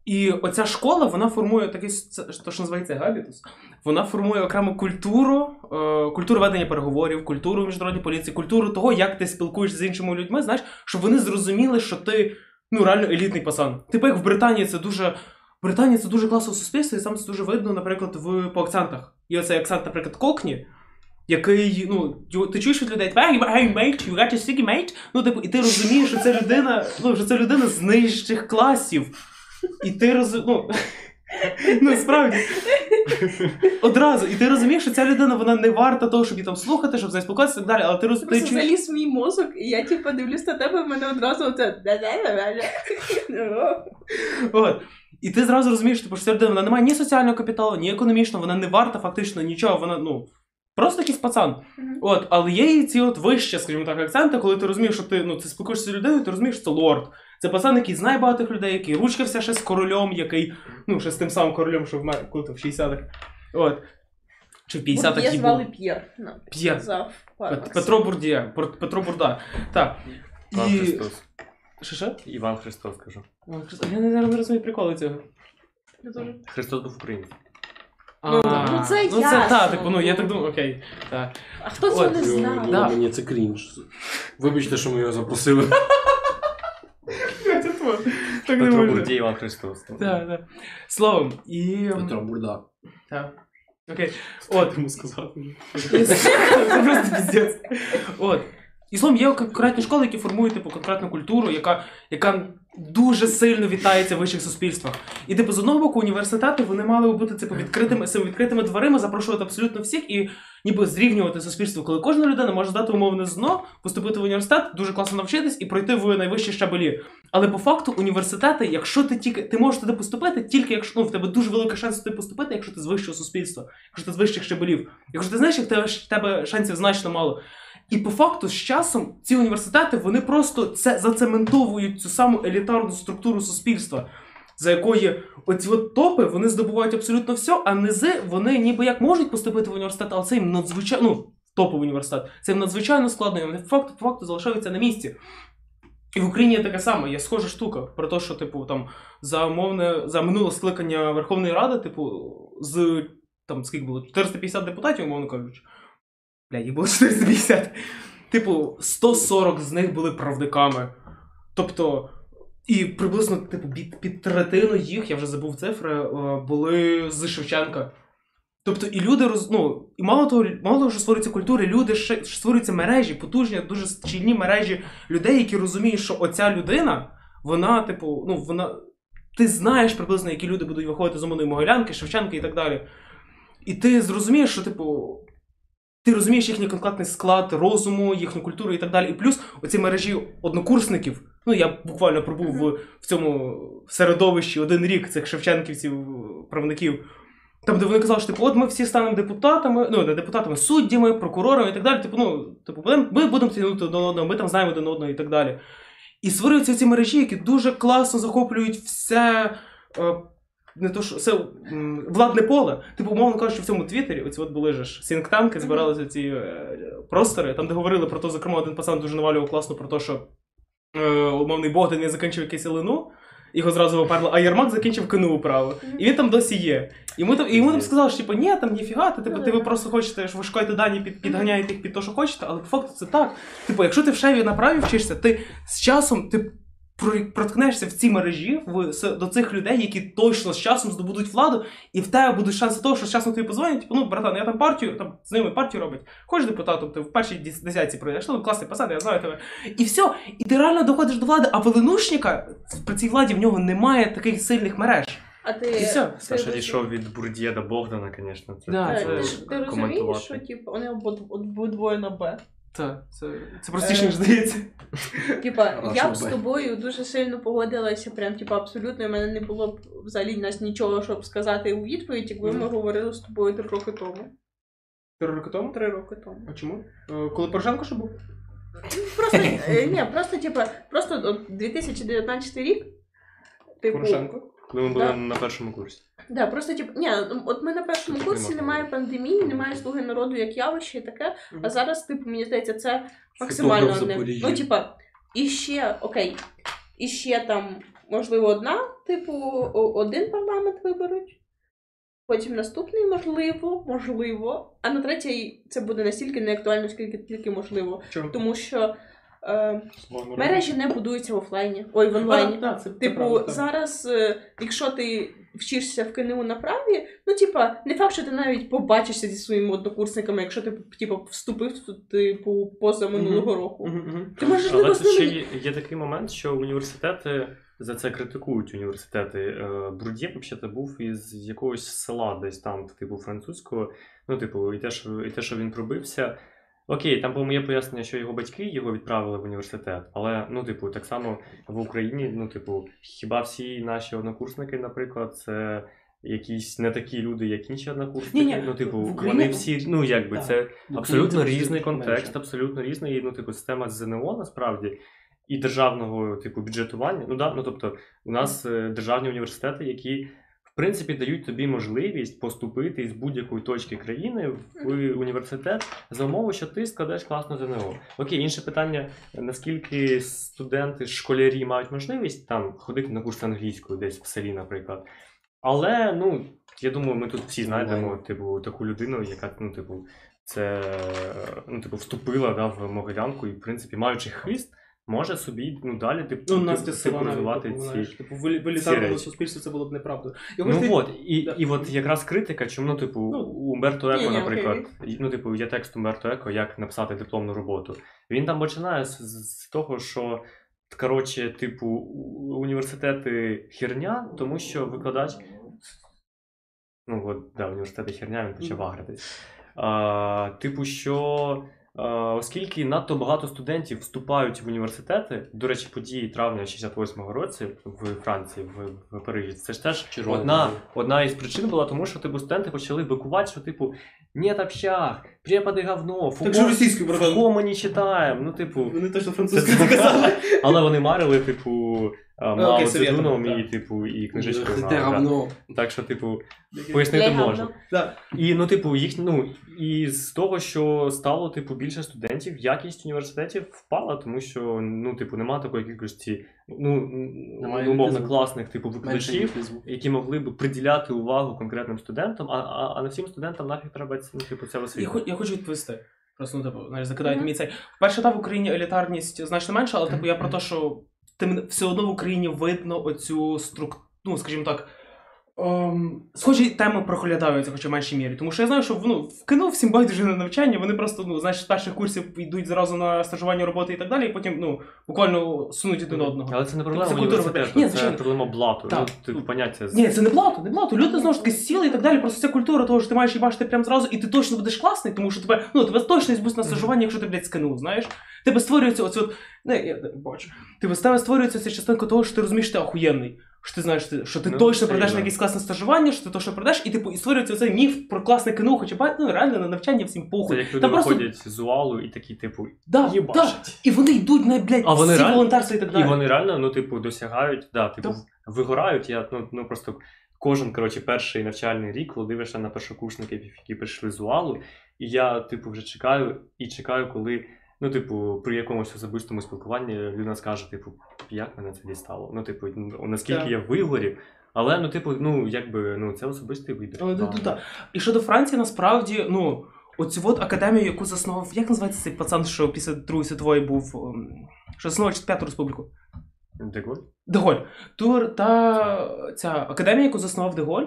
І оця школа, вона формує такий, що називається габітус, вона формує окрему культуру, е, культуру ведення переговорів, культуру міжнародної поліції, культуру того, як ти спілкуєшся з іншими людьми, знаєш, щоб вони зрозуміли, що ти ну, реально елітний пасан. Типу, як в Британії це дуже. В Британії це дуже класно суспільство, і сам це дуже видно, наприклад, в, по акцентах. І оцей акцент, наприклад, Кокні, який, ну, ти чуєш від людей, hey, hey, mate, you got a sticky mate? Ну, типу, і ти розумієш, що це людина, ну, що це людина з нижчих класів. І ти розумієш, ну, <laughs> ну, справді. Одразу. І ти розумієш, що ця людина, вона не варта того, щоб її там слухати, щоб з нею спілкуватися і так далі, але ти розумієш, Просто заліз мій мозок, і я типу дивлюсь на тебе, в мене одразу оце. <laughs> От. І ти зразу розумієш, типу, що ця людина вона не має ні соціального капіталу, ні економічного, вона не варта фактично нічого, вона, ну, просто якийсь пацан. Мгм. От, але є і ці от вищі, скажімо так, акценти, коли ти розумієш, що ти ну, ти спілкуєшся з людиною, ти розумієш, що це лорд. Це пацан, який знає багатих людей, який ручкався ще з королем, який, ну, ще з тим самим королем, що в мене, коли то в 60-х. От. Чи в 50-х Бурдє і звали був. П'єр. нам П'єр. сказав Пет-. Петро Бурдія. Пор- Петро Бурда. Так. Іван І... Христос. Що що? Іван Христос, кажу. Я не, не розумію приколи цього. Я. Христос був українець. Ну, А, ну, це ну, це ясно. та, типу, ну я так думаю, окей. Так. А хто цього От, не Ну, знав? Да. Мені це крінж. Вибачте, що ми його запросили. <laughs> Це. Так не Петро можна. Бурдій, Іван Христос. Так, так. Словом, і. Петро Бурда. Так. Окей. От. Йому сказати. Це просто піздець. От. І словом, є конкретні школи, які формують типу, конкретну культуру, яка, яка дуже сильно вітається в вищих суспільствах. І, типу, з одного боку, університети вони мали би бути типу, відкритими, цими відкритими дверима, запрошувати абсолютно всіх і ніби зрівнювати суспільство, коли кожна людина може здати умовне ЗНО, поступити в університет, дуже класно навчитись і пройти в найвищі щабелі. Але по факту університети, якщо ти тільки ти можеш туди поступити, тільки якщо ну, в тебе дуже великий шанс туди поступити, якщо ти з вищого суспільства, якщо ти з вищих щабелів. Якщо ти знаєш, як тебе, тебе шансів значно мало. І по факту з часом ці університети вони просто це зацементовують цю саму елітарну структуру суспільства. За якої оці от топи вони здобувають абсолютно все, а низи вони ніби як можуть поступити в університет, але це їм надзвичайно ну, топовий університет. Це їм надзвичайно складно, і вони факту, факту залишаються на місці. І в Україні є таке саме, є схожа штука про те, що, типу, там за умовне, за минуле скликання Верховної Ради, типу, з там скільки було 450 депутатів, умовно кажучи. Бля, їх було <laughs> 450. Типу, 140 з них були правниками. Тобто, і приблизно типу, під, під третину їх, я вже забув цифри, е, були з Шевченка. Тобто, і люди роз, ну, і мало того, мало того, що створюється культури, люди ще створюються мережі, потужні, дуже щільні мережі людей, які розуміють, що оця людина, вона, типу, ну, вона. Ти знаєш приблизно, які люди будуть виходити з умовної Могилянки, Шевченки і так далі. І ти зрозумієш, що, типу, ти розумієш їхній конкретний склад розуму, їхню культуру і так далі. І плюс оці мережі однокурсників. Ну, я буквально пробув в, в цьому середовищі один рік цих шевченківців, правників. Там, де вони казали, що типу, от ми всі станемо депутатами, ну не депутатами, суддями, прокурорами і так далі. Типу, ну, типу, ми будемо тягнути один одного, ми там знаємо один одного і так далі. І створюються ці мережі, які дуже класно захоплюють все. Е, не то, що м, владне поле. Типу, умовно кажучи, в цьому Твіттері, оці от були ж сінктанки, збиралися ці е, простори, там, де говорили про те, зокрема, один пацан дуже навалював класно про те, що умовний Богдан не закінчив якесь лину, його зразу виперло, а Єрмак закінчив кину право. І він там досі є. Йому там, і йому там сказали, що типу, ні, там ніфіга, ти, типу, ти ви просто хочете, що ви шукаєте дані, під, підганяєте їх під те, що хочете, але по факту це так. Типу, якщо ти в шеві на праві вчишся, ти з часом ти проткнешся в ці мережі в, до цих людей, які точно з часом здобудуть владу, і в тебе будуть шанси того, що з часом тобі позвонять, типу, ну, братан, я там партію, там з ними партію робить. Хочеш депутатом, ти в першій дес- десятці пройдеш, ну, класний посад, я знаю тебе. І все, і ти реально доходиш до влади, а Веленушника при цій владі в нього немає таких сильних мереж. А ти, І все. ти Саша дійшов від Бурдія до Богдана, звісно. Це Да, це- Ти, ж- ти розумієш, що типу, вони обидвоє на Б. Так, це, це простіше, ніж здається. Типа, я б з тобою дуже сильно погодилася, прям типу, абсолютно. У мене не було б взагалі нас нічого, щоб сказати у відповідь, якби ми говорили з тобою три роки тому. Три роки тому? Три роки тому. А чому? Е, Коли Порошенко ще був? Просто е, <laughs> ні, просто типа, просто 2019 рік. Типу, Порошенко? Коли ми були на першому курсі. Да, просто типу, ні, от ми на першому курсі немає пандемії, немає слуги народу як явище і таке. А зараз, типу, мені здається, це максимально Фотограф не. Ну, типа, і ще, окей, і ще там, можливо, одна, типу, один парламент виберуть. Потім наступний, можливо, можливо. А на третій це буде настільки неактуально, скільки тільки можливо. Чому? Тому що е, мережі не будуються в офлайні. Ой, в онлайні. Так, це, це Типу, правда, зараз, е, якщо ти вчишся в КНУ на праві, ну типа, не факт, що ти навіть побачишся зі своїми однокурсниками, якщо ти типу, вступив типу поза минулого року. Ти можеш Але з ще є, є такий момент, що університети за це критикують університети. Е, Брудє, взагалі, був із якогось села, десь там, типу, французького. Ну, типу, і те, що, і те, що він пробився. Окей, там було моє пояснення, що його батьки його відправили в університет. Але, ну, типу, так само в Україні, ну, типу, хіба всі наші однокурсники, наприклад, це. Якісь не такі люди, як інші однокурсники. Ні-ні, ну, типу, Україні- вони всі, ну якби Так. це абсолютно різний менше. контекст, абсолютно різний. Ну, типу, система ЗНО насправді і державного типу бюджетування. Ну да, ну тобто, у нас е, державні університети, які в принципі дають тобі можливість поступити з будь-якої точки країни в університет за умови, що ти складеш класну ЗНО. Окей, інше питання: наскільки студенти, школярі мають можливість там ходити на курс англійської десь в селі, наприклад. Але ну я думаю, ми тут всі знайдемо типу таку людину, яка ну, типу, це ну, типу, вступила да, в Могилянку і, в принципі, маючи хист, може собі ну, далі типу, Ну, у нас типу, навіть, розвивати типу, ці. знаєш, типу, в елі- в елітарному речі. суспільстві це було б неправдою. І Ну ти- от, і, Да. і от якраз критика, чому, ну, типу, Ну, Умберто Еко, ні-ні, наприклад, окей. і, ну, типу, є текст Умберто Еко, як написати дипломну роботу. Він там починає з, з того, що коротше, типу, університети херня, тому що викладач. Ну, от, да, університети херня, він почав агритись. А, типу, що. А, Оскільки надто багато студентів вступають в університети, до речі, події травня 68-го році в Франції, в, в Парижі, це ж теж Червоний одна, день. одна із причин була тому, що типу студенти почали бикувати, що типу нет общаг, преподи говно, російською, братан. фуко ми не читаємо. Ну, типу, Вони точно це- французькою сказали. але вони марили, типу, а, окей, Мао совєтом, Цзедуном і, так. типу, і книжечки Це да. говно. Так що, типу, пояснити можна. Да. І ну, типу, їх ну і з того, що стало типу більше студентів, якість університетів впала, тому що ну, типу, немає такої кількості ну, Немає ну, умовно елітизму. класних типу Менше викладачів, які могли б приділяти увагу конкретним студентам, а, а, а не всім студентам нафіг треба ну, типу, це Я, освіта. хо- я хочу відповісти. Просто ну, типу, знаєш, закидають Мгм. мені цей. Перше, та в Україні елітарність значно менша, але типу я про те, що тим все одно в Україні видно оцю структуру, ну, скажімо так. Ем, схожі теми проглядаються, хоча в меншій мірі. Тому що я знаю, що ну, в КНУ всім байдуже на навчання, вони просто ну, знаєш, з перших курсів йдуть зразу на стажування роботи і так далі, і потім ну, буквально сунуть один одного. Але це не проблема Це культура університету, Ні, це проблема блату. Так. Ну, типу, поняття Ні, це не блато, не блато. Люди знову ж таки сіли і так далі. Просто ця культура того, що ти маєш їбачити прямо зразу, і ти точно будеш класний, тому що тебе, ну, тебе точно візьмуть на стажування, якщо ти, блядь, скинув, знаєш. Тебе створюється оце от. Не, я не бачу. Тебе тебе створюється ця частинка того, що ти розумієш, що ти охуєнний. Що ти знаєш, що ти Ну, точно прийдеш на якесь класне стажування, що ти точно прийдеш, і типу, і створюється цей міф про класне КНУ, хоча ну, реально на навчання всім Це як люди Та просто- виходять з уалу і такі, типу, Да, да. І вони йдуть на, блядь, А вони всі реально- волонтерства і так далі. І вони реально, ну, типу, досягають, да, типу, Так. вигорають. Я ну, ну просто кожен, коротше, перший навчальний рік, коли дивишся на першокурсників, які прийшли з УАЛу, і я, типу, вже чекаю і чекаю, коли. Ну, типу, при якомусь особистому спілкуванні людина скаже, типу, як мене це дістало. Ну, типу, ну, наскільки Так. я вигорів. Але, ну, типу, ну, якби, ну, це особистий вибір. Але Да. тут, тут. І щодо Франції, насправді, ну, оцю от академію, яку заснував, як називається цей пацан, що після Другої світової був, ем, що заснував п'яту республіку? Деголь? Деголь. Тур та ця академія, яку заснував Деголь,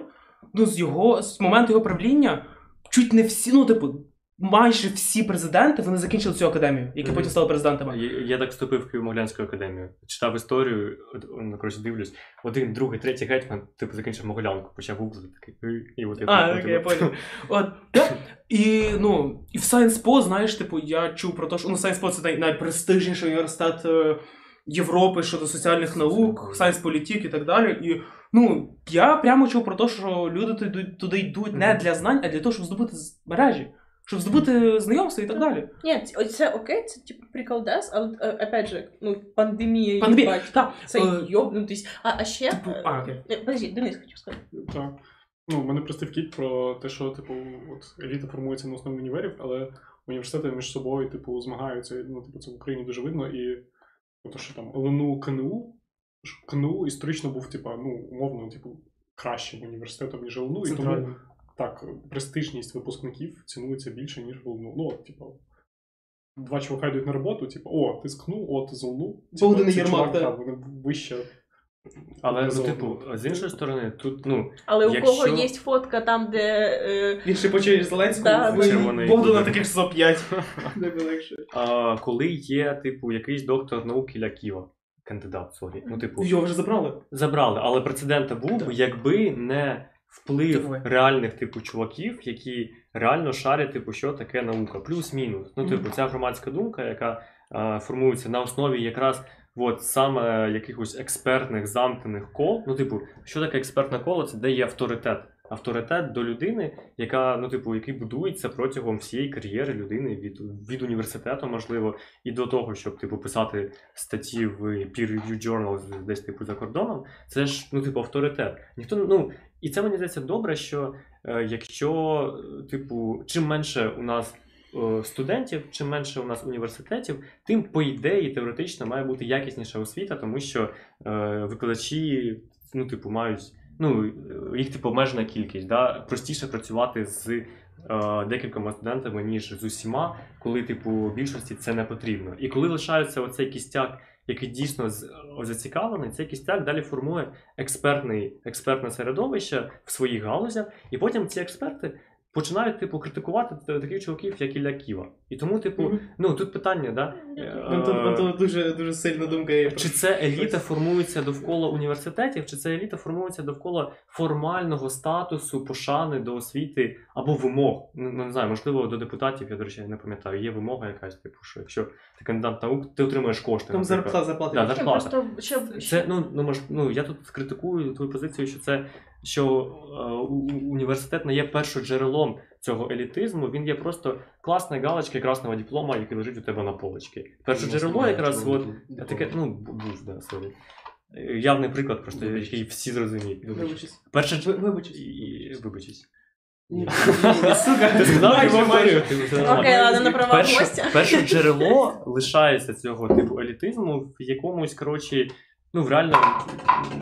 ну, з його, з моменту його правління, чуть не всі, ну, типу, майже всі президенти, вони закінчили цю академію, які Мгм. потім стали президентами. Я, я так вступив в Києво-Могилянську академію. Читав історію, от, ну, коротше, дивлюсь. Один, другий, третій гетьман, типу, закінчив Могилянку, почав гуглити такий. І от я А, окей, я понял. От, да. І, ну, і в Science Po, знаєш, типу, я чув про те, що ну, Science Po це най- найпрестижніший університет е, Європи щодо соціальних наук, Science політик і так далі. І, ну, я прямо чув про те, що люди туди, йдуть не для знань, а для того, щоб здобути мережі, щоб здобути знайомства і так далі. Ні, це окей, це типу приколдес, але е, опять же, ну, пандемія, Пандемія, їбать, так, це е, йобнутись. А, а ще. Типу, е, а, окей. е, Подожди, Денис хотів сказати. Так. Ну, в мене просто вкид про те, що, типу, от еліта формується на основі універів, але університети між собою, типу, змагаються. Ну, типу, це в Україні дуже видно. І то, що там ЛНУ, КНУ, що КНУ історично був, типу, ну, умовно, типу, кращим університетом, ніж ЛНУ, і тому. Так, престижність випускників цінується більше, ніж в ЛНУ. Ну, от, типу, два чувака йдуть на роботу, типу, о, ти з КНУ, о, ти з ЛНУ. Богдан і ці Єрмак, так. Вони вище. Але, ну, типу, з іншої сторони, тут, ну, Але у кого є фотка там, де. Е, Він ще почує Зеленського, Да, ви Богдана таких 105. <laughs> А, коли є, типу, якийсь доктор наук Ілля Ківа, кандидат, sorry. Ну, типу, Його вже забрали. забрали, але прецедента був, якби не вплив Давай. реальних типу чуваків, які реально шарять, типу, що таке наука, плюс-мінус. Ну, типу, ця громадська думка, яка е, формується на основі якраз от саме якихось експертних замкнених кол. Ну, типу, що таке експертне коло? Це де є авторитет. Авторитет до людини, яка, ну, типу, який будується протягом всієї кар'єри людини від, від університету, можливо, і до того, щоб типу писати статті в peer-review journals десь типу за кордоном, це ж ну, типу, авторитет. Ніхто ну і це мені здається добре, що е, якщо, е, типу, чим менше у нас е, студентів, чим менше у нас університетів, тим по ідеї теоретично має бути якісніша освіта, тому що викладачі, ну, типу, мають. Ну, їх типу обмежена кількість, да? простіше працювати з е, декількома студентами, ніж з усіма, коли, типу, більшості це не потрібно. І коли лишається оцей кістяк, який дійсно зацікавлений, цей кістяк далі формує експертний, експертне середовище в своїх галузях, і потім ці експерти починають, типу, критикувати таких чуваків, як Ілля Ківа. І тому, типу, Мгм. ну тут питання, да? е, Антон, Антон дуже, дуже сильна думка є. чи це еліта формується довкола університетів, чи це еліта формується довкола формального статусу, пошани до освіти або вимог? Ну ну, не знаю, можливо, до депутатів, я до речі, не пам'ятаю. Є вимога якась, типу, що якщо ти кандидат наук, ти отримаєш кошти. Там наприклад. зарплата зарплата. Да, зарплата. просто щоб. Це ну, ну, мож, ну я тут критикую твою позицію, що це що е, університет не є першоджерелом цього елітизму. Він є просто класна галочка красного диплома, який лежить у тебе на полочці. Перше джерело якраз от таке, ну бу- був, да, sorry. явний приклад, просто який всі зрозуміють. Вибачись. Перше Ви- Вибачись. Вибачись. Ти сказав. Окей, ладно, на права гостя. перше джерело лишається цього типу елітизму в якомусь, коротше, ну, реально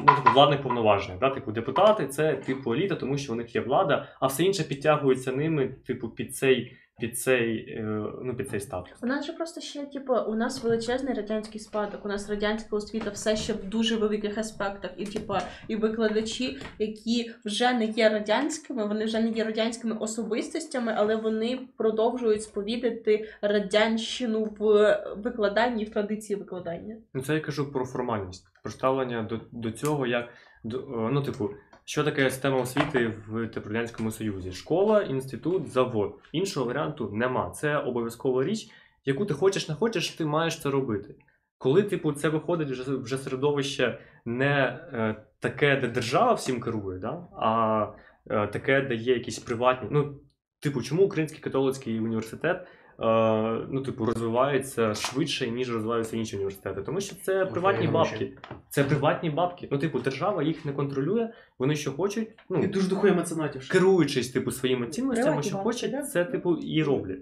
ну, типу, владних повноважень. Да? Типу, депутати це типу еліта, тому що у них є влада, а все інше підтягується ними, типу, під цей, під цей, е, ну, під цей статус. У нас же просто ще, типу, у нас величезний радянський спадок, у нас радянська освіта все ще в дуже великих аспектах. І, типу, і викладачі, які вже не є радянськими, вони вже не є радянськими особистостями, але вони продовжують сповідати радянщину в викладанні в традиції викладання. Ну, це я кажу про формальність, про ставлення до, до цього, як до, е, ну, типу, що таке система освіти в Радянському Союзі? Школа, інститут, завод. Іншого варіанту нема. Це обов'язкова річ, яку ти хочеш, не хочеш, ти маєш це робити. Коли, типу, це виходить вже, вже середовище не е, таке, де держава всім керує, да? а е, таке, де є якісь приватні. Ну, типу, чому Український католицький університет ну, типу, розвивається швидше, ніж розвиваються інші університети? Тому що це приватні бабки. Це приватні бабки. Ну, типу, держава їх не контролює, вони що хочуть, І ну, дуже дохує меценатів. керуючись типу, своїми цінностями, Приватні що бабки, хочуть, да? це типу і роблять.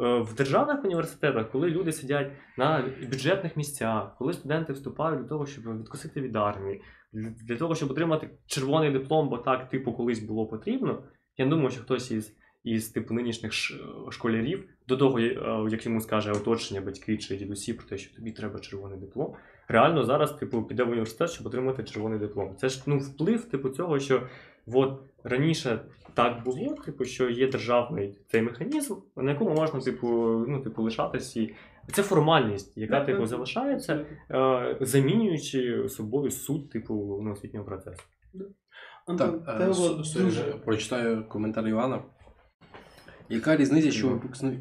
Е, В державних університетах, коли люди сидять на бюджетних місцях, коли студенти вступають для того, щоб відкусити від армії, для- для того, щоб отримати червоний диплом, бо так, типу, колись було потрібно. Я думаю, що хтось із, із типу нинішніх школярів до того, е, як йому скаже оточення, батьки чи дідусі про те, що тобі треба червоний диплом, реально зараз, типу, піде в університет, щоб отримати червоний диплом. Це ж ну вплив, типу, цього, що от раніше так було, типу, що є державний цей механізм, на якому можна, типу, ну, типу, лишатись і. Це формальність, яка, типу, залишається, е, замінюючи собою суть, типу, освітнього процесу. Так, е, дуже... прочитаю коментар Івана. Яка різниця, що Іван. випускник.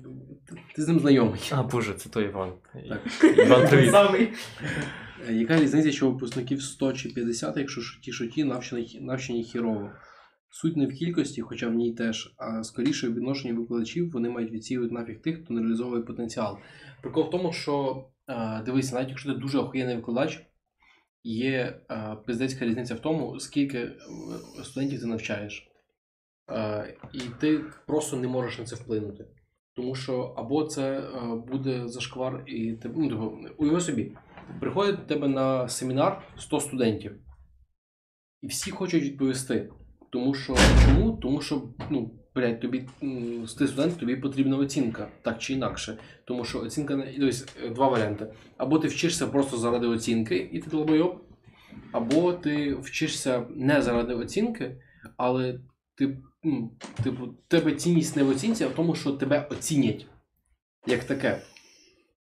Ти- з ним знайомий. А, Боже, це той Іван. Так. Іван, привіт. Е, Яка різниця, що випускників 100 чи 50, якщо ті, що ті навчені, навчені хірово? Суть не в кількості, хоча в ній теж, а скоріше в відношенні викладачів вони мають відсіювати нафіг тих, хто не реалізовує потенціал. Прикол в тому, що е, дивись, навіть якщо ти дуже охуєнний викладач, є е, пиздецька різниця в тому, скільки студентів ти навчаєш. Е, і ти просто не можеш на це вплинути. Тому що або це е, буде зашквар, і ти ну, типу, уяви собі, приходить до тебе на семінар 100 студентів, і всі хочуть відповісти. Тому що чому? Тому що ну, блядь, тобі м, ти студент, тобі потрібна оцінка, так чи інакше. Тому що оцінка е, два варіанти. Або ти вчишся просто заради оцінки, і ти долбойоб, або ти вчишся не заради оцінки, але ти, типу, тебе цінність не в оцінці, а в тому, що тебе оцінять як таке.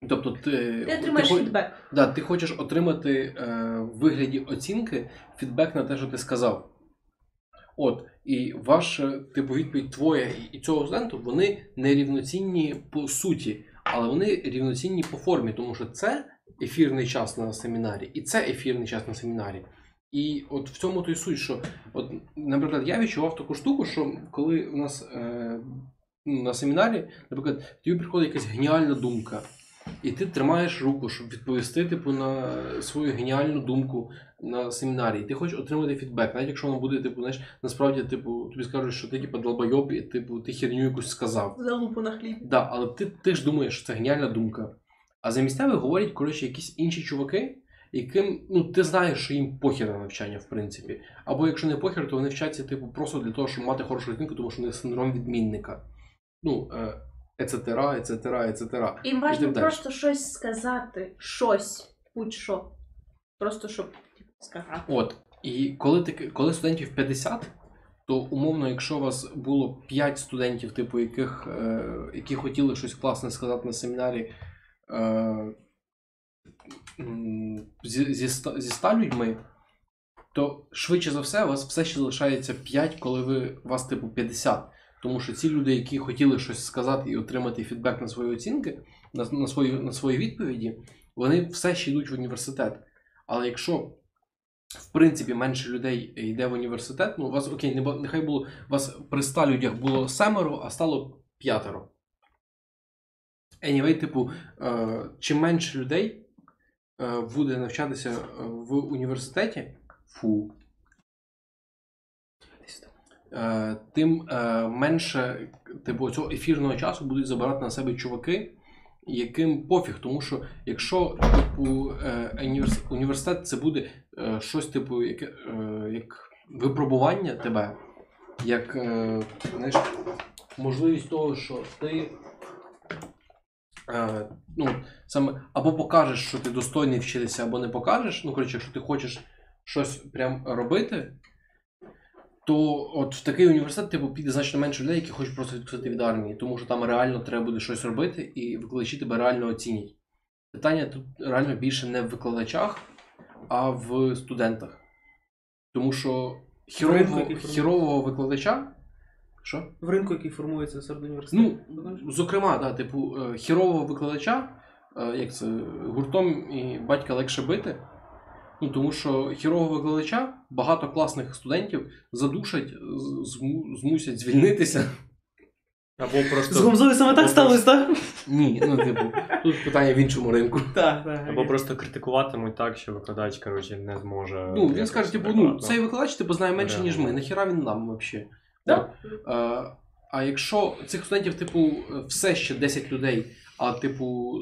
Тобто ти, Ти отримаєш хо- фідбек. Да, ти хочеш отримати е, в вигляді оцінки фідбек на те, що ти сказав. От, і ваша, типу, відповідь твоя і цього студенту, вони не рівноцінні по суті, але вони рівноцінні по формі, тому що це ефірний час на семінарі, і це ефірний час на семінарі. І от в цьому то й суть, що, от, наприклад, я відчував таку штуку, що коли у нас е, ну, на семінарі, наприклад, тобі приходить якась геніальна думка, і ти тримаєш руку, щоб відповісти типу, на свою геніальну думку на семінарі. І ти хочеш отримати фідбек, навіть якщо воно буде, типу, знаєш, насправді, типу, тобі скажуть, що ти типу, долбойоб, і типу, ти херню якусь сказав. Залупу на хліб. Да, але ти, ти ж думаєш, що це геніальна думка. А замість тебе говорять, коротше, якісь інші чуваки, яким ну, ти знаєш, що їм похер на навчання, в принципі. Або якщо не похер, то вони вчаться, типу, просто для того, щоб мати хорошу оцінку, тому що у них синдром відмінника. Ну, ецетера, ецетера, ецетера. Їм важливо просто щось сказати. Щось. Будь-що. Просто щоб типу, сказати. От. І коли ти коли студентів 50, то умовно, якщо у вас було 5 студентів, типу, яких, е, які хотіли щось класне сказати на семінарі е, зі, зі, зі 100 людьми, то швидше за все у вас все ще залишається 5, коли ви вас, типу, 50. Тому що ці люди, які хотіли щось сказати і отримати фідбек на свої оцінки, на, на, свої, на свої відповіді, вони все ще йдуть в університет. Але якщо в принципі менше людей йде в університет, ну у вас окей, не нехай було у вас при 100 людях було семеро, а стало п'ятеро. Anyway, типу, е, чим менше людей, буде навчатися е, в університеті, фу. Е, тим е, менше типу, цього ефірного часу будуть забирати на себе чуваки, яким пофіг. Тому що якщо типу, е, університет це буде е, щось типу, яке, е, як випробування тебе, як е, знаєш, можливість того, що ти е, ну, саме або покажеш, що ти достойний вчитися, або не покажеш. Ну, коротше, якщо ти хочеш щось прям робити, то от в такий університет типу, піде значно менше людей, які хочуть просто відкрити від армії, тому що там реально треба буде щось робити, і викладачі тебе реально оцінять. Питання тут реально більше не в викладачах, а в студентах. Тому що хірового, хірового викладача. Що? В ринку, який формується серед університетів. Ну, зокрема, да, типу, е, хірового викладача, е, як це, гуртом і батька легше бити. Ну, тому що хірового викладача багато класних студентів задушать, зму- змусять звільнитися. Або просто З Гомзою саме так сталося, так? Ні, ну, типу, тут питання в іншому ринку. Так, так. Або просто критикуватимуть так, що викладач, коротше, не зможе. Ну, він скаже, типу, ну, цей викладач типу, знає менше, ніж ми. Нахіра він нам взагалі? Да. Е, а якщо цих студентів, типу, все ще 10 людей, а типу,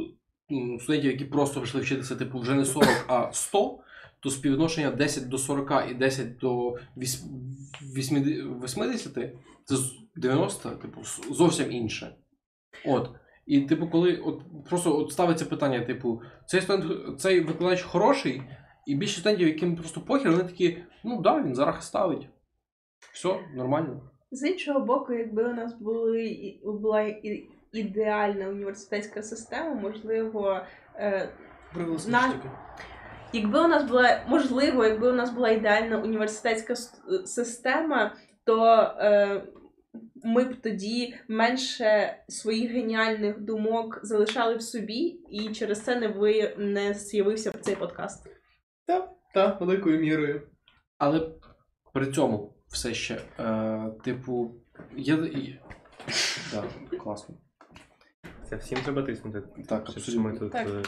студентів, які просто прийшли вчитися, типу, вже не 40, а 100, то співвідношення 10 до 40 і 10 до 80 це 90, типу, зовсім інше. От. І, типу, коли от просто от ставиться питання, типу, цей студент, цей викладач хороший, і більше студентів, яким просто похер, вони такі, ну да, він зараз ставить. Все, нормально. З іншого боку, якби у нас були була ідеальна університетська система, можливо, е, На- якби у нас була можливо, якби у нас була ідеальна університетська система, то е, ми б тоді менше своїх геніальних думок залишали в собі, і через це не ви не з'явився б цей подкаст. Так, Так, великою мірою. Але при цьому все ще, е, типу, є. є... Да, класно. Це всім треба тиснути. Так, абсолютно. ми тут Так. е,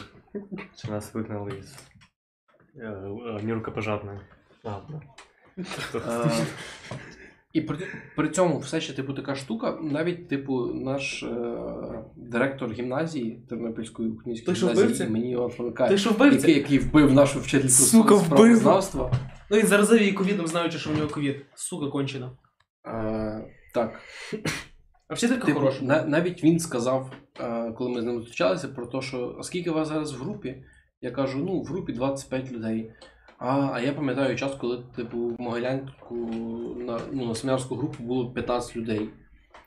що нас вигнали із е, е, нерукопожатної. Ладно. Е, І при, при цьому все ще типу така штука, навіть типу наш е, директор гімназії Тернопільської української Той, що гімназії вбивця? імені Івана Франка, що вбив який, який вбив нашу вчительку Сука, вбив! справознавства. Ну він заразив її ковідом, знаючи, що в нього ковід. Сука, кончена. Е, так, А вчителька типу, хороша. на, навіть він сказав, е, коли ми з ним зустрічалися, про те, що а скільки вас зараз в групі? Я кажу, ну, в групі 25 людей. А, а я пам'ятаю час, коли, типу, в Могилянку на, ну, на семінарську групу було 15 людей.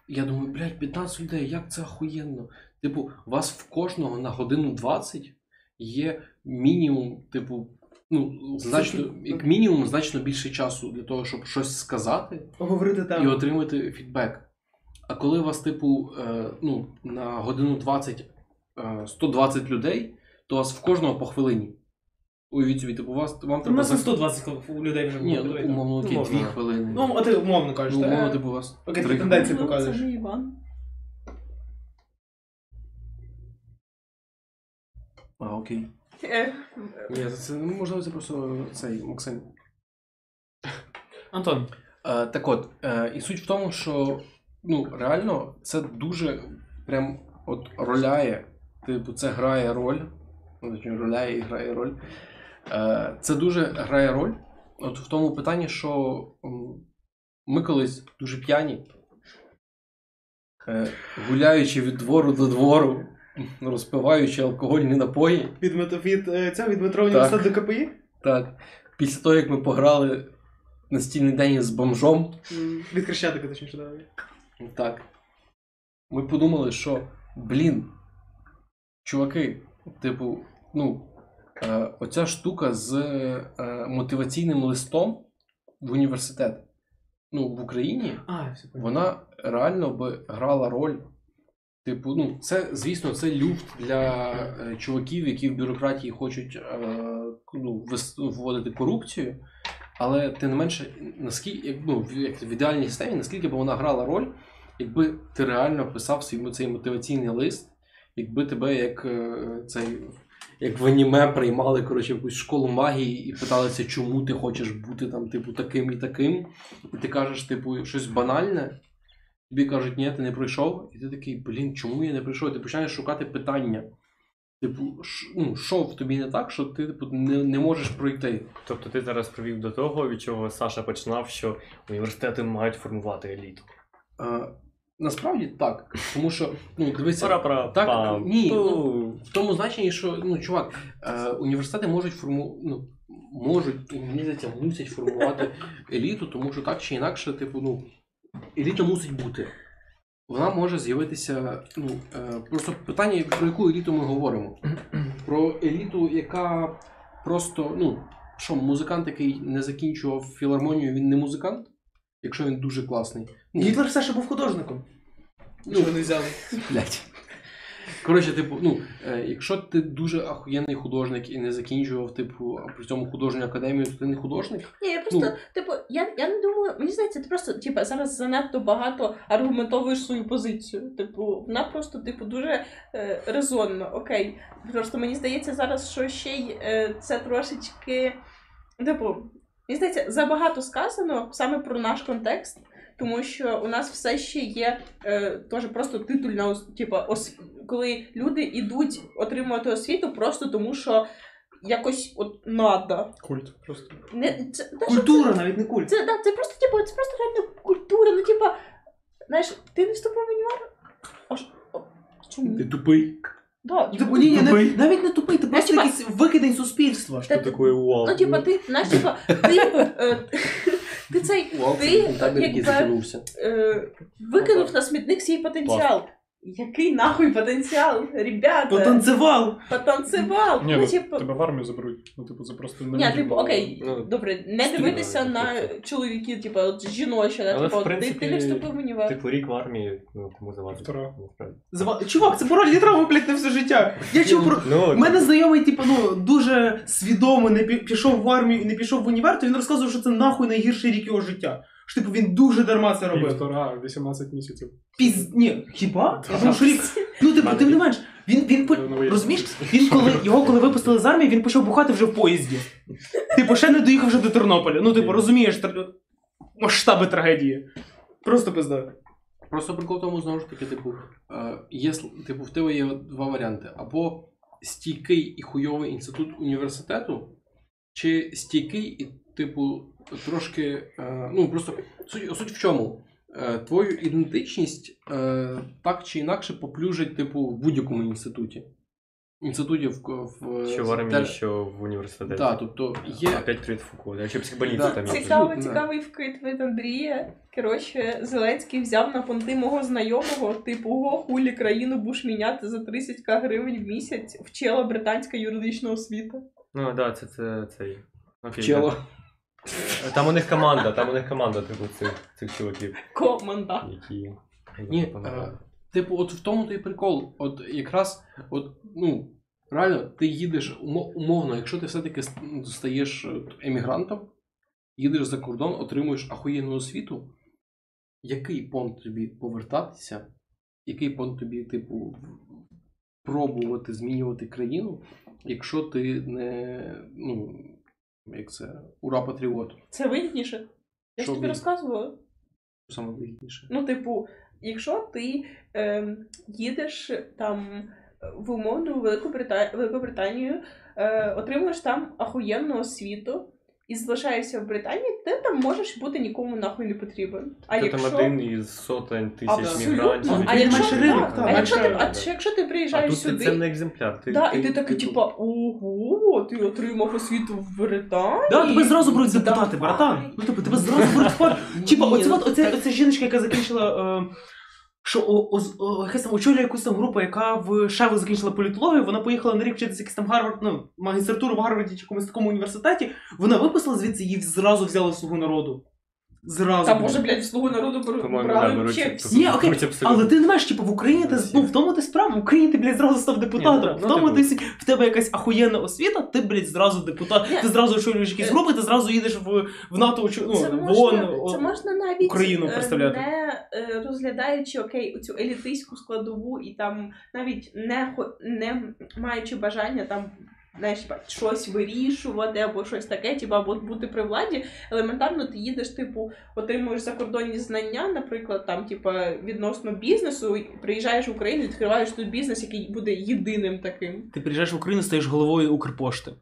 І я думаю, блядь, 15 людей, як це охуєнно. Типу, у вас в кожного на годину 20 є мінімум, типу, ну, значно, як мінімум, значно більше часу для того, щоб щось сказати Говорити і отримати фідбек. А коли у вас, типу, е, ну, на годину 20 е, 120 людей, то у вас в кожного по хвилині. Уявіть собі, типу, у вас вам У треба. нас не за- 120 людей вже Ні, було. ну, давай, умовно, Ну, окей, можна. 2 хвилини. Ну, а ти умовно кажеш, Ну, так? умовно, типу, у вас. Окей, три ти тенденції Ну, показуєш. Це не Іван. А, окей. Е, Ні, це, ну, можливо, це просто цей Максим. Антон, Е, так от, е, і суть в тому, що ну, реально це дуже прям от роляє. Типу, це грає роль. Ну, точніше, роляє і грає роль. Е, це дуже грає роль. От в тому питанні, що м, ми колись дуже п'яні, е, гуляючи від двору до двору, розпиваючи алкогольні напої. від, від, е, цього, від метро університету до КПІ? Так, після того, як ми пограли настільний день з бомжом, Від Хрещатика, точніше, да. Так. Ми подумали, що, блін, чуваки, типу, ну, е, оця штука з е, мотиваційним листом в університет, ну, в Україні, А, вона реально би грала роль. Типу, ну, це, звісно, це люфт для е, чуваків, які в бюрократії хочуть е, ну, вводити корупцію. Але тим не менше, наскільки як, ну, в, як в ідеальній системі, наскільки б вона грала роль, якби ти реально писав свій цей мотиваційний лист, якби тебе як е, цей як в аніме приймали коротше, якусь школу магії і питалися, чому ти хочеш бути там, типу, таким і таким. І ти кажеш, типу, щось банальне. Тобі кажуть, ні, ти не пройшов, і ти такий, блін, чому я не пройшов? Ти починаєш шукати питання. Типу, ну, що в тобі не так, що ти типу, не, не можеш пройти. Тобто ти зараз привів до того, від чого Саша починав, що університети мають формувати еліту. А, насправді так. Тому що, ну, дивися, Пара-пара, так, пам, ні, ну, в тому значенні, що ну, чувак, е, університети можуть форму... ну, можуть, мені здається, мусять формувати еліту, тому що так чи інакше, типу, ну, еліта мусить бути. Вона може з'явитися. Ну, е, просто питання, про яку еліту ми говоримо. Про еліту, яка просто, ну, що, музикант, який не закінчував філармонію, він не музикант, якщо він дуже класний. Гітлер все ще був художником. Ну, Що не взяли? Блять. Коротше, типу, ну, е, якщо ти дуже ахуєнний художник і не закінчував, типу, при цьому художню академію, то ти не художник. Ні, я просто, Ну. типу, я, я не думаю, мені здається, ти просто, типу, зараз занадто багато аргументовуєш свою позицію. Типу, вона просто, типу, дуже е, резонна, окей. Просто мені здається зараз, що ще й е, це трошечки, типу, мені здається, забагато сказано саме про наш контекст. Тому що у нас все ще є е, теж просто титульна ос- типу, ос, коли люди йдуть отримувати освіту просто тому, що якось от надо. Культ просто. Не, це, що Культура, навіть не культ. це, да, це просто, типу, це просто реально культура. Ну, типа, знаєш, ти не вступив в універ? А ж, а чому? Ти тупий. Да, Типу, ні, ні, не- Тупий. навіть не тупий, ти просто типа- якийсь викидень суспільства. Та- Таке вау. Ну, типа, ти, знаєш, типа, ти, е, ти цей Ти, якби- е, викинув на смітник свій потенціал. Який нахуй потенціал? Ребята, Потанцевал. потанцевал. Ні, ну, ну, типу, тебе в армію заберуть. Ну, типу, це просто не Ні, типу, окей, Ну, добре, не дивитися типу, на це. чоловіків, типу, от жіноче, да, типу, ти, принципі, ти не вступив в універ. Типу рік в армії, ну кому завадить. Втора. насправді. Чувак, це пароль літрова, блядь, на все життя. Я чув про. Ну, У мене знайомий, типу, ну, дуже свідомо не пі- пішов в армію і не пішов в універ, то він розказував, що це нахуй найгірший рік його життя. Що, типу, він дуже дарма це робив. Півтора, 18 місяців. Піз... Ні, хіба? Я думав, що рік. Ну, типу, тим не менш, він, він, по- розумієш, він коли, його коли випустили з армії, він почав бухати вже в поїзді. Типу, ще не доїхав вже до Тернополя. Ну, типу, розумієш, тр- масштаби трагедії. Просто пизда. Просто прикол в тому, знову ж таки, типу, е, є, типу, в тебе є два варіанти. Або стійкий і хуйовий інститут університету, чи стійкий і, типу, трошки. е, ну, просто суть, суть в чому? Е, твою ідентичність е, так чи інакше поплюжить, типу, в будь-якому інституті. Інституті в, в що в армії, те- що в університеті. Так, тобто є. Опять привіт Фуко. Якщо психбольниця Да. там є. Цікаво, Да. цікавий вкид від Андрія. Коротше, Зеленський взяв на понти мого знайомого, типу, го хулі країну будеш міняти за 30к гривень в місяць, вчила британська юридична освіта. Ну, так, да, це, це цей. Окей, Вчила. Там у них команда, там у них команда, типу, цих, цих чуваків, Команда. які. Ні, е, типу, от в тому той прикол. От якраз, от, ну, реально, ти їдеш умо- умовно, якщо ти все-таки с- ну, стаєш е, емігрантом, їдеш за кордон, отримуєш ахуєнну освіту, який понт тобі повертатися, який понт тобі, типу, пробувати змінювати країну, якщо ти не, ну, як це, ура-патріот, Це вигідніше. Я ж тобі розказувала. саме вигідніше. Ну, типу, якщо ти е, їдеш там в умовну Велику Британію, Великобританію, е, отримуєш там ахуєнну освіту і залишаєшся в Британії, ти там можеш бути нікому нахуй не потрібен. А Ти якщо... там один із сотень тисяч мігрантів. А якщо, ринок, а, якщо ти, а якщо ти А приїжджаєш тут ти сюди, цінний екземпляр. Ти, да, ти, і ти такий, типу, типа, ого, ти отримав освіту в Британії. Да, тебе зразу беруть Давай. депутати, братан. Ну, типу, тебе зразу беруть в. Типа, оце, ну, от, оце, оце жіночка, яка закінчила. Що о, о, якась там очолює якусь там група, яка в Шеву закінчила політологію, вона поїхала на рік вчитися якийсь там Гарвард, ну, магістратуру в Гарварді чи якомусь такому університеті. Вона виписала звідси, її зразу взяли свого народу. Зразу. Та може, блядь, слугу народу По-моєму, брали беруть, всі. Ні, окей, абсолютно. але ти не маєш, типу, в Україні ти ну, в тому ти справа. В Україні ти, блядь, зразу став депутатом. Ні, ну, в тому ну, типу. ти сі- в тебе якась ахуєнна освіта, ти, блядь, зразу депутат. Ні. Ти зразу очолюєш якісь Е. групи, ти зразу їдеш в, в НАТО, очо- ну, Це в можна, ООН. це можна навіть Україну е, представляти. не е, розглядаючи окей, цю елітистську складову і там навіть не хо- не маючи бажання там. Знаєш, щось вирішувати або щось таке, типу, або бути при владі. Елементарно ти їдеш, типу, отримуєш закордонні знання, наприклад, там, типа, відносно бізнесу, приїжджаєш в Україну, відкриваєш тут бізнес, який буде єдиним таким. Ти приїжджаєш в Україну, стаєш головою Укрпошти.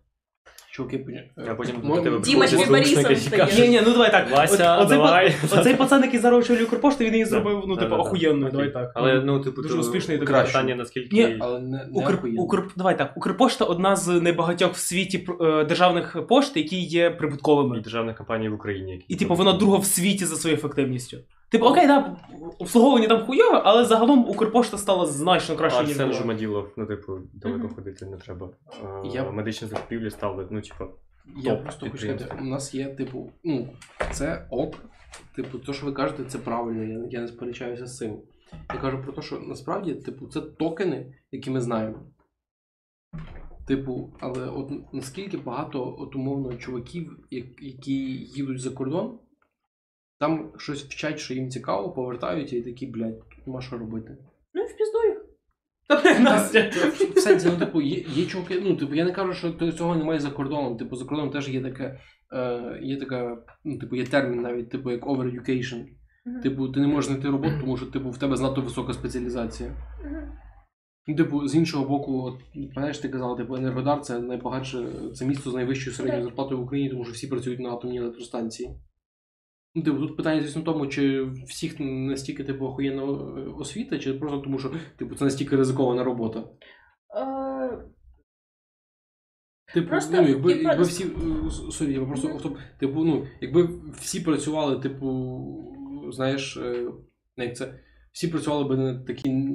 Чуваки, А потім Можна- до тебе приходять Борисов зручники і стає. кажуть, Ні, ні, ну давай так. Вася, оцей, давай. па- оцей пацан, який зараз очолює Укрпошту, він її зробив, ну, Да, типу, да, да. охуєнною, давай так. Але ну, типу, Дуже то успішний і так питання, наскільки. Ні, Але не, не Укр, охуєнно. Укр, давай так, Укрпошта одна з небагатьох в світі е, державних пошт, які є прибутковими. І державна компанія в Україні. І типу вона друга в світі за своєю ефективністю. Типу, окей, да, обслуговування там хуйове, але загалом Укрпошта стала значно краще, ніж Арсен була. Жумаділов, ну, типу, далеко Мгм. ходити не треба. А, Я- Медичні закупівлі стали, ну, типу, Я топ просто хочу сказати, у нас є, типу, ну, це ок. Типу, то, що ви кажете, це правильно, я, я не сперечаюся з цим. Я кажу про те, що насправді, типу, це токени, які ми знаємо. Типу, але от наскільки багато от умовно чуваків, як- які їдуть за кордон, там щось вчать, що їм цікаво, повертаються і такі, блядь, тут нема що робити. Ну і в пізду їх. Та, Настя. В сенсі, ну, типу, є, є чуваки, ну, типу, я не кажу, що цього немає за кордоном. Типу, за кордоном теж є таке, е, є така, ну, типу, є термін навіть, типу, як over-education. Мгм. Типу, ти не можеш знайти роботу, тому що типу, в тебе занадто висока спеціалізація. Мгм. Ну, типу, з іншого боку, от, пам'ятаєш, ти казала, типу, Енергодар це найбагатше, це місто з найвищою середньою Так. зарплатою в Україні, тому що всі працюють на атомній електростанції. Ну, типу, тут питання, звісно, в тому, чи всіх настільки типу, охуєнна е, освіта, чи просто тому, що типу, це настільки ризикована робота. Е, Типу, Просто, ну, якби, якби всі. е, Sorry, я просто автоп. Типу, ну, якби всі працювали, типу, знаєш, е, як це. Всі працювали би на такій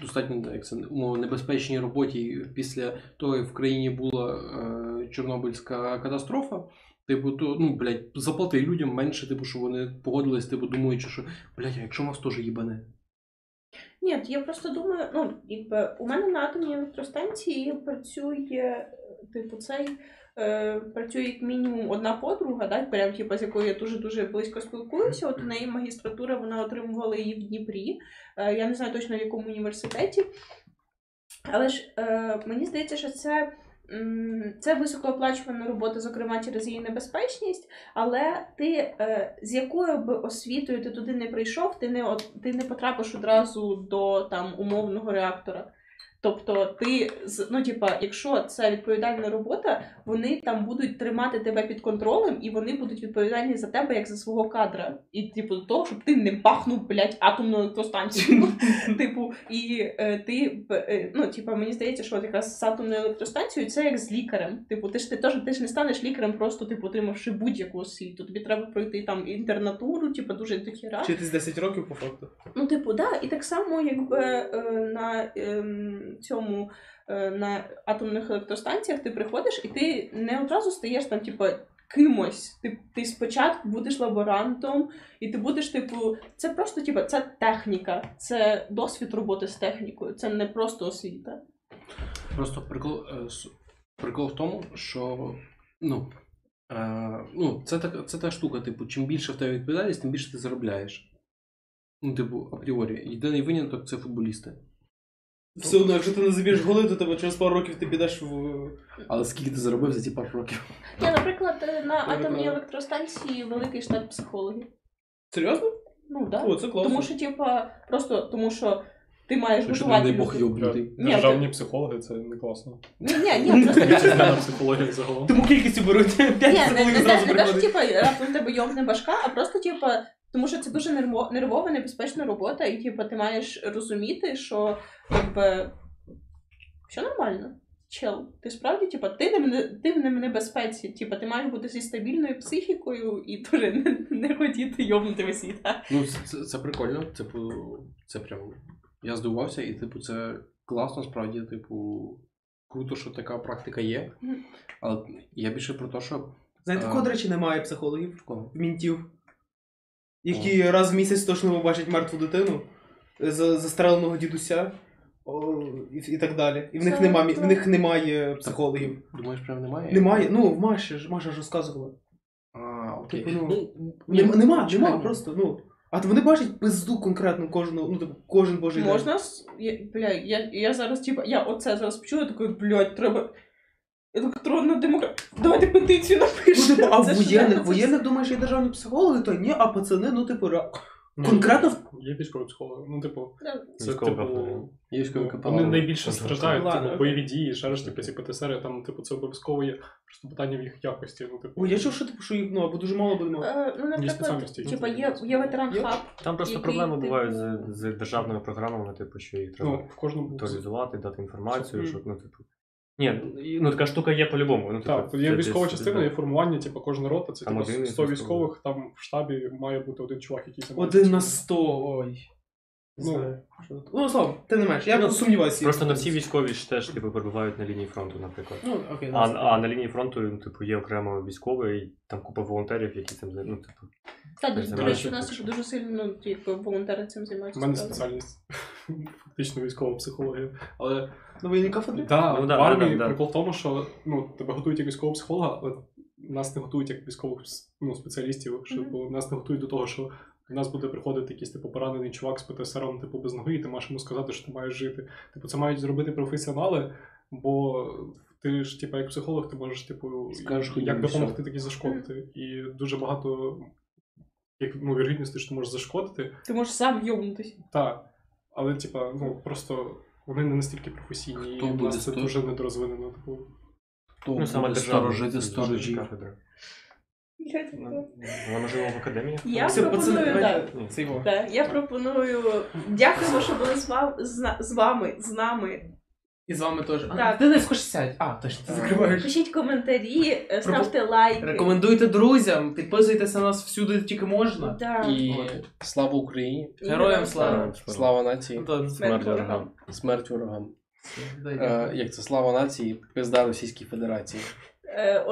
достатньо як це, умовно, небезпечній роботі після того, як в країні була е, Чорнобильська катастрофа. Типу, то, ну, блядь, заплати людям менше, типу, що вони погодились, типу, думаючи, що, блядь, а якщо вас теж їбане? Ні, я просто думаю, ну, якби у мене на атомній електростанції працює, типу, цей. Е, працює як мінімум одна подруга, да, прям, типу, з якою я дуже-дуже близько спілкуюся. От у неї магістратура, вона отримувала її в Дніпрі. Е, я не знаю точно в якому університеті. Але ж е, мені здається, що це, це високооплачувана робота, зокрема через її небезпечність. Але ти е, з якою б освітою ти туди не прийшов, ти не ти не потрапиш одразу до там умовного реактора. Тобто, ти з ну, типа, якщо це відповідальна робота, вони там будуть тримати тебе під контролем, і вони будуть відповідальні за тебе як за свого кадра. І типу до того, щоб ти не бахнув, блядь, атомну електростанцію. <laughs> Типу, і е, ти е, ну, типа, мені здається, що якраз з атомною електростанцією це як з лікарем. Типу, ти ж ти теж ти ж не станеш лікарем, просто типу, отримавши будь-яку освіту. Тобі треба пройти там інтернатуру, типу, дуже дохіра. Вчитись 10 років по факту. Ну, типу, да, і так само, якби е, на ем, цьому е, на атомних електростанціях ти приходиш, і ти не одразу стаєш там, типу, кимось. Ти, ти спочатку будеш лаборантом, і ти будеш, типу, це просто, типу, це техніка, це досвід роботи з технікою, це не просто освіта. Просто прикол, е, прикол в тому, що ну, е, ну, це, так, це та штука, типу, чим більше в тебе відповідальність, тим більше ти заробляєш. Ну, типу, апріорі. Єдиний виняток це футболісти. Все одно, якщо ти не заб'єш голи, то тебе через пару років ти підеш в. Але скільки ти заробив за ці пару років? Я, наприклад, е, на атомній електростанції великий штат психологів. Серйозно? Ну, да. О, це класно. Тому що, типа, просто тому що ти маєш Якщо не готувати. дай Бог людей. йобнутий. Ні, Державні психологи це не класно. Ні, ні, ні, просто Вітчизняна психологія загалом. Тому кількістю беруть 5 Ні, не, не, психологів не, зразу не те, що приходить. типа раптом тебе йомне башка, а просто типа, тому що це дуже нерво, нервова, небезпечна робота, і типа ти маєш розуміти, що якби все нормально. Чел, ти справді, типа, ти не, ти в небезпеці. Типа, ти маєш бути зі стабільною психікою і дуже не, не хотіти йомнути весь світ. а. Ну, це, це, це прикольно, типу, це прям. Я здивувався, і, типу, це класно, справді, типу, круто, що така практика є. Але я більше про те, що Знаєте, А. в кого, до речі, немає психологів? В мінтів. Які раз в місяць точно побачать мертву дитину, е, за- застреленого дідуся о, і, і так далі. І в них, Це- нема, в них немає психологів. Думаєш, прям немає? Немає. Ну, в Маші ж Маша ж розказувала. А, окей. Типу, ну, Ну, Нема, нема, чекай, нема ну. просто. Ну. А то вони бачать пизду конкретно кожного, ну, типу, кожен божий день. Можна с- я, бля, я, я зараз, типа, я оце зараз почула, такою, блядь, треба. Електронна демократія. Давайте петицію Ну, напишемо. типу, а в Це ж воєнних, реально, це воєнних думаєш, є державні психологи, то ні, а пацани, ну, типу, ре- конкретно в- Є військові психологи. Ну, типу, Да. це типу. Є військові Ну, капелани. Вони найбільше страждають, Ладно, типу, окей. бойові дії, ще ж типу, ці ПТСР, там, типу, це обов'язково є. Просто питання в їх якості. Ну, типу, Ой, я чув, що типу, що їх, ну, або дуже мало мати. Е, Ну, наприклад, спеціальності, типа, є, є ветеран Є? хаб. Там просто Який, проблеми бувають з, з державними програмами, типу, що їх треба ну, в кожному актуалізувати, дати інформацію, щоб, ну, типу. Ні, ну така штука є по-любому. Ну, Так, типу, є це військова десь- частина, є формування, типу, кожна рота, це Там типу, один 100 із військових, там в штабі має бути один чувак, який займається. Один на цим. сто, ой. Не Ну. знаю. що тут. Ну, Слава, ти не менш, я Ну, сумніваюся. Просто не всі військові ж теж типу, перебувають на лінії фронту, наприклад. Ну, окей, А, а на лінії фронту, ну, типу, є окремо військовий, і там купа волонтерів, які цим зай- ну, типу. Та, до, речі, у нас так. дуже сильно ну, типу, волонтери цим У мене спеціальність <laughs> фактично військова психологія. Але На воєнній кафедрі? да, Ну, да, в армії да, да. прикол в тому, що ну, тебе готують як військового психолога, але нас не готують як військових ну, спеціалістів, що нас не готують до того, що до нас буде приходити якийсь типу поранений чувак з ПТСРом, типу без ноги, і ти маєш йому сказати, що ти маєш жити. Типу, це мають зробити професіонали, бо ти ж, типу, як психолог, ти можеш, типу, Скажеш, як допомогти, все. так і зашкодити. І дуже багато як ну, вірогідності, що ти можеш зашкодити. Ти можеш сам йомнутися. Так. Але, типа, ну просто вони не настільки професійні, Хто і в буде нас це сто- дуже недорозвинено. Типу, Хто Ну, саме буде державна сторожити це сторожів? кафедра. Вона можливо в академії? Я Все, пропоную, так. це його. Так, я пропоную. Дякуємо, що були з, вам, з, на- з вами, з нами. І з вами теж. А, Так. Ти не хочеш сядь. А, точно, ти закриваєш. Пишіть коментарі, е, ставте лайки. Рекомендуйте друзям, підписуйтеся на нас всюди тільки можна. Да. І слава Україні! І Героям слава. Слава нації! Антон, Смерть Смерть ворогам. ворогам. Смерть ворогам! дай Е, як це слава нації, пизда Російській Федерації. Е,